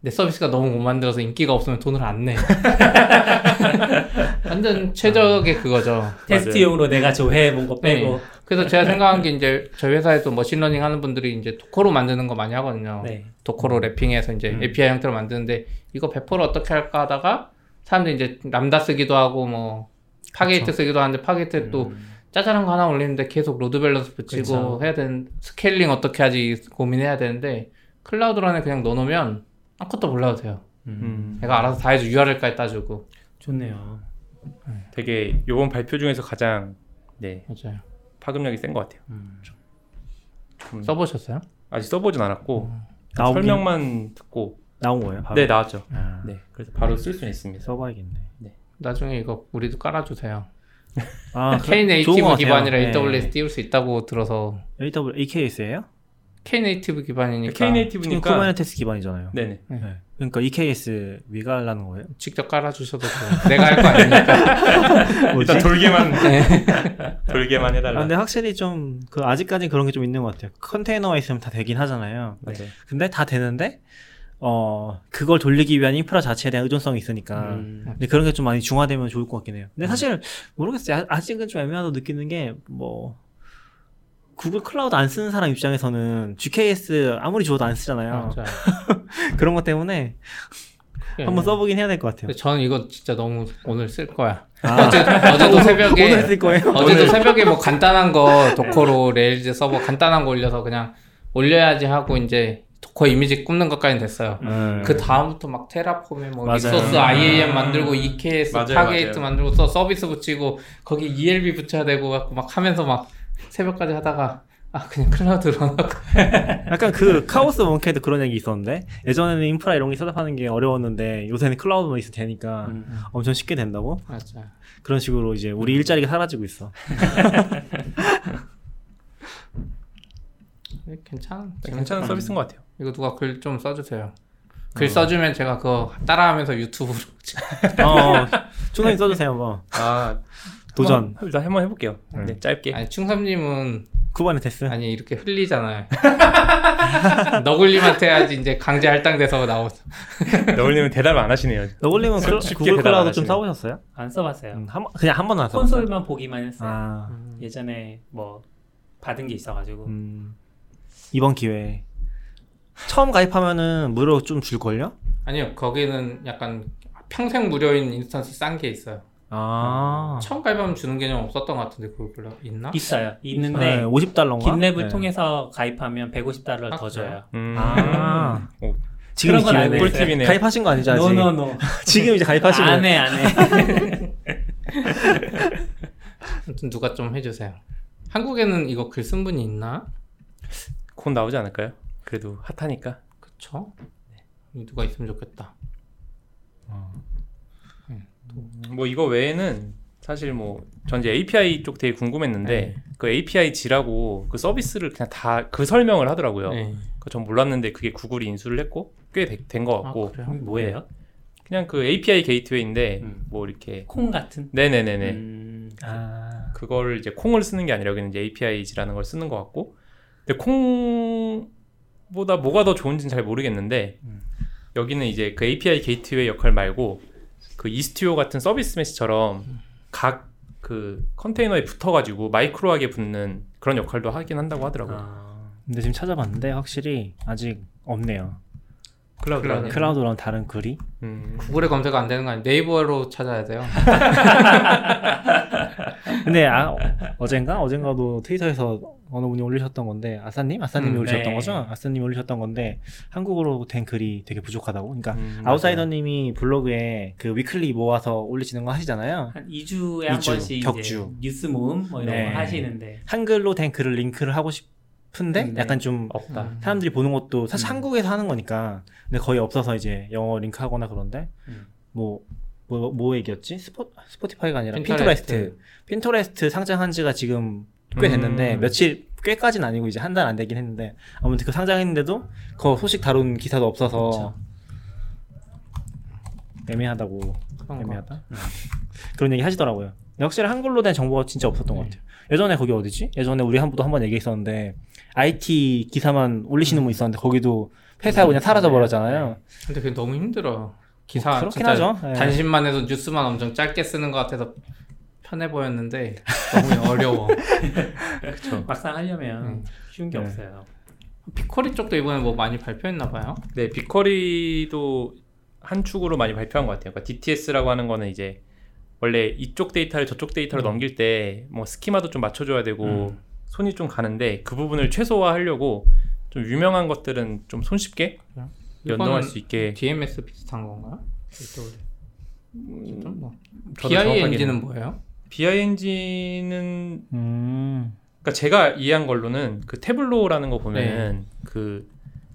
내 서비스가 너무 못 만들어서 인기가 없으면 돈을 안 내. 완전 최적의 그거죠. 테스트용으로 내가 조회해본 거 빼고. 네. 그래서 제가 생각한 게 이제 저희 회사에도 머신러닝 하는 분들이 이제 Docker로 만드는 거 많이 하거든요. 네. Docker로 wrapping해서 이제 음. API 형태로 만드는데 이거 100% 어떻게 할까 하다가 사람들이 이제 람다 쓰기도 하고 뭐 Fargate 쓰기도 하는데 Fargate 또 음. 짜잘한 거 하나 올리는데 계속 load balance 붙이고 그쵸. 해야 되는 scaling 어떻게 하지 고민해야 되는데 Cloud Run에 그냥 넣어놓으면 아무것도 몰라도 돼요. 음. 음, 내가 알아서 다 해줘 URL까지 따주고 좋네요. 되게 요번 발표 중에서 가장 네 맞아요. 파급력이 센 것 같아요. 음. 음, 써보셨어요? 아직 써보진 않았고 나오긴- 설명만 듣고 나온 거예요? 바로? 네 나왔죠. 아, 네 그래서 바로 쓸 수는 있습니다. 써봐야겠네. 나중에 이거 우리도 깔아주세요. 아, 그- K 좋은 것 네이티브 같아요. 기반이라 네. AWS 띄울 수 있다고 들어서 AW AKS예요? K 네이티브 기반이니까 K 지금 네이티브니까 쿠버네티스 기반이잖아요. 네네 네. 그러니까 EKS 위가 하려는 거예요? 직접 깔아주셔도 돼요. 내가 할 거 아니니까. 일단 돌게만 돌게만 아, 해달라. 근데 확실히 좀 그 아직까지 그런 게 좀 있는 것 같아요. 컨테이너가 있으면 다 되긴 하잖아요. 맞아요. 근데 다 되는데 어 그걸 돌리기 위한 인프라 자체에 대한 의존성이 있으니까. 음. 근데 그런 게 좀 많이 중화되면 좋을 것 같긴 해요. 근데 사실 모르겠어요. 아- 아직은 좀 애매하다고 느끼는 게 뭐 Google Cloud 안 쓰는 사람 입장에서는 GKE 아무리 줘도 안 쓰잖아요. 그런 것 때문에 한번 써보긴 해야 될 것 같아요. 저는 이거 진짜 너무 오늘 쓸 거야. 아, 어제, 어제도 새벽에 오늘 쓸 거예요? 어제도 새벽에 뭐 간단한 거 Docker로 Rails 서버 간단한 거 올려서 그냥 올려야지 하고 이제 도커 이미지 굽는 것까지 됐어요. 음. 그 다음부터 막 테라폼에 뭐 맞아요. 리소스 IAM 만들고 EKS 맞아요, 타게이트 맞아요. 만들고 서 서비스 붙이고 거기 ELB 붙여야 되고 갖고 막 하면서 막 새벽까지 하다가 아 그냥 클라우드로 하고 약간 그 카오스 원캐도 그런 얘기 있었는데 예전에는 인프라 이런 게 셋업하는 게 어려웠는데 요새는 클라우드만 있으면 되니까 음. 엄청 쉽게 된다고 맞아. 그런 식으로 이제 우리 일자리가 사라지고 있어. 네, 괜찮. 괜찮은 서비스인 것 같아요. 이거 누가 글 좀 써주세요. 글 써주면 제가 그거 따라하면서 유튜브로 어, 충삼님이 써주세요 뭐 아 도전. 한번, 일단 한번 해볼게요. 음. 네 짧게. 아니 충삼님은 Kubernetes. 아니 이렇게 흘리잖아요. 너굴님한테 해야지 이제 강제 할당돼서 나오죠. 너굴님은 대답 안 하시네요. 너굴님은 클- 쉽게 Google Cloud 안 좀. 써보셨어요? 안 써봤어요. 음, 한, 번- 그냥 한 번도 안 써봤어요. 콘솔만 보기만 했어요. 아, 예전에 뭐 받은 게 있어가지고. 음, 이번 기회에 처음 가입하면은 무료 좀 줄걸요? 아니요 거기는 약간 평생 무료인 instance 싼 게 있어요. 아, 처음 가입하면 주는 개념 없었던 것 같은데 그거 별로 있나? 있어요. 네, 있는데 50달러인가? GitLab을 통해서 가입하면 150달러를 아, 더? 줘요. 음. 아, 오, 지금 그런 건 기회네. 꿀팁이네요. 가입하신 거 아니죠 아직? no no no. 지금 이제 가입하시면 안해 안해. 아무튼 누가 좀 해주세요. 한국에는 이거 글 쓴 분이 있나? 곧 나오지 않을까요? 그래도 핫하니까. 그쵸? 네. 누가 있으면 좋겠다. 뭐 이거 외에는 사실 뭐 전 이제 API 쪽 되게 궁금했는데 네. 그 API 지라고 그 서비스를 그냥 다 그 설명을 하더라고요. 네. 그전 몰랐는데 그게 구글이 인수를 했고 꽤 된것 아, 같고 그래요? 뭐예요? 그냥 그 API 게이트웨이인데 음. 뭐 이렇게 콩 같은. 네네네네 음, 아, 그거를 이제 콩을 쓰는 게 아니라 여기는 이제 API지라는 걸 쓰는 것 같고 근데 Kong 보다 뭐가 더 좋은지는 잘 모르겠는데 음. 여기는 이제 그 API gateway 역할 말고 그 Istio 같은 service mesh처럼 각그 컨테이너에 붙어가지고 micro하게 붙는 그런 역할도 하긴 한다고 하더라고요. 아, 근데 지금 찾아봤는데 확실히 아직 없네요. Cloud Run은. 네. Cloud Run 다룬 글이. 음. Google에 검색 안 되는 거 아니에요? Naver로 찾아야 돼요. 근데 아, 어젠가 어젠가도 Twitter에서 어느 분이 올리셨던 건데 아싸님 아싸님이 음, 올리셨던 네. 거죠? 아싸님이 올리셨던 건데 한국어로 된 글이 되게 부족하다고. 그러니까 음, Outsider님이 블로그에 그 weekly 모아서 올리시는 거 하시잖아요. 한 2주에 한 이주, 번씩 격주. 이제 뉴스 모음 뭐 이런 네. 거 하시는데 한글로 된 글을 링크를 하고 싶은데 네. 약간 좀 없다. 음. 사람들이 보는 것도 사실 음. 한국에서 하는 거니까 근데 거의 없어서 이제 영어 링크하거나 그런데 음. 뭐, 뭐, 뭐 얘기였지? 스포, Spotify가 아니라 Pinterest. Pinterest. Pinterest 상장한 지가 지금 꽤 됐는데, 음. 며칠, 꽤까지는 아니고 이제 한 달 안 되긴 했는데, 아무튼 그 상장했는데도 그 소식 다룬 기사도 없어서, 그쵸. 애매하다고. 애매하다 그런 얘기 하시더라고요. 확실히 한글로 된 정보가 진짜 없었던 것 같아요. 예전에 거기 어디지? 예전에 우리 한번도 한 번 얘기했었는데 IT 기사만 올리시는 분 있었는데 거기도 회사 그냥 사라져 버렸잖아요. 근데 그게 너무 힘들어. 기사 뭐 그렇긴 진짜 하죠. 예. 단신만 해도 뉴스만 엄청 짧게 쓰는 것 같아서 편해 보였는데 너무 어려워. 막상 하려면 음. 쉬운 게 네. 없어요. BigQuery 쪽도 이번에 뭐 많이 발표했나 봐요. 네, BigQuery도 한 축으로 많이 발표한 것 같아요. 그러니까 DTS라고 하는 거는 이제 원래 이쪽 데이터를 저쪽 데이터로 넘길 때 뭐 schema도 좀 맞춰줘야 되고 음. 손이 좀 가는데 그 부분을 최소화하려고 좀 유명한 것들은 좀 손쉽게 연동할 수 있게 DMS 비슷한 건가요? 음, 뭐. BI 엔진은 뭐예요? BI 엔진은 음. 그러니까 제가 이해한 걸로는 그 Tableau라는 거 보면은 그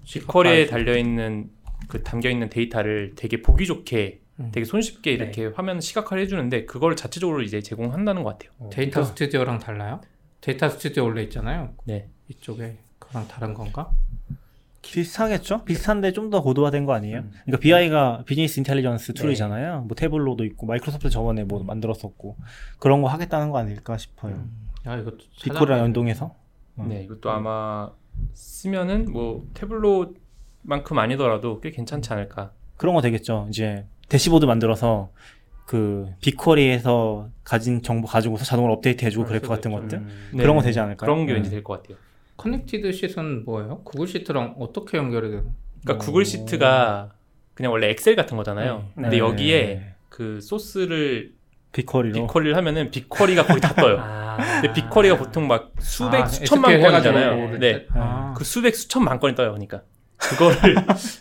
BigQuery에 달려 있는 그 담겨 있는 데이터를 되게 보기 좋게 음. 되게 손쉽게 이렇게 화면 시각화를 해주는데 그걸 자체적으로 이제 제공한다는 것 같아요. 어, 데이터 그러니까 스튜디오랑 달라요? 데이터 스튜디오 원래 있잖아요. 네. 이쪽에 그랑 다른 건가? 비슷하겠죠? 비슷한데 좀 더 고도화된 거 아니에요? 음. 그러니까 BI가 business intelligence 네. tool이잖아요. 뭐 Tableau도 있고 마이크로소프트 저번에 뭐 만들었었고 그런 거 하겠다는 거 아닐까 싶어요. 야 이거 BigQuery랑 연동해서. 음. 네, 이것도 아마 쓰면은 뭐 Tableau만큼 아니더라도 꽤 괜찮지 않을까. 그런 거 되겠죠. 이제 대시보드 만들어서 그 BigQuery에서 가진 정보 가지고서 자동으로 업데이트 해주고 그래프 같은. 것들 음. 네, 그런 거 되지 않을까요? 그런 게 네. 왠지 될 것 같아요. Connected Sheet은 뭐예요? Google Sheet랑 어떻게 연결이 되는? 그러니까 오. Google Sheet가 그냥 원래 Excel 같은 거잖아요. 네. 근데 네. 여기에 그 소스를 BigQuery로 BigQuery를 하면은 BigQuery가 거의 다 떠요. 아. 근데 BigQuery가 보통 막 수백 아, 수천만 건이잖아요. 네. 때. 아. 그 수백 수천만 건이 떠요. 그러니까 그거를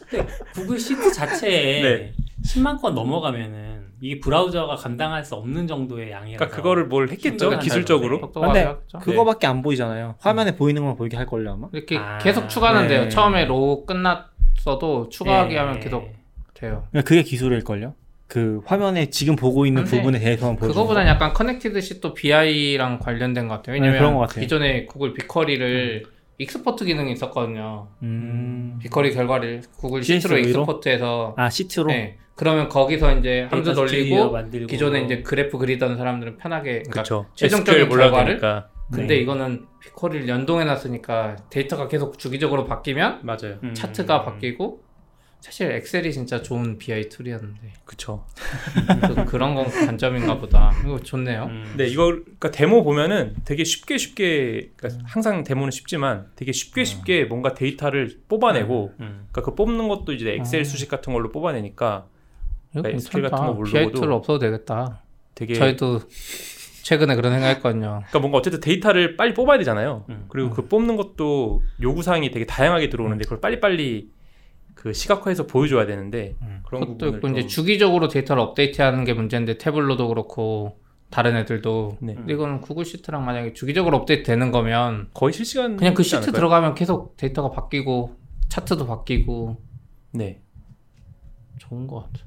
Google Sheet 자체에 네. 10만 건 넘어가면은 이게 브라우저가 감당할 수 없는 정도의 양이라서 그러니까 그거를 뭘 했겠죠 힘들게 기술적으로. 근데. 그거밖에 안 보이잖아요. 화면에 보이는 것만 보이게 할 걸요 아마. 이렇게 아. 계속 추가는 돼요. 네. 처음에 row 끝났어도 추가하기 예. 하면 계속 돼요. 그러니까 그게 기술일 걸요. 그 화면에 지금 보고 있는 부분에 대해서만 보여주는 그거보다는 거. 약간 Connected Sheet도 BI랑 관련된 것 같아요. 네, 왜냐면 그런 것 같아요. 기존에 Google BigQuery를 export 기능이 있었거든요. 음. BigQuery 결과를 Google Sheet로 로? export해서 아 Sheet로. 네. 그러면 거기서 이제 함수 돌리고 만들고 기존에 이제 그래프 그리던 사람들은 편하게 그러니까. 최종적인 결과를. 근데 네. 이거는 BigQuery를 연동해 놨으니까 데이터가 계속 주기적으로 바뀌면 맞아요. 음. 차트가 바뀌고 사실 Excel이 진짜 좋은 BI tool이었는데 그쵸. 또 그런 건 관점인가 보다. 이거 좋네요. 음. 네, 이거 그러니까 데모 보면은 되게 쉽게 쉽게 그러니까 항상 데모는 쉽지만 되게 쉽게 쉽게 뭔가 데이터를 뽑아내고 음. 그러니까 그 뽑는 것도 이제 Excel 아. 수식 같은 걸로 뽑아내니까 이거 네, SQL 괜찮다. 같은 거 BI 모르고도 tool 없어도 되겠다. 되게 저희도 최근에 그런 생각했거든요. 그러니까 뭔가 어쨌든 데이터를 빨리 뽑아야 되잖아요. 음. 그리고 그 뽑는 것도 요구 사항이 되게 다양하게 들어오는데 그걸 빨리빨리 그 시각화해서 보여줘야 되는데 그런 그것도 부분을 있고 이제 좀- 주기적으로 데이터를 업데이트하는 게 문제인데 Tableau도 그렇고 다른 애들도 네. 근데 이거는 Google Sheet랑 만약에 주기적으로 업데이트 되는 거면 거의 실시간 그냥 그 시트 않을까요? 들어가면 계속 데이터가 바뀌고 차트도 바뀌고 네. 좋은 것 같아.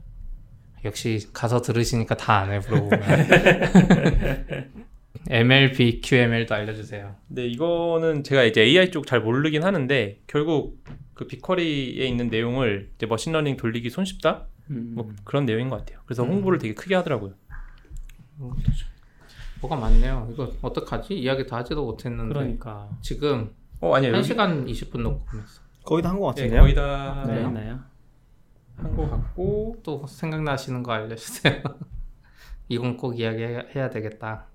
역시 가서 들으시니까 다 아네 물어보면. ML, BQML도 알려주세요. 네, 이거는 제가 이제 AI 쪽 잘 모르긴 하는데 결국 그 BigQuery에 있는 내용을 이제 machine learning 돌리기 손쉽다 음. 뭐 그런 내용인 것 같아요. 그래서 음. 홍보를 되게 크게 하더라고요. 뭐가 많네요. 이거 어떡하지? 이야기 다 하지도 못했는데 그러니까 지금 어 아니야 여기 1시간 20분 녹음했어. 거의 다 한것 네, 같은데요. 거의 다 네. 한 있나요? 것 같고 또 생각나시는 거 알려주세요. 이건 꼭 이야기해야 되겠다.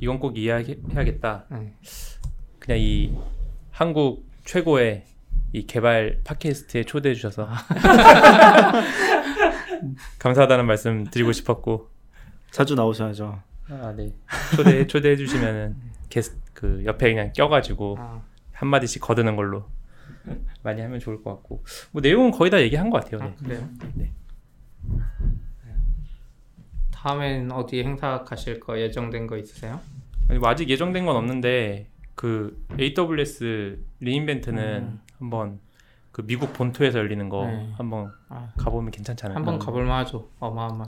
이건 꼭 이해해야겠다. 네. 그냥 이 한국 최고의 이 개발 팟캐스트에 초대해 주셔서 감사하다는 말씀 드리고 싶었고 자주 나오셔야죠. 아, 네. 초대 초대해 주시면은 게스 그 옆에 그냥 껴가지고 아, 한 마디씩 거드는 걸로 많이 하면 좋을 것 같고 뭐 내용은 거의 다 얘기한 것 같아요. 아, 네. 그래요? 네. 다음엔 어디 행사 가실 거 예정된 거 있으세요? 아니, 뭐 아직 예정된 건 없는데 그 AWS 리인벤트는 음. 한번 그 미국 본토에서 열리는 거 네. 한번 아, 가보면 괜찮지 않을까? 한번 가볼만 하죠. 어마어마.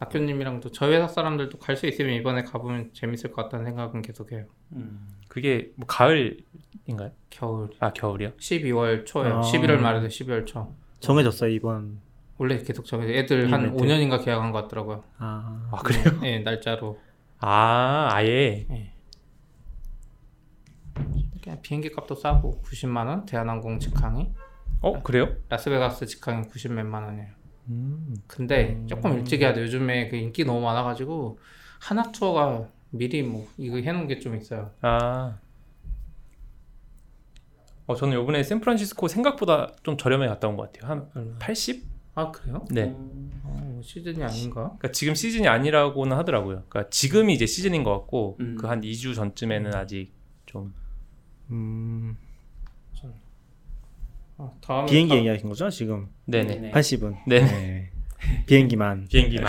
학교님이랑도 저희 회사 사람들도 갈 수 있으면 이번에 가보면 재밌을 것 같다는 생각은 계속해요. 음. 그게 뭐 가을인가요? 겨울 아 겨울이요? 12월 초에요. 아. 11월 말에서 12월 초. 정해졌어요 이번. 원래 계속 정해 애들 한 이벤트. 5년인가 계약한 것 같더라고요. 아, 아 그래요? 네, 날짜로. 아 아예 그냥 비행기 값도 싸고 90만 원, 대한항공 직항이 어 그래요? 라스베가스 직항이 90 몇만 원이에요. 음. 근데 조금 일찍 해야 돼. 요즘에 그 인기 너무 많아가지고 하나 투어가 미리 뭐 이거 해놓은 게 좀 있어요. 아. 어 저는 요번에 샌프란시스코 생각보다 좀 저렴하게 갔다 온 것 같아요. 한 얼마? 80? 아 그래요? 네. 어, 시즌이 아닌가? 그러니까 지금 시즌이 아니라고는 하더라고요. 그러니까 지금이 이제 시즌인 것 같고 음. 그한 2주 전쯤에는 아직 좀 음, 아, 다음에 비행기 다- 얘기하신 거죠 지금? 네네. 80은. 네네. 비행기만. 비행기만.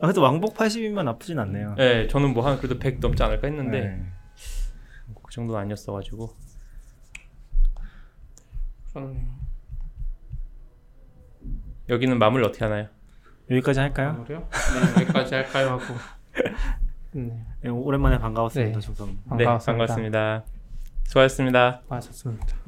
아, 그래도 왕복 80이면 나쁘진 않네요. 네, 저는 뭐 한 그래도 100 넘지 않을까 했는데 네. 그 정도는 아니었어가지고. 그렇네요. 여기는 마무리 어떻게 하나요? 여기까지 할까요? 마무리요? 네, 여기까지 할까요 하고. 네, 네, 오랜만에 반가웠습니다, 네. 중성. 네, 반갑습니다. 반갑습니다. 수고하셨습니다. 수고하셨습니다.